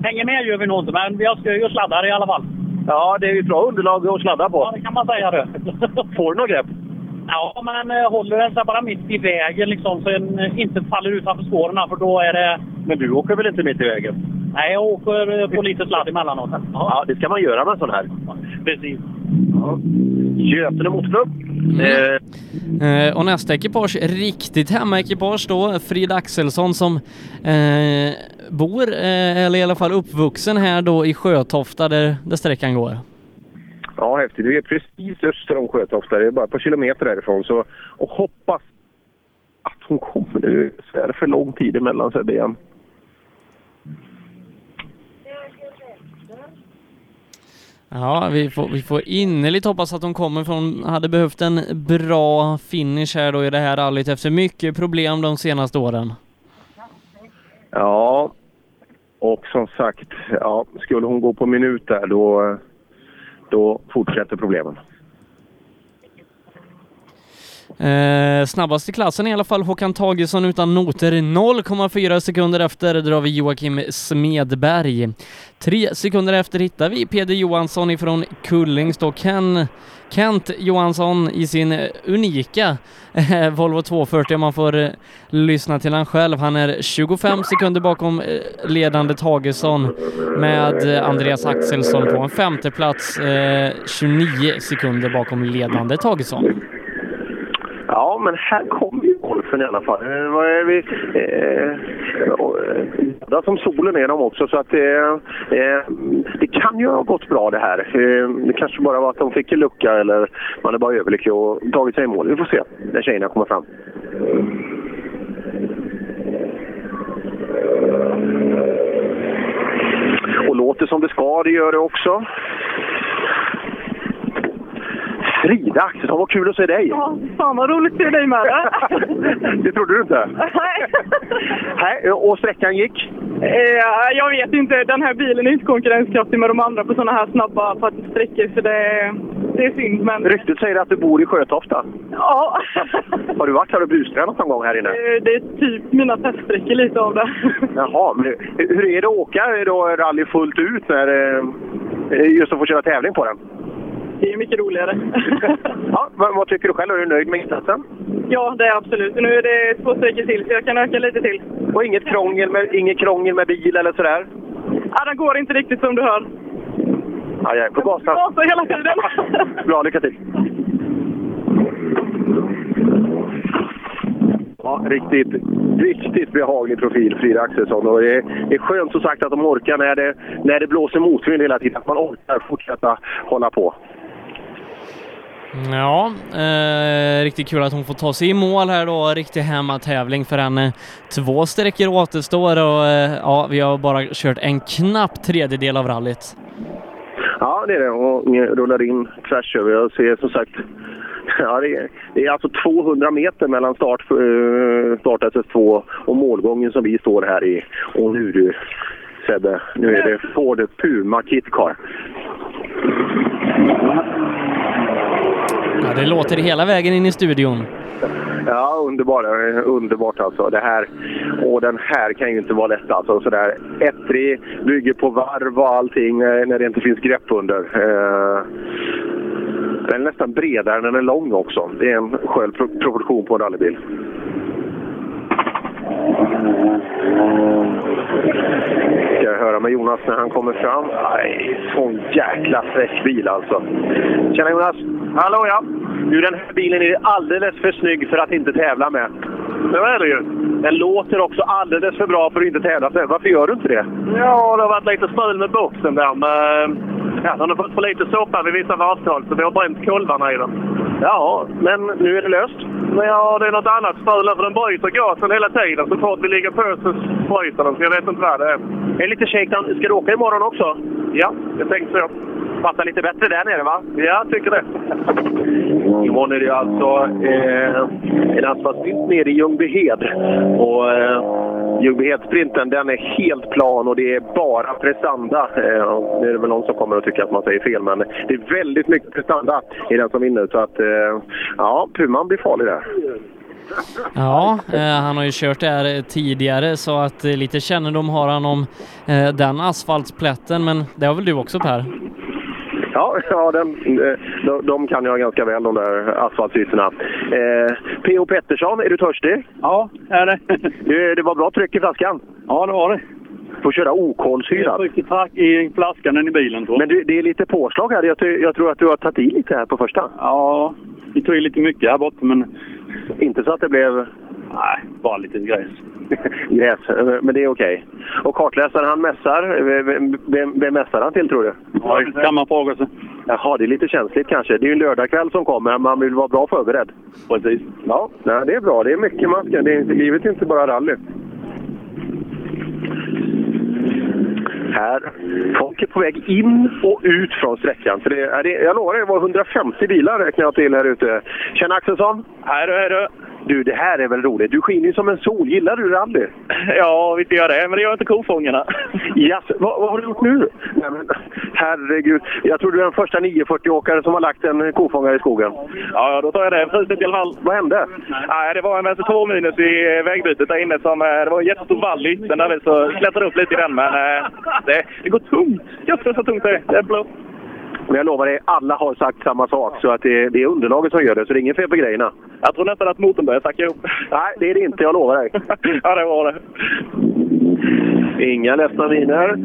Hänger med gör vi nog inte, men jag ska ju sladda i alla fall. Ja, det är ju ett bra underlag att sladda på. Ja, det kan man säga det. Får du något grepp? Ja, men eh, håller den sig bara mitt i vägen liksom, så den eh, inte faller utanför spåren, för då är det... Men du åker väl inte mitt i vägen? Nej, jag åker eh, på lite sladd emellanåt. Ja, det ska man göra med en sån här. Precis. Ja. Götene Motorklubb. Eh, Eh, och nästa ekipage, riktigt hemmaekipage då, Frida Axelsson som eh, bor, eh, eller i alla fall uppvuxen här då i Sjötofta där, där sträckan går. Ja, häftigt. Vi är precis öster om Sjötofta. Det är bara ett par kilometer därifrån. Så, och hoppas att hon kommer nu. Så är det för lång tid emellan Sebbe igen. Ja, vi får, vi får innerligt hoppas att hon kommer för hon hade behövt en bra finish här då i det här rallyt efter mycket problem de senaste åren. Ja, och som sagt, ja, skulle hon gå på minut där då, då fortsätter problemen. Eh, snabbast i klassen i alla fall Håkan Tagesson utan noter 0,4 sekunder efter drar vi Joakim Smedberg. Tre sekunder efter hittar vi Peder Johansson ifrån Kullings då Ken, Kent Johansson i sin unika eh, Volvo 240 om man får eh, lyssna till han själv. Han är 25 sekunder bakom eh, ledande Tagesson med eh, Andreas Axelsson på en femteplats, eh, 29 sekunder bakom ledande Tagesson. Ja, men här kommer ju golfen i alla fall. Eh, vad är vi? Eh, och, eh, som solen är de också, så att eh, eh, det kan ju ha gått bra det här. Eh, det kanske bara var att de fick en lucka eller man är bara överlycklig och tagit sig i mål. Vi får se när tjejerna kommer fram. Och låter som det ska, det gör det också. Frida Axelsson, vad kul att se dig! Ja, fan vad roligt att se dig med. Det trodde du inte? Nej. Och sträckan gick? Eh, jag vet inte, den här bilen är inte konkurrenskraftig med de andra på sådana här snabba sträckor så det, det är synd. Men... Ryktet säger att du bor i Sjötofta. Ja, Har du varit här och bustränat någon gång här inne? eh, det är typ mina teststräckor lite av det. Jaha, men hur är det att åka då rally fullt ut när, eh, just att få köra tävling på den? Det är mycket roligare. Ja, vad, vad tycker du själv? Är du nöjd med insatsen? Ja, det är absolut. Nu är det två sträckor till så jag kan öka lite till. Och inget krångel med, inget krångel med bil eller sådär? Ja, den går inte riktigt som du hör. Ja, jag är på gasen. Gasar hela tiden. Bra, lycka till! Ja, riktigt, riktigt behaglig profil, Frida Axelsson. Och det, är, det är skönt som sagt att de orkar när det, när det blåser motvind hela tiden. Att man orkar fortsätta hålla på. Ja, eh, riktigt kul att hon får ta sig i mål här då. Riktig hemmatävling för henne. Två sträckor återstår och eh, ja, vi har bara kört en knapp tredjedel av rallyt. Ja, det är det. Och rullar in tvärs över. Jag ser som sagt... Ja, det, är, det är alltså 200 meter mellan start, eh, start SS2 och målgången som vi står här i. Och nu du, Sebbe, nu är det Ford Puma Kitcar. Ja, det låter hela vägen in i studion. Ja, underbart. Underbart alltså. Det här, och den här kan ju inte vara lätt alltså. Sådär ettrig, bygger på varv och allting eh, när det inte finns grepp under. Eh, Den är nästan bredare än den är lång också. Det är en skön pro- proportion på en rallybil. Ska jag höra med Jonas när han kommer fram. Nej, sån jäkla fräck bil alltså. Tjena Jonas! Hallå ja! Du, den här bilen är alldeles för snygg för att inte tävla med. Det är det ju. Den låter också alldeles för bra för att inte tävla sen. Varför gör du inte det? Ja, det har varit lite strul med boxen där. Med, ja, den har fått för lite soppa vid vissa varvtal så vi har bränt kolvarna i den. Ja, men nu är det löst. Men ja, det är något annat strul för den bryter gasen hela tiden. Så fort vi ligger på så bryter den, så jag vet inte vad det är. Är lite shakedown. Ska du åka imorgon också? Ja, jag tänkte så. Passar lite bättre där nere, va? Ja, tycker det. Imorgon är det alltså eh, en asfaltsprint nere i Ljungbyhed. Och eh, Ljungbyhedsprinten den är helt plan och det är bara prestanda. Eh, det är väl någon som kommer att tycka att man säger fel, men det är väldigt mycket prestanda i den som vinner. Så att, eh, ja, Puman blir farlig där. Ja, eh, han har ju kört där tidigare så att eh, lite kännedom har han om eh, den asfaltsplätten, men det har väl du också Per? Ja, ja den, eh, de, de kan jag ganska väl, de där asfaltsytorna. Eh, P.O. Pettersson, är du törstig? Ja, är det. det. Det var bra tryck i flaskan. Ja, det var det. Får köra okolsyrat. Jag i flaskan än i bilen. Jag. Men du, det är lite påslag här. Jag, jag tror att du har tagit i lite här på första. Ja, vi tog i lite mycket här borta, men... Inte så att det blev... Nej, bara lite gräs. Gräs, men det är okej. Och kartläsaren han mässar. Vem, vem, vem mässar han till tror du? Ja, det kan man fråga sig. Jaha, det är lite känsligt kanske. Det är ju en lördagkväll som kommer. Man vill vara bra förberedd. Precis. Ja, nej, det är bra. Det är mycket man ska. Det är, livet är inte bara rally. Här. Folk är på väg in och ut från sträckan. Så det, är det, jag lovar, det var 150 bilar räknar jag till här ute. Tjena Axelsson! Hej du, hej du! Du, det här är väl roligt? Du skiner ju som en sol. Gillar du rally? Ja, visst gör det, men det gör inte kofångarna. Yes. Vad, vad har du gjort nu? Nej, men, herregud. Jag tror du är den första 940-åkare som har lagt en kofångare i skogen. Ja, då tar jag det priset i alla fall. Vad hände? Nej, det var en vänster 2 minus i vägbytet där inne. Som, eh, det var en jättestor vall i ytten där vi så klättrade upp lite i den. Men eh, det, det går tungt. Jävlar så tungt det är. Det är blött. Men jag lovar dig, alla har sagt samma sak. Så att det, det är underlaget som gör det, så det är inget fel på grejerna. Jag tror nästan att motorn börjar sacka ihop. Nej, det är det inte. Jag lovar dig. ja, det var det. Inga ledsna miner.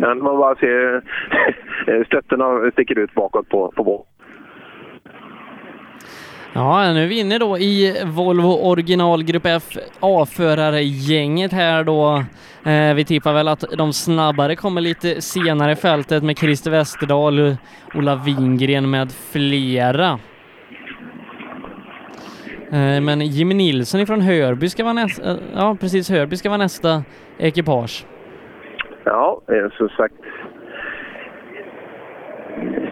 Man bara ser stötterna sticker ut bakåt på, på båten. Ja, nu är vi inne då i Volvo original Grupp F A-förargänget här då. Eh, vi tippar väl att de snabbare kommer lite senare i fältet med Christer Westerdahl, Ola Wingren med flera. Eh, men Jimmy Nilsson ifrån Hörby ska vara nästa, eh, ja precis Hörby ska vara nästa ekipage. Ja, eh, som sagt.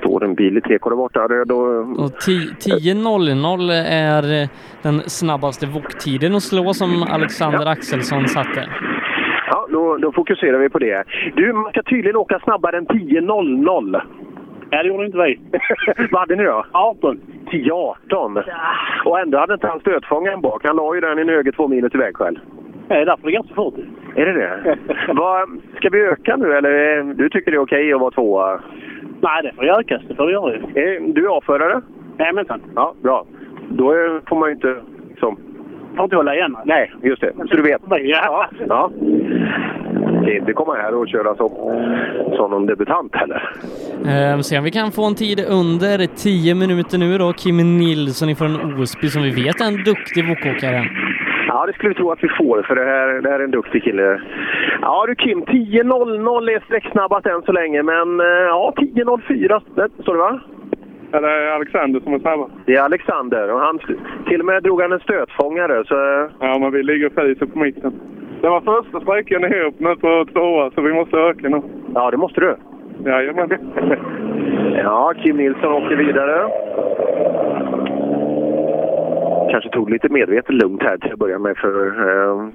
Står en bil i där borta. Det- Då, Och 10.00 är eh, den snabbaste voktiden att slå som Alexander Axelsson satte. ja, då, då fokuserar vi på det. Du, man ska tydligen åka snabbare än 10.00. Nej, det gjorde inte vi. Vad hade ni då? 18. 10.18? Och ändå hade inte han stötfångaren bak. Han la ju den i en höger två minus iväg själv. Nej, därför är det ganska fort. Är det det? Vad, ska vi öka nu eller du tycker det är okej att vara tvåa? Nej, det får ökas. Det får vi göra ju. Eh, Du är A-förare? Jajamensan. Ja, bra. Då är, får man ju inte... Liksom, Får inte hålla igen. nej, just det. Så du vet. Ja. Ja. Ska inte komma här och köra som, som någon debutant heller. Eh, se om vi kan få en tid under 10 minuter nu då. Kim Nilsson ifrån Osby som vi vet är en duktig wokåkare. Ja, det skulle vi tro att vi får, för det här, det här är en duktig kille. Ja du Kim, 10.00 är sträcksnabbat än så länge, men eh, ja, 10.04 det- står det va? Ja, det är Alexander som är snabbast. Det är Alexander och han till och med drog han en stötfångare så... eh, Ja, men vi ligger fiser på mitten. Det var första sträckan ihop nu på tvåa, så vi måste öka nu. Ja, det måste du. Jajamän. Ja, Kim Nilsson åker vidare. Kanske tog lite medvetet lugnt här till att börja med för eh,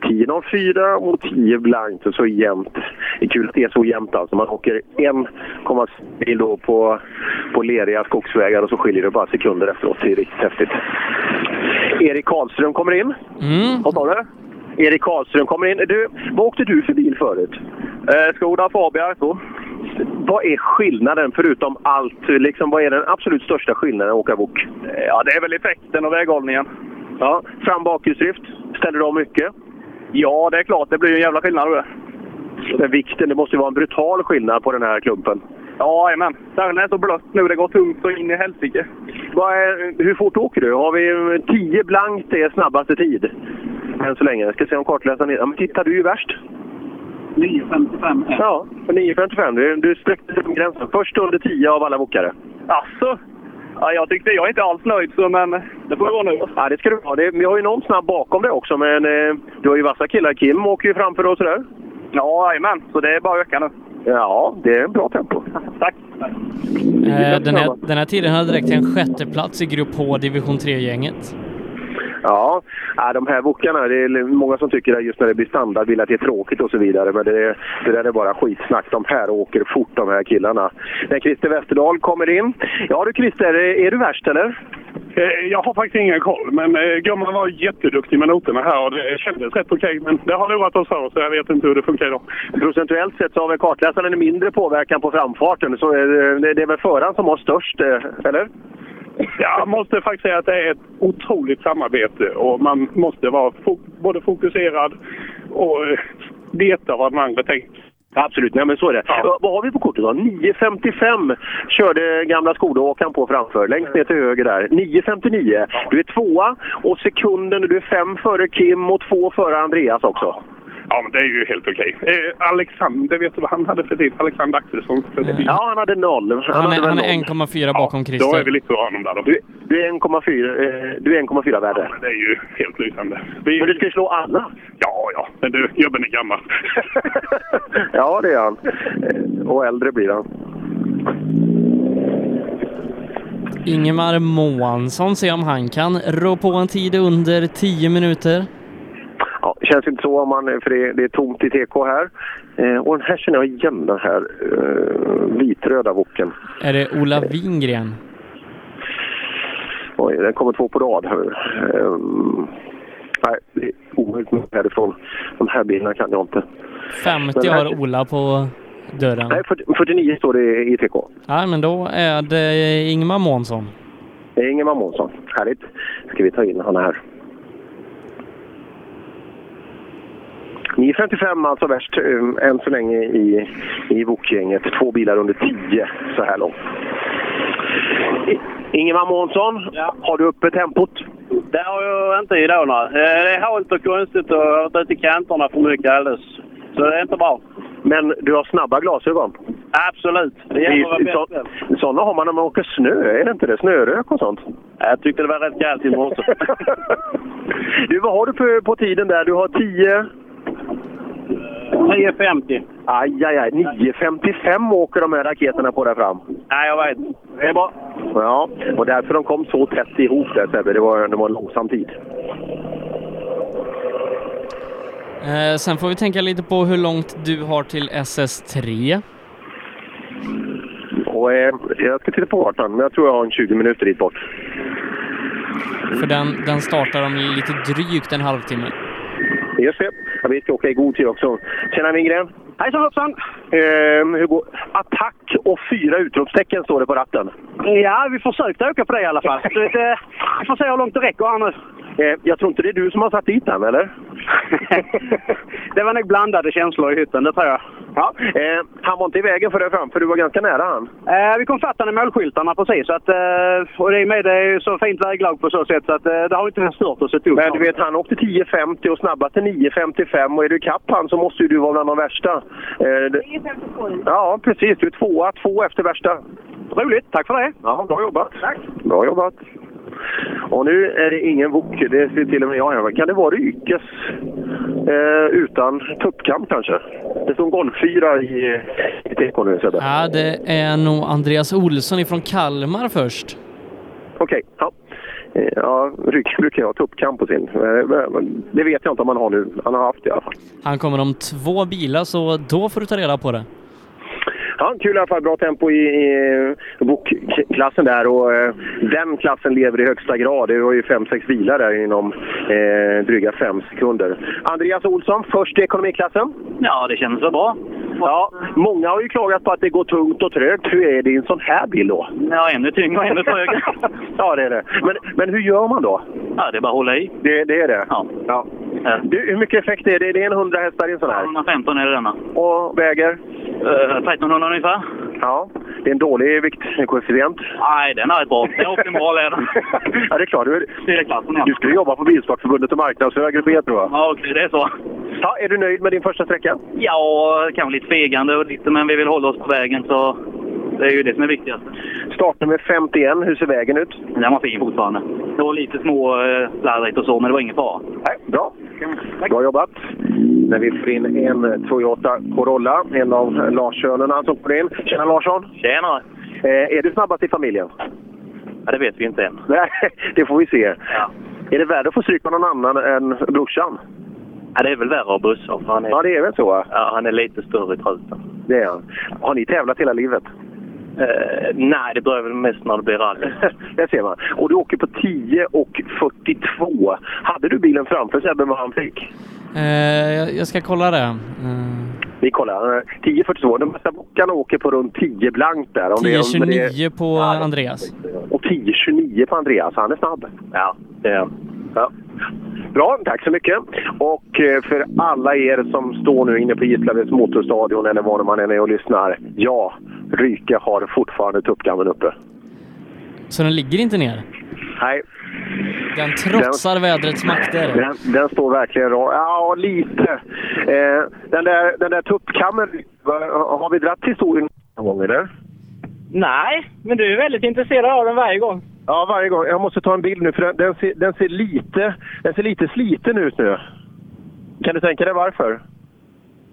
10.04 och 10 blankt och så jämnt. Det är kul att det är så jämnt alltså. Man åker 1,6 mil då på, på leriga skogsvägar och så skiljer det bara sekunder efteråt. Det är riktigt häftigt. Erik Karlström kommer in. Mm. Vad sa du? Erik Karlström kommer in. Du, vad åkte du för bil förut? Eh, Skoda Fabia RK. Vad är skillnaden förutom allt? Liksom, vad är den absolut största skillnaden att åka wok? Ja, det är väl effekten och väghållningen. Ja, fram bakhjulsdrift. Ställer du om mycket? Ja, det är klart. Det blir en jävla skillnad. Det. Men vikten, det måste ju vara en brutal skillnad på den här klumpen. Ja, men Särskilt när det är så blött nu. Det går tungt så in i helsike. Hur fort åker du? Har vi 10 blankt är snabbaste tid? Än så länge. Ska se om kartläsaren. Ja, men titta, du är ju värst. 9.55. Ja, på 9.55. Du, du sträckte dig på gränsen. Först under 10 av alla bokare. Alltså, ja, jag tyckte jag är inte alls nöjd, så, men det får vara nu. Ja, det ska du ha. Det, vi har ju någon snabb bakom dig också, men eh, du har ju vassa killar. Kim åker ju framför och sådär. Ja, jajamän. Så det är bara att öka nu. Ja, det är bra tempo. Tack. Eh, den, här, den här tiden hade räckt till en sjätteplats i Grupp H, division 3-gänget. Ja, de här wokarna, det är många som tycker att just när det blir standardbil att det är tråkigt och så vidare. Men det, det där är bara skitsnack. De här åker fort de här killarna. När Christer Westerdahl kommer in. Ja du Christer, är du värst eller? Eh, Jag har faktiskt ingen koll, men eh, gumman var jätteduktig med noterna här och det kändes rätt okej. Men det har lurat oss för så jag vet inte hur det funkar idag. Procentuellt sett så har väl kartläsaren en mindre påverkan på framfarten. Så det är väl föraren som har störst, eh, eller? Jag måste faktiskt säga att det är ett otroligt samarbete och man måste vara fo- både fokuserad och eh, veta vad den andra tänker. Absolut, nej men så är det. Vad- Vad har vi på kortet då? 9.55 körde gamla Skoda-åkaren på framför, längst ner till höger där. 9.59. Du är tvåa och sekunden, du är fem före Kim och två före Andreas också. Ja, men det är ju helt okej. Eh, Alexander, vet du vad han hade för tid? Alexander Axelsson. För tid. Ja, han hade noll. Han, Han är, hade han är noll. 1,4 bakom Då Christer. är vi lite för honom där då. Du, du är 1,4 eh, du är 1,4 värde. Men det är ju helt lysande. Vi... Men du ska ju slå alla. Ja, ja. Men du, gubben är gammal. Ja, det är han. Eh, Och äldre blir han. Ingemar Månsson, se om han kan rå på en tid under 10 minuter. Känns inte så om man, för det, det är tomt i TK här. Eh, och den här känner jag igen, den här eh, vitröda woken. Är det Ola Wingren? Oj, den kommer två på rad. Här. Ehm, nej, det är omöjligt med härifrån. De här bilarna kan jag inte. 50 Men här- har Ola på dörren. Nej, 40, 49 står det i TK. Ja, men då är det Ingemar Månsson. Det är Ingemar Månsson. Härligt. Ska vi ta in han här. 9.55 alltså värst um, än så länge i, i Wok-gänget. Två bilar under 10 så här långt. I- Ingemar Månsson, har du uppe tempot? Det har jag inte idag. nej. Eh, Det är halt och konstigt och jag har varit ute i kanterna för mycket alldeles. Så det är inte bra. Men du har snabba glasögon? Absolut. Det bäst själv. Sådana har man när man åker snö, är det inte det? Snörök och sånt? Jag tyckte det var rätt kallt i morse. Du, vad har du för, på tiden där? Du har 10... 9.50. Aj, aj, aj. 9.55 åker de här raketerna på där fram. Nej, jag vet. Det är bra. Ja, och därför de kom så tätt ihop där Sebbe. Det var, det var en långsam tid. Eh, sen får vi tänka lite på hur långt du har till SS3. Och, eh, jag ska titta på kartan, men jag tror jag har en 20 minuter dit bort. För den, den startar om lite drygt en halvtimme. Just det. Ja, vi ska åka i god tid också. Tjena Wingren! Hejsan hoppsan! Eh, hur går... Attack och fyra utropstecken står det på ratten. Ja, vi försökte åka på det i alla fall. Vi får se hur långt det räcker här nu. Eh, jag tror inte det är du som har satt dit den, eller? det var nog blandade känslor i hytten, det tror jag. Ja. Eh, han var inte i vägen för dig fram, för du var ganska nära han. Eh, vi kom fatt i målskyltarna precis. Så att, eh, och det är med det är ju så fint väglag på så sätt så att eh, det har inte stört oss ett dugg. Men du vet, han åkte 10.50 och snabbaste 9.55 och är du ikapp han så måste ju du vara bland de värsta. Eh, det... Ja, precis. Du är tvåa, två efter värsta. Roligt, tack för det. Ja, bra jobbat. Tack. Bra jobbat. Och nu är det ingen wok, det ser till och med jag här. Kan det vara Rykes eh, utan tuppkamp kanske? Det står en golffyra i, i TK nu Sebbe. Ja, det är nog Andreas Olsson ifrån Kalmar först. Okej, ja. Eh, Ja, Ryke brukar ju ha tuppkamp på sin. Eh, Det vet jag inte om han har nu. Han har haft det i alla fall. Han kommer om två bilar, så då får du ta reda på det. Ja, kul i alla fall. Bra tempo i, i bokklassen där och eh, den klassen lever i högsta grad. Det var ju fem sex bilar där inom eh, dryga fem sekunder. Andreas Olsson, först i ekonomiklassen. Ja, det känns så bra. Ja, många har ju klagat på att det går tungt och trögt. Hur är det i en sån här bil då? Ja, ännu tyngre och ännu trögare. ja, det är det. Men, men hur gör man då? Ja, det är bara att hålla i. Det, det är det? Ja. ja. Du, hur mycket effekt är det? Det är en 100 hästar i en sån här? 115 är det denna. Och väger? Uh, 1300 ungefär. Ja, det är en dålig viktkoefficient. Nej, den är bra. Den är optimal är den. ja, det är klart. Du, ja. du ska ju jobba på Bilsportförbundet och marknadsföra Grupp E, tror jag. Ja, okej, det är så. Ja, är du nöjd med din första sträcka? Ja, kanske lite fegande och lite, men vi vill hålla oss på vägen så det är ju det som är viktigast. Startnummer 51, hur ser vägen ut? Den var fin fortfarande. Det var lite små eh, slarvigt och så, men det var ingen fara. Nej, bra. Bra jobbat. När vi får in en Toyota Corolla, en av Lars-sönerna som kommer in. Tjena Larsson! Tjena! Eh, är du snabbast i familjen? Ja, det vet vi inte än. Nej, det får vi se. Är det värre att få stryk med någon annan än brorsan? Ja, det är väl värre att är, Ja, det är väl så? ja, han är lite större i truten. Det är han. Har ni tävlat hela livet? Eh, nej, det börjar väl mest när det blir rally. det ser man. Och du åker på 10 och 42. Hade du bilen framför Sebbe vad han fick? Eh, jag- jag ska kolla det. Eh, Vi kollar. Eh, 10.42. De bästa bockarna åker på runt 10 blankt där. Om det är- 10.29 på Andreas. Och 10.29 på Andreas. Han är snabb. Ja, det är ja. Bra, tack så mycket. Och eh, för alla er som står nu inne på Gislaveds motorstadion eller var man än är och lyssnar. Ja, Ryke har fortfarande tuppkammen uppe. Så den ligger inte ner? Nej. Den trotsar vädrets makter. Den, den står verkligen rakt. Ja, lite. Eh, den där, den där tuppkammen, har vi dratt historien någon gång eller? Nej, men du är väldigt intresserad av den varje gång. Ja, varje gång. Jag måste ta en bild nu för den, den, ser, den, ser, lite, den ser lite sliten ut nu. Kan du tänka dig varför?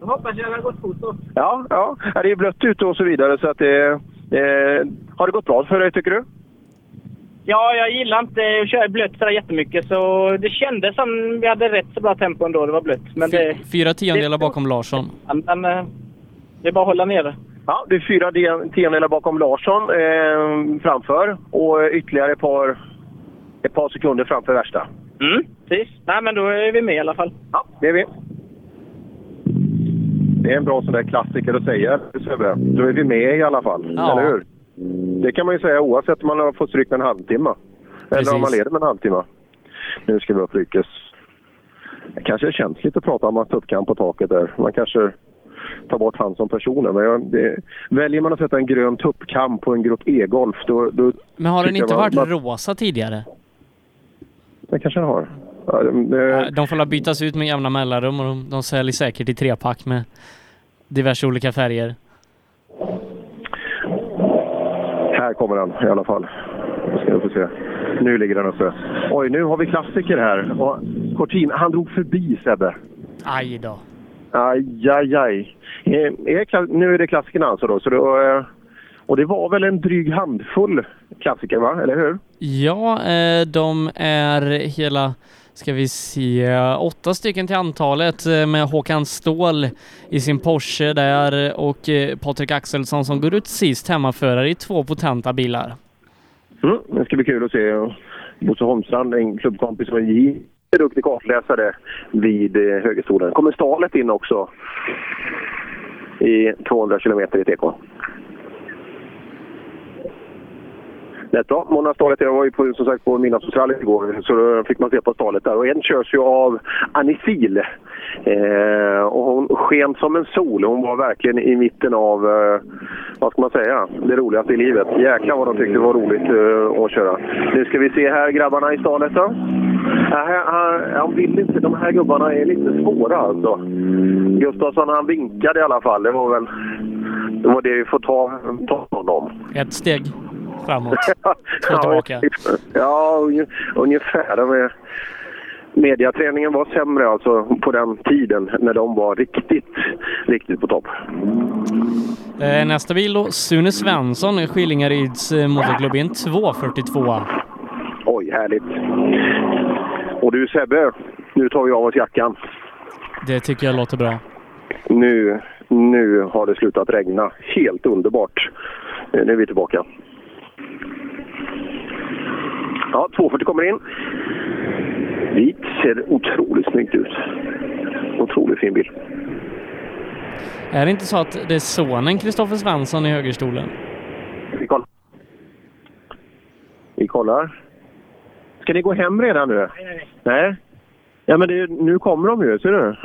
Hoppas jag har gått fort då. Ja, ja. Det är blött ute och så vidare så att det... Eh, har det gått bra för dig tycker du? Ja, jag gillar inte att köra blött sådär jättemycket så det kändes som vi hade rätt så bra tempo ändå. Det var blött. Men det, Fyra tiondelar bakom Larsson. men, eh, det är bara att hålla nere. Ja, det är fyra de- tiondelar bakom Larsson eh, framför och ytterligare ett par, ett par sekunder framför värsta. Mm, precis. Nej, men då är vi med i alla fall. Ja, det är vi. Det är en bra sån där klassiker att säga, Sebbe. Då är vi med i alla fall, Ja. eller hur? Det kan man ju säga oavsett om man har fått stryk med en halvtimme. Eller om man Precis. leder med en halvtimme. Nu ska vi upp Rykes. Det kanske känns lite att prata om att tuppkamp på taket där. Man kanske tar bort han som personer. Men jag, det, väljer man att sätta en grön tuppkamp på en Grupp E-golf, då, då Men har den inte jag varit man- rosa tidigare? Det kanske den har. Ja, det, De får la bytas ut med jämna mellanrum och de, de säljer säkert i trepack med diverse olika färger. Här kommer den i alla fall. Nu ska vi få se. Nu ligger den uppe. Oj, nu har vi klassiker här. Och Cortin, han drog förbi Sebbe. Aj då. Aj, aj, aj. Eh, är nu är det klassikerna alltså då. Så då eh, och det var väl en dryg handfull klassiker, va? Eller hur? Ja, eh, de är hela, ska vi se, åtta stycken till antalet eh, med Håkan Ståhl i sin Porsche där och eh, Patrik Axelsson som går ut sist hemmaförare i två potenta bilar. Mm, det ska bli kul att se. Bosse Holmstrand, en klubbkompis som är duktig kartläsare vid eh, högerstolen. Kommer Stalet in också i 200 kilometer i TK. Rätt bra. Mona Stalet, jag var ju på, som sagt på Midnattsrallyt igår så då fick man se på Stalet där. Och en körs ju av Anisil. Eh, och hon sken som en sol. Hon var verkligen i mitten av, eh, vad ska man säga, det roligaste i livet. Jäklar vad de tyckte det var roligt eh, att köra. Nu ska vi se här grabbarna i Stalet då. Ja, han vill inte, de här gubbarna är lite svåra alltså. Gustafsson han vinkade i alla fall. Det var väl det, var det vi får ta, ta honom. Ett steg framåt, två tillbaka. Ja, unge- ungefär. Mediaträningen var sämre alltså på den tiden när de var riktigt, riktigt på topp. Eh, Nästa bil då, Sune Svensson, Skillingaryds eh, motorklubb i en 242. Oj, härligt. Och du Sebbe, nu tar vi av oss jackan. Det tycker jag låter bra. Nu, nu har det slutat regna. Helt underbart. Eh, Nu är vi tillbaka. Ja, 240 kommer in. Vit ser otroligt snyggt ut. Otroligt fin bil. Är det inte så att det är sonen Kristoffer Svensson i högerstolen? Vi kollar. Vi kollar. Ska ni gå hem redan nu? Nej, nej, nej. Ja, men det, nu kommer de ju, ser du.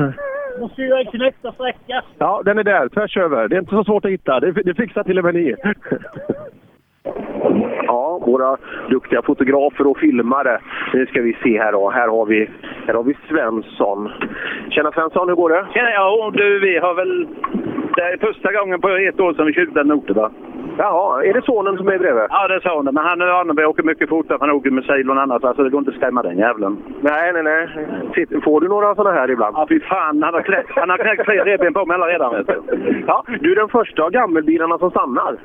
Måste ju till nästa sträcka. Ja, den är där, tvärs över. Det är inte så svårt att hitta. Det, det fixar till och med ni. Ja, våra duktiga fotografer och filmare. Nu ska vi se här då. Här har vi, här har vi Svensson. Tjena Svensson, hur går det? Tjena, ja du, vi har väl... Det är första gången på ett år som vi kört den noter va? Jaha, är det sonen som är bredvid? Ja, det är sonen. Men han Arneby åker mycket fortare för han åker med Ceylon annars. Alltså det går inte att stämma den jävlen. Nej, nej, nej. Sitt, får du några sådana här ibland? Ja, fy fan. Han har knäckt, han har knäckt tre revben på mig redan vet du. Ja, du är den första av gammelbilarna som stannar.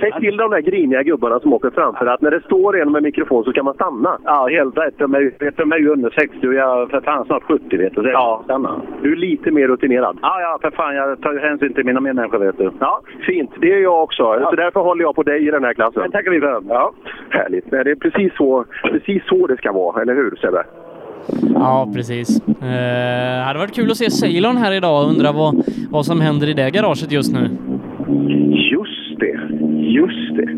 Säg till de där griniga gubbarna som åker framför att när det står en med mikrofon så ska man stanna. Ja, helt rätt. De är, vet, de är ju under 60 och jag är för fan snart 70 vet du. Så Ja. stanna. Du är lite mer rutinerad. Ja, ja, för fan. Jag tar ju hänsyn till mina medmänniskor vet du. Ja, fint. Det är jag också. Så därför håller jag på dig i den här klassen. Det tackar vi för. Ja, härligt. Nej, det är precis så, precis så det ska vara, eller hur Sebbe? Ja, precis. Eh, hade varit kul att se Ceylon här idag och undra vad, vad som händer i det garaget just nu. Just det, just det.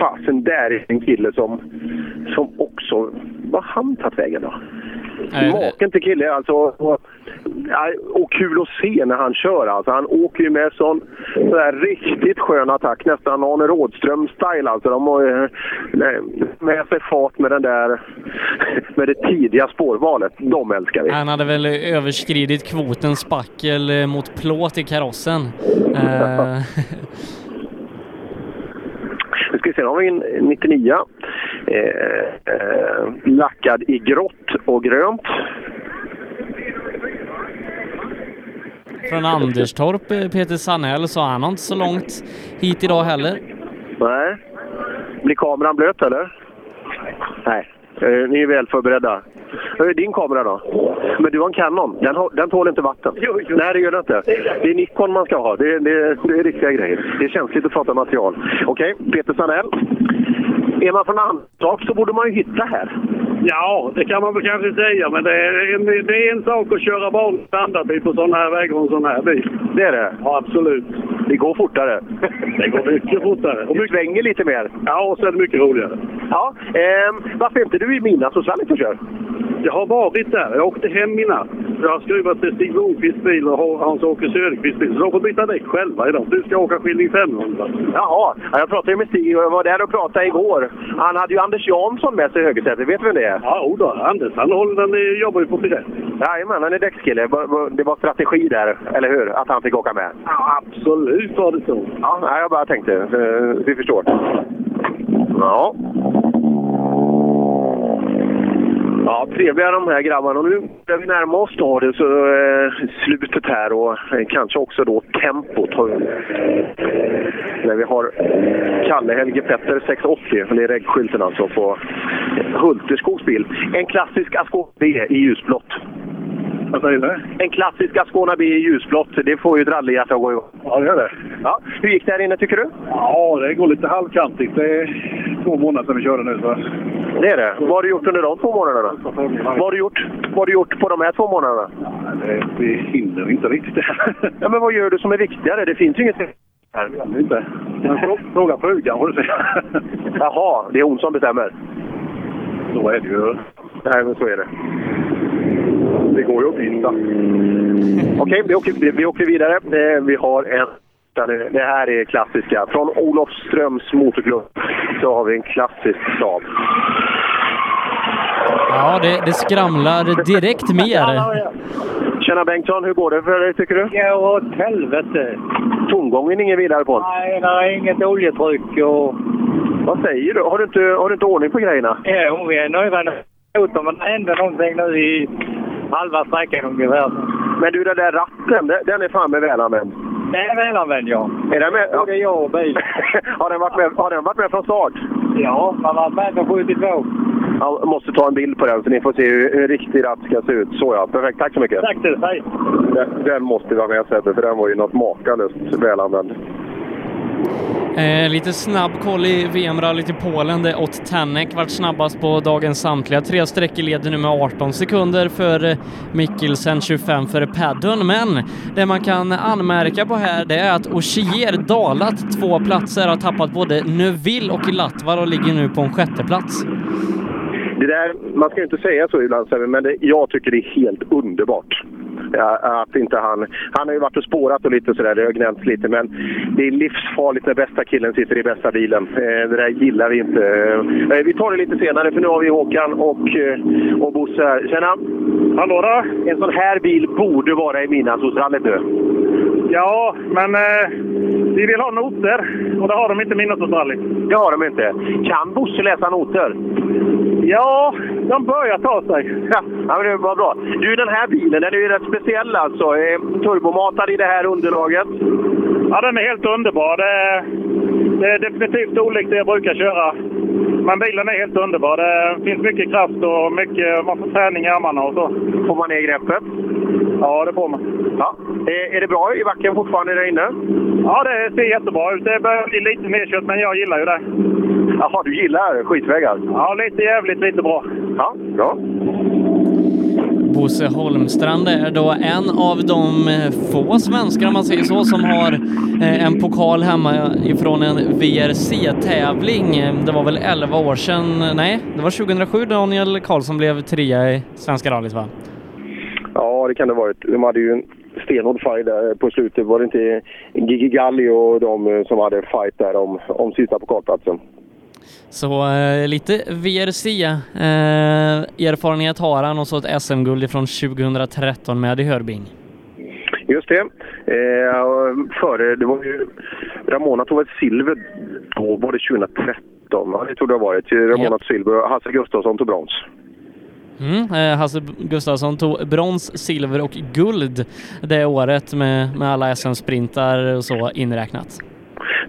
Fasen, där är en kille som, som också... Vad har han tagit vägen då? Eh, Maken till kille alltså. Och, och kul att se när han kör alltså. Han åker ju med sån sådär riktigt skön attack. Nästan Arne Rådström-style alltså. De har nej, med sig fart med den där... Med det tidiga spårvalet. De älskar vi. Han hade väl överskridit kvoten spackel eh, mot plåt i karossen. Nu ska vi se, då har vi en 99. Eh, eh, lackad i grått och grönt. från Anderstorp, eh, Peter Sannell, så han har inte så långt hit idag heller. Nej. Blir kameran blöt eller? Nej. Eh, ni är väl förberedda. Hur är din kamera då? Men du har en Canon. Den, har, den tål inte vatten. Nej, det gör den inte. Det är Nikon man ska ha. Det, det, det är riktiga grejer. Det är känsligt att prata material. Okej, Peter Sanell. Är man från Antorp så borde man ju hitta här. Ja, det kan man väl kanske säga, men det är en, det är en sak att köra vanlig standardbil på sådana här vägar och en sån här bil. Det är det? Ja, absolut. Det går fortare. Det går mycket fortare. Och du svänger lite mer. Ja, och så är det mycket roligare. Ja, ehm, varför är inte du i Midnattsrallyt och kör? Jag har varit där. Jag åkte hem i natt. Jag har skruvat till Stig Blomqvists bil och Hans-Åke Söderqvists bil. Så de får byta däck själva idag. Du ska åka skilling 500. Jaha, ja, jag pratade ju med Stig och jag var där och pratade igår. Han hade ju Anders Jansson med sig i högersätet. Vet du vem det är? Ja, då, Anders han, håller, han jobbar ju på Pirelli. Jajamän, han är däckskille. Det var strategi där, eller hur? Att han fick åka med. Ja, absolut var det så. Ja, jag bara tänkte. Eh, Vi förstår. Ja. Ja, trevliga de här grabbarna. Och nu börjar vi närma oss då det, så, eh, slutet här och eh, kanske också då tempot. När vi har Kalle Helge Petter 680, det är reggskylten alltså på Hulteskogs bil. En klassisk Ascona B i ljusblått. Vad säger du? En klassisk Ascona B i ljusblått, det får ju ett rallyhjärta att gå igång. Ja, det gör det. Ja. Hur gick det här inne tycker du? Ja, det går lite halvkantigt. Det är två månader sedan vi körde nu. Så. Det är det. Vad har du gjort under de två månaderna? Vad har du gjort, vad har du gjort på de här två månaderna? Det, vi hinner inte riktigt det. Ja, men vad gör du som är viktigare? Det finns ju inget här. Inte. Fråga frugan får du säga. Jaha, det är hon som bestämmer? Så är det ju. Nej, men så är det. Det går ju att byta. Okej, vi, åker, vi, vi åker vidare. Eh, Vi har en... Det här är klassiska. Från Olofströms motorklubb så har vi en klassisk Saab. Ja, det, det skramlar direkt mer. Tjena Bengtsson, hur går det för dig tycker du? Ja, åt helvete. Tomgången ingen vidare på. Nej, det är inget oljetryck och... Vad säger du? Har du inte, har du inte ordning på grejerna? Ja, vi är nöjda med motorn, men det hände någonting nu i halva sträckan ungefär. Men du, den där ratten, den- är fan med välanvänd. Det är välanvänd, ja. Är den med? Både jag och bil. har, den varit med, har den varit med från start? Ja, man har varit med på 72. Jag måste ta en bild på den så ni får se hur en riktig ratt ska se ut. Så ja, perfekt. Tack så mycket. Tack du, hej. Den, den måste vi vara med Sebbe, för den var ju något makalöst välanvänd. Eh, lite snabb koll i VM-rallyt i Polen där Ott Tänek vart snabbast på dagens samtliga tre sträckor leder nu med 18 sekunder för eh, Mikkelsen, 25 för Paddon. Men det man kan anmärka på här det är att Ogier dalat två platser, har tappat både Neuville och Latvar och ligger nu på en sjätte plats. Det där, man ska ju inte säga så ibland men det, jag tycker det är helt underbart att inte han... Han har ju varit och spårat och lite sådär, det har gnällts lite, men det är livsfarligt när bästa killen sitter i bästa bilen. Eh, det där gillar vi inte. Eh, vi tar det lite senare, för nu har vi Håkan och, eh, och Bosse här. Tjena! Hallå då! En sån här bil borde vara i midnattsrallyt nu. Ja, men eh, vi vill ha noter och det har de inte i midnattsrallyt. Det har de inte. Kan Bosse läsa noter? Ja, de börjar ta sig. Ja men det var bra. Du, den här bilen, den är ju rätt speciell alltså. Eh, Turbomatad i det här underlaget. Ja, den är helt underbar. Det, det är definitivt olikt det jag brukar köra. Men bilen är helt underbar. Det finns mycket kraft och mycket, man får träning i armarna och så. Får man ner greppet? Ja, det får man. Ja. Är, är det bra i backen fortfarande där inne? Ja, det ser jättebra ut. Det börjar bli lite nedkört, men jag gillar ju det. Jaha, du gillar skitvägar? Ja, lite jävligt, lite bra. Ja, bra. Bosse Holmstrand är då en av de eh, få svenskar, om man säger så, som har eh, en pokal hemma ifrån en VRC-tävling. Det var väl 11 år sedan, nej, det var 2007 Daniel Karlsson blev trea i Svenska rallyt va? Ja, det kan det ha varit. De hade ju en stenhård fight där på slutet. Var det inte Gigi Galli och de eh, som hade fight där om, om sista pokalplatsen? Så eh, lite VRC-erfarenhet har han och så ett SM-guld från 2013 med i Hörbing. Just det. Eh, före, det var ju, Ramona tog ett silver då, var det 2013? Ja, det tror jag det har varit. Ramona tog silver och Hasse Gustafsson tog brons. Mm, eh, Hasse Gustafsson tog brons, silver och guld det året med, med alla SM-sprintar och så inräknat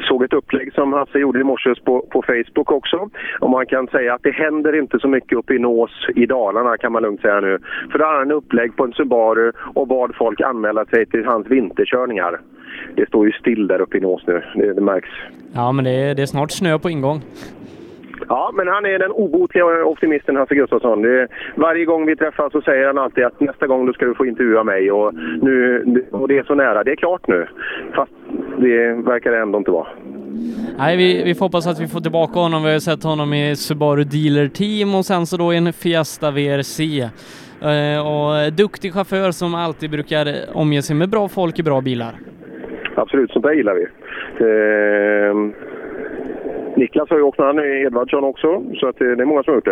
såg ett upplägg som Hasse gjorde i morse på, på Facebook också. Och man kan säga att det händer inte så mycket uppe i Nås i Dalarna kan man lugnt säga nu. För där har han upplägg på en Subaru och bad folk anmäla sig till hans vinterkörningar. Det står ju still där uppe i Nås nu, det, det märks. Ja, men det är, det är snart snö på ingång. Ja, men han är den obotliga optimisten Hasse Gustafsson. Det, varje gång vi träffas så säger han alltid att nästa gång då ska du få intervjua mig och, nu, och det är så nära. Det är klart nu. Fast det verkar det ändå inte vara. Nej, vi, vi får hoppas att vi får tillbaka honom. Vi har sett honom i Subaru Dealer Team och sen så då i en Fiesta VRC. Eh, och duktig chaufför som alltid brukar omge sig med bra folk i bra bilar. Absolut, sånt där gillar vi. Ehm, Niklas har ju åkt med han Edvardsson också, så att eh, det är många som har gjort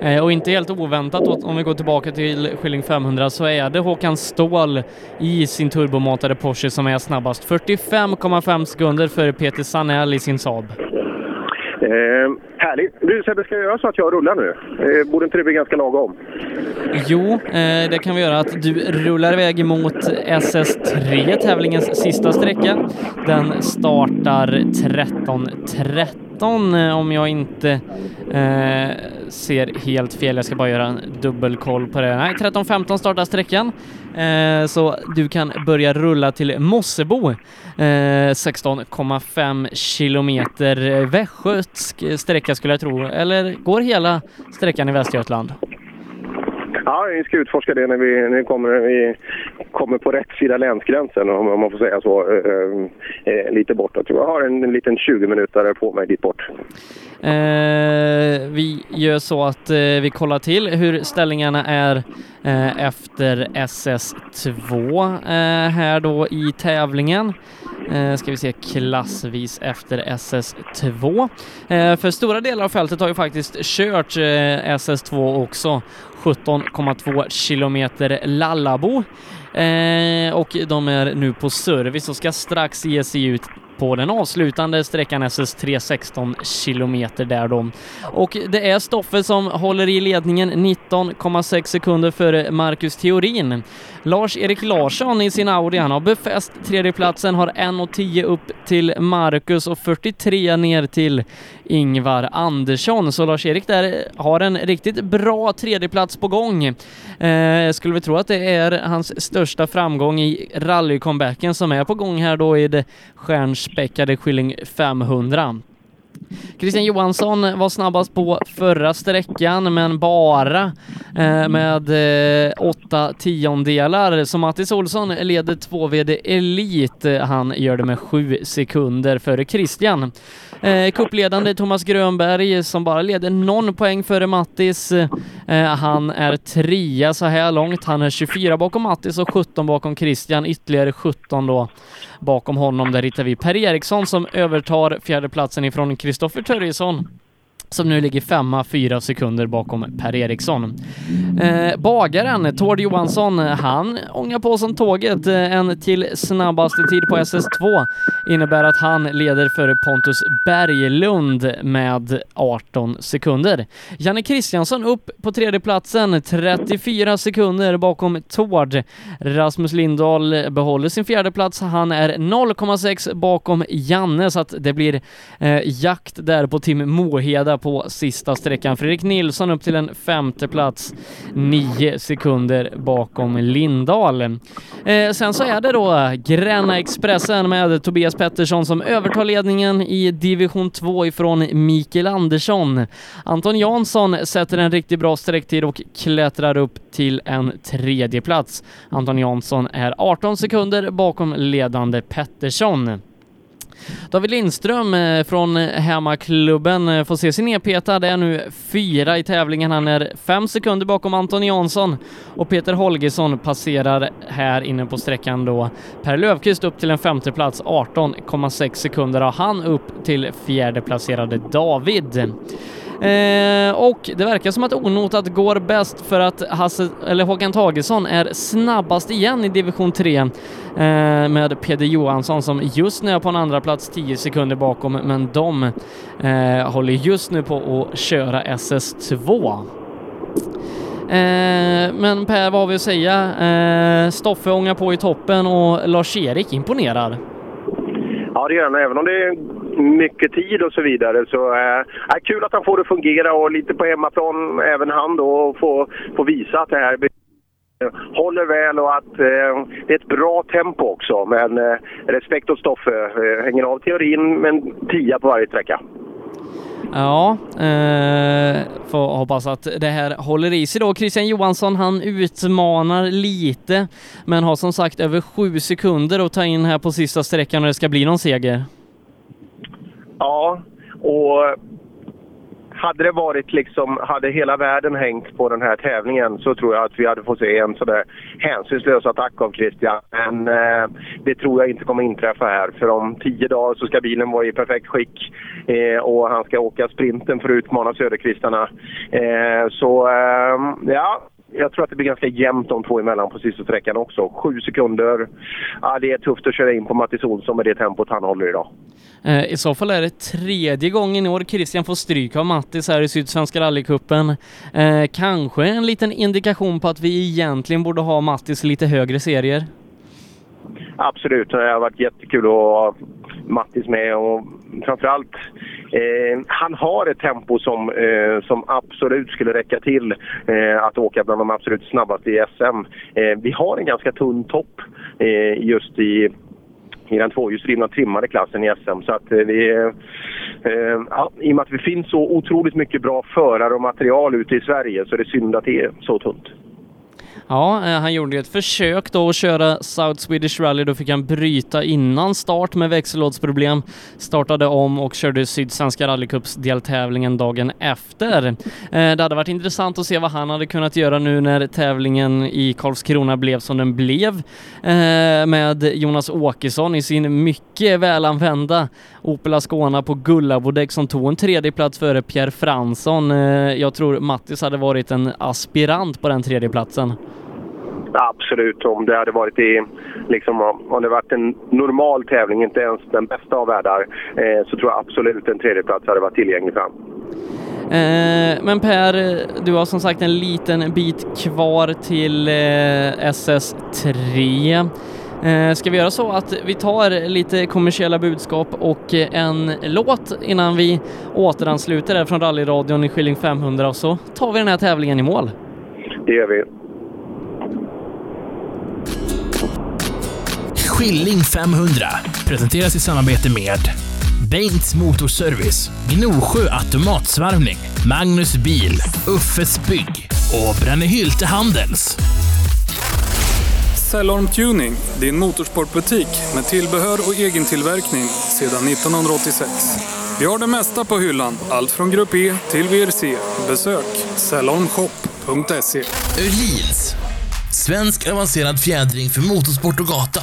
det. Eh, och inte helt oväntat, om vi går tillbaka till Skilling 500, så är det Håkan Ståhl i sin turbomatade Porsche som är snabbast. 45,5 sekunder före Peter Sanell i sin Saab. Eh, härligt. Du Sebbe, ska jag göra så att jag rullar nu? Eh, borde inte det bli ganska lagom? Jo, eh, det kan vi göra. Att du rullar iväg mot SS3, tävlingens sista sträcka. Den startar 13.30 13 eh, om jag inte eh, ser helt fel. Jag ska bara göra en dubbelkoll på det. Nej, 13.15 startar sträckan. Eh, så du kan börja rulla till Mossebo. Eh, 16,5 kilometer västgötsk sträcka skulle jag tro. Eller går hela sträckan i Västergötland? Ja, vi ska utforska det när vi, när vi, kommer, vi kommer på rätt sida länsgränsen, om, man får säga så, eh, eh, eh lite bortåt. Jag har en, en liten 20 minuter på mig dit bort. Eh, vi gör så att eh, vi kollar till hur ställningarna är eh, efter SS2 eh, här då i tävlingen. Eh, ska vi se klassvis efter SS2. Eh, för stora delar av fältet har ju faktiskt kört eh, SS2 också. 17,2 kilometer Lallabo. Eh, och de är nu på service och ska strax ge sig ut på den avslutande sträckan SS 316 kilometer där då. Och det är Stoffe som håller i ledningen 19,6 sekunder före Marcus Theorin. Lars-Erik Larsson i sin Audi, han har befäst tredjeplatsen, har 1,10 upp till Marcus och 43 ner till Ingvar Andersson. Så Lars-Erik där har en riktigt bra tredjeplats på gång. Eh, skulle vi tro att det är hans största framgång i rallycomebacken som är på gång här då i det späckade Skilling 500. Christian Johansson var snabbast på förra sträckan, men bara eh, med eh, åtta tiondelar. Så Mattis Olsson leder 2 VD Elit. Han gör det med sju sekunder före Christian. Eh, kuppledande Thomas Grönberg som bara leder någon poäng före Mattis. Eh, han är trea så här långt. Han är 24 bakom Mattis och 17 bakom Christian. Ytterligare 17 då bakom honom. Där hittar vi Per Eriksson som övertar fjärdeplatsen ifrån Kristoffer Törjesson som nu ligger femma, fyra sekunder bakom Per Eriksson. Eh, bagaren, Tord Johansson, han ångar på som tåget. Eh, en till snabbaste tid på SS2 innebär att han leder före Pontus Berglund med 18 sekunder. Janne Kristiansson upp på tredjeplatsen, 34 sekunder bakom Tord. Rasmus Lindahl behåller sin fjärdeplats. Han är 0,6 bakom Janne så att det blir eh, jakt där på Tim Moheda på sista sträckan. Fredrik Nilsson upp till en femte plats, nio sekunder bakom Lindahl. Eh, sen så är det då Gränna Expressen med Tobias Pettersson som övertar ledningen i division 2 ifrån Mikael Andersson. Anton Jansson sätter en riktigt bra sträcktid och klättrar upp till en tredje plats. Anton Jansson är 18 sekunder bakom ledande Pettersson. David Lindström eh, från hemmaklubben eh, får se sin nedpetad, är nu fyra i tävlingen. Han är fem sekunder bakom Anton Jansson och Peter Holgersson passerar här inne på sträckan då Per Löfqvist upp till en femte plats 18,6 sekunder har han upp till fjärde placerade David. Eh, och det verkar som att onotat går bäst för att Hasse, eller Håkan Tagesson är snabbast igen i division 3 eh, med Peder Johansson som just nu är på en andra plats 10 sekunder bakom, men de eh, håller just nu på att köra SS2. Eh, men Per, vad har vi att säga? Eh, Stoffe ångar på i toppen och Lars-Erik imponerar. Ja, det gör han. Även om det är mycket tid och så vidare så eh, är äh, kul att han får det att fungera och lite på hemmaplan även han då och få, få visa att det här håller väl och att eh, det är ett bra tempo också. Men eh, respekt åt Stoffe. Eh, hänger av teorin men tia på varje sträcka. Ja, eh, får hoppas att det här håller i sig då. Christian Johansson, han utmanar lite, men har som sagt över sju sekunder att ta in här på sista sträckan och det ska bli någon seger. Ja, och hade det varit liksom, hade hela världen hängt på den här tävlingen så tror jag att vi hade fått se en sådär hänsynslös attack av Christian. Men eh, det tror jag inte kommer inträffa här. För om tio dagar så ska bilen vara i perfekt skick eh, och han ska åka sprinten för att utmana Söderkvistarna. Eh, så eh, ja, jag tror att det blir ganska jämnt de två emellan på sista sträckan också. Sju sekunder. Ja, det är tufft att köra in på Mattis Olsson med det tempot han håller idag. Eh, I så fall är det tredje gången i år Christian får stryk av Mattis här i Sydsvenska rallycupen. Eh, kanske en liten indikation på att vi egentligen borde ha Mattis lite högre serier? Absolut, det har varit jättekul att ha Mattis med och framförallt Eh, han har ett tempo som, eh, som absolut skulle räcka till eh, att åka bland de absolut snabbaste i SM. Eh, vi har en ganska tunn topp eh, just i i den tvåhjulsdrivna trimmade klassen i SM. Så att eh, eh, eh, ja, I och med att det finns så otroligt mycket bra förare och material ute i Sverige så är det synd att det är så tunt. Ja, eh, han gjorde ett försök då att köra South Swedish Rally. Då fick han bryta innan start med växellådsproblem. Startade om och körde Sydsvenska rallycups deltävlingen dagen efter. Eh, det hade varit intressant att se vad han hade kunnat göra nu när tävlingen i Karlskrona blev som den blev. Eh, med Jonas Åkesson i sin mycket välanvända Opel Ascona på Gullabodäck som tog en tredje plats före Pierre Fransson. Jag tror Mattis hade varit en aspirant på den tredje platsen. Absolut, om det hade varit i, liksom, om det varit en normal tävling, inte ens den bästa av världar, eh, så tror jag absolut en tredjeplats hade varit tillgänglig fram. Eh, men Per, du har som sagt en liten bit kvar till eh, SS3. Eh, ska vi göra så att vi tar lite kommersiella budskap och en låt innan vi återansluter här från rallyradion i Skilling 500 och så tar vi den här tävlingen i mål? Det gör vi. Skilling 500 presenteras i samarbete med Bengts Motorservice, Gnosjö Automatsvarvning, Magnus Bil, Uffes Bygg och Brännhylte Handels. Cellorm Tuning, din motorsportbutik med tillbehör och egen tillverkning sedan 1986. Vi har det mesta på hyllan, allt från Grupp E till VRC. Besök Cellorm Shop. Öhlins.se. Öhlins. Svensk avancerad fjädring för motorsport och gata.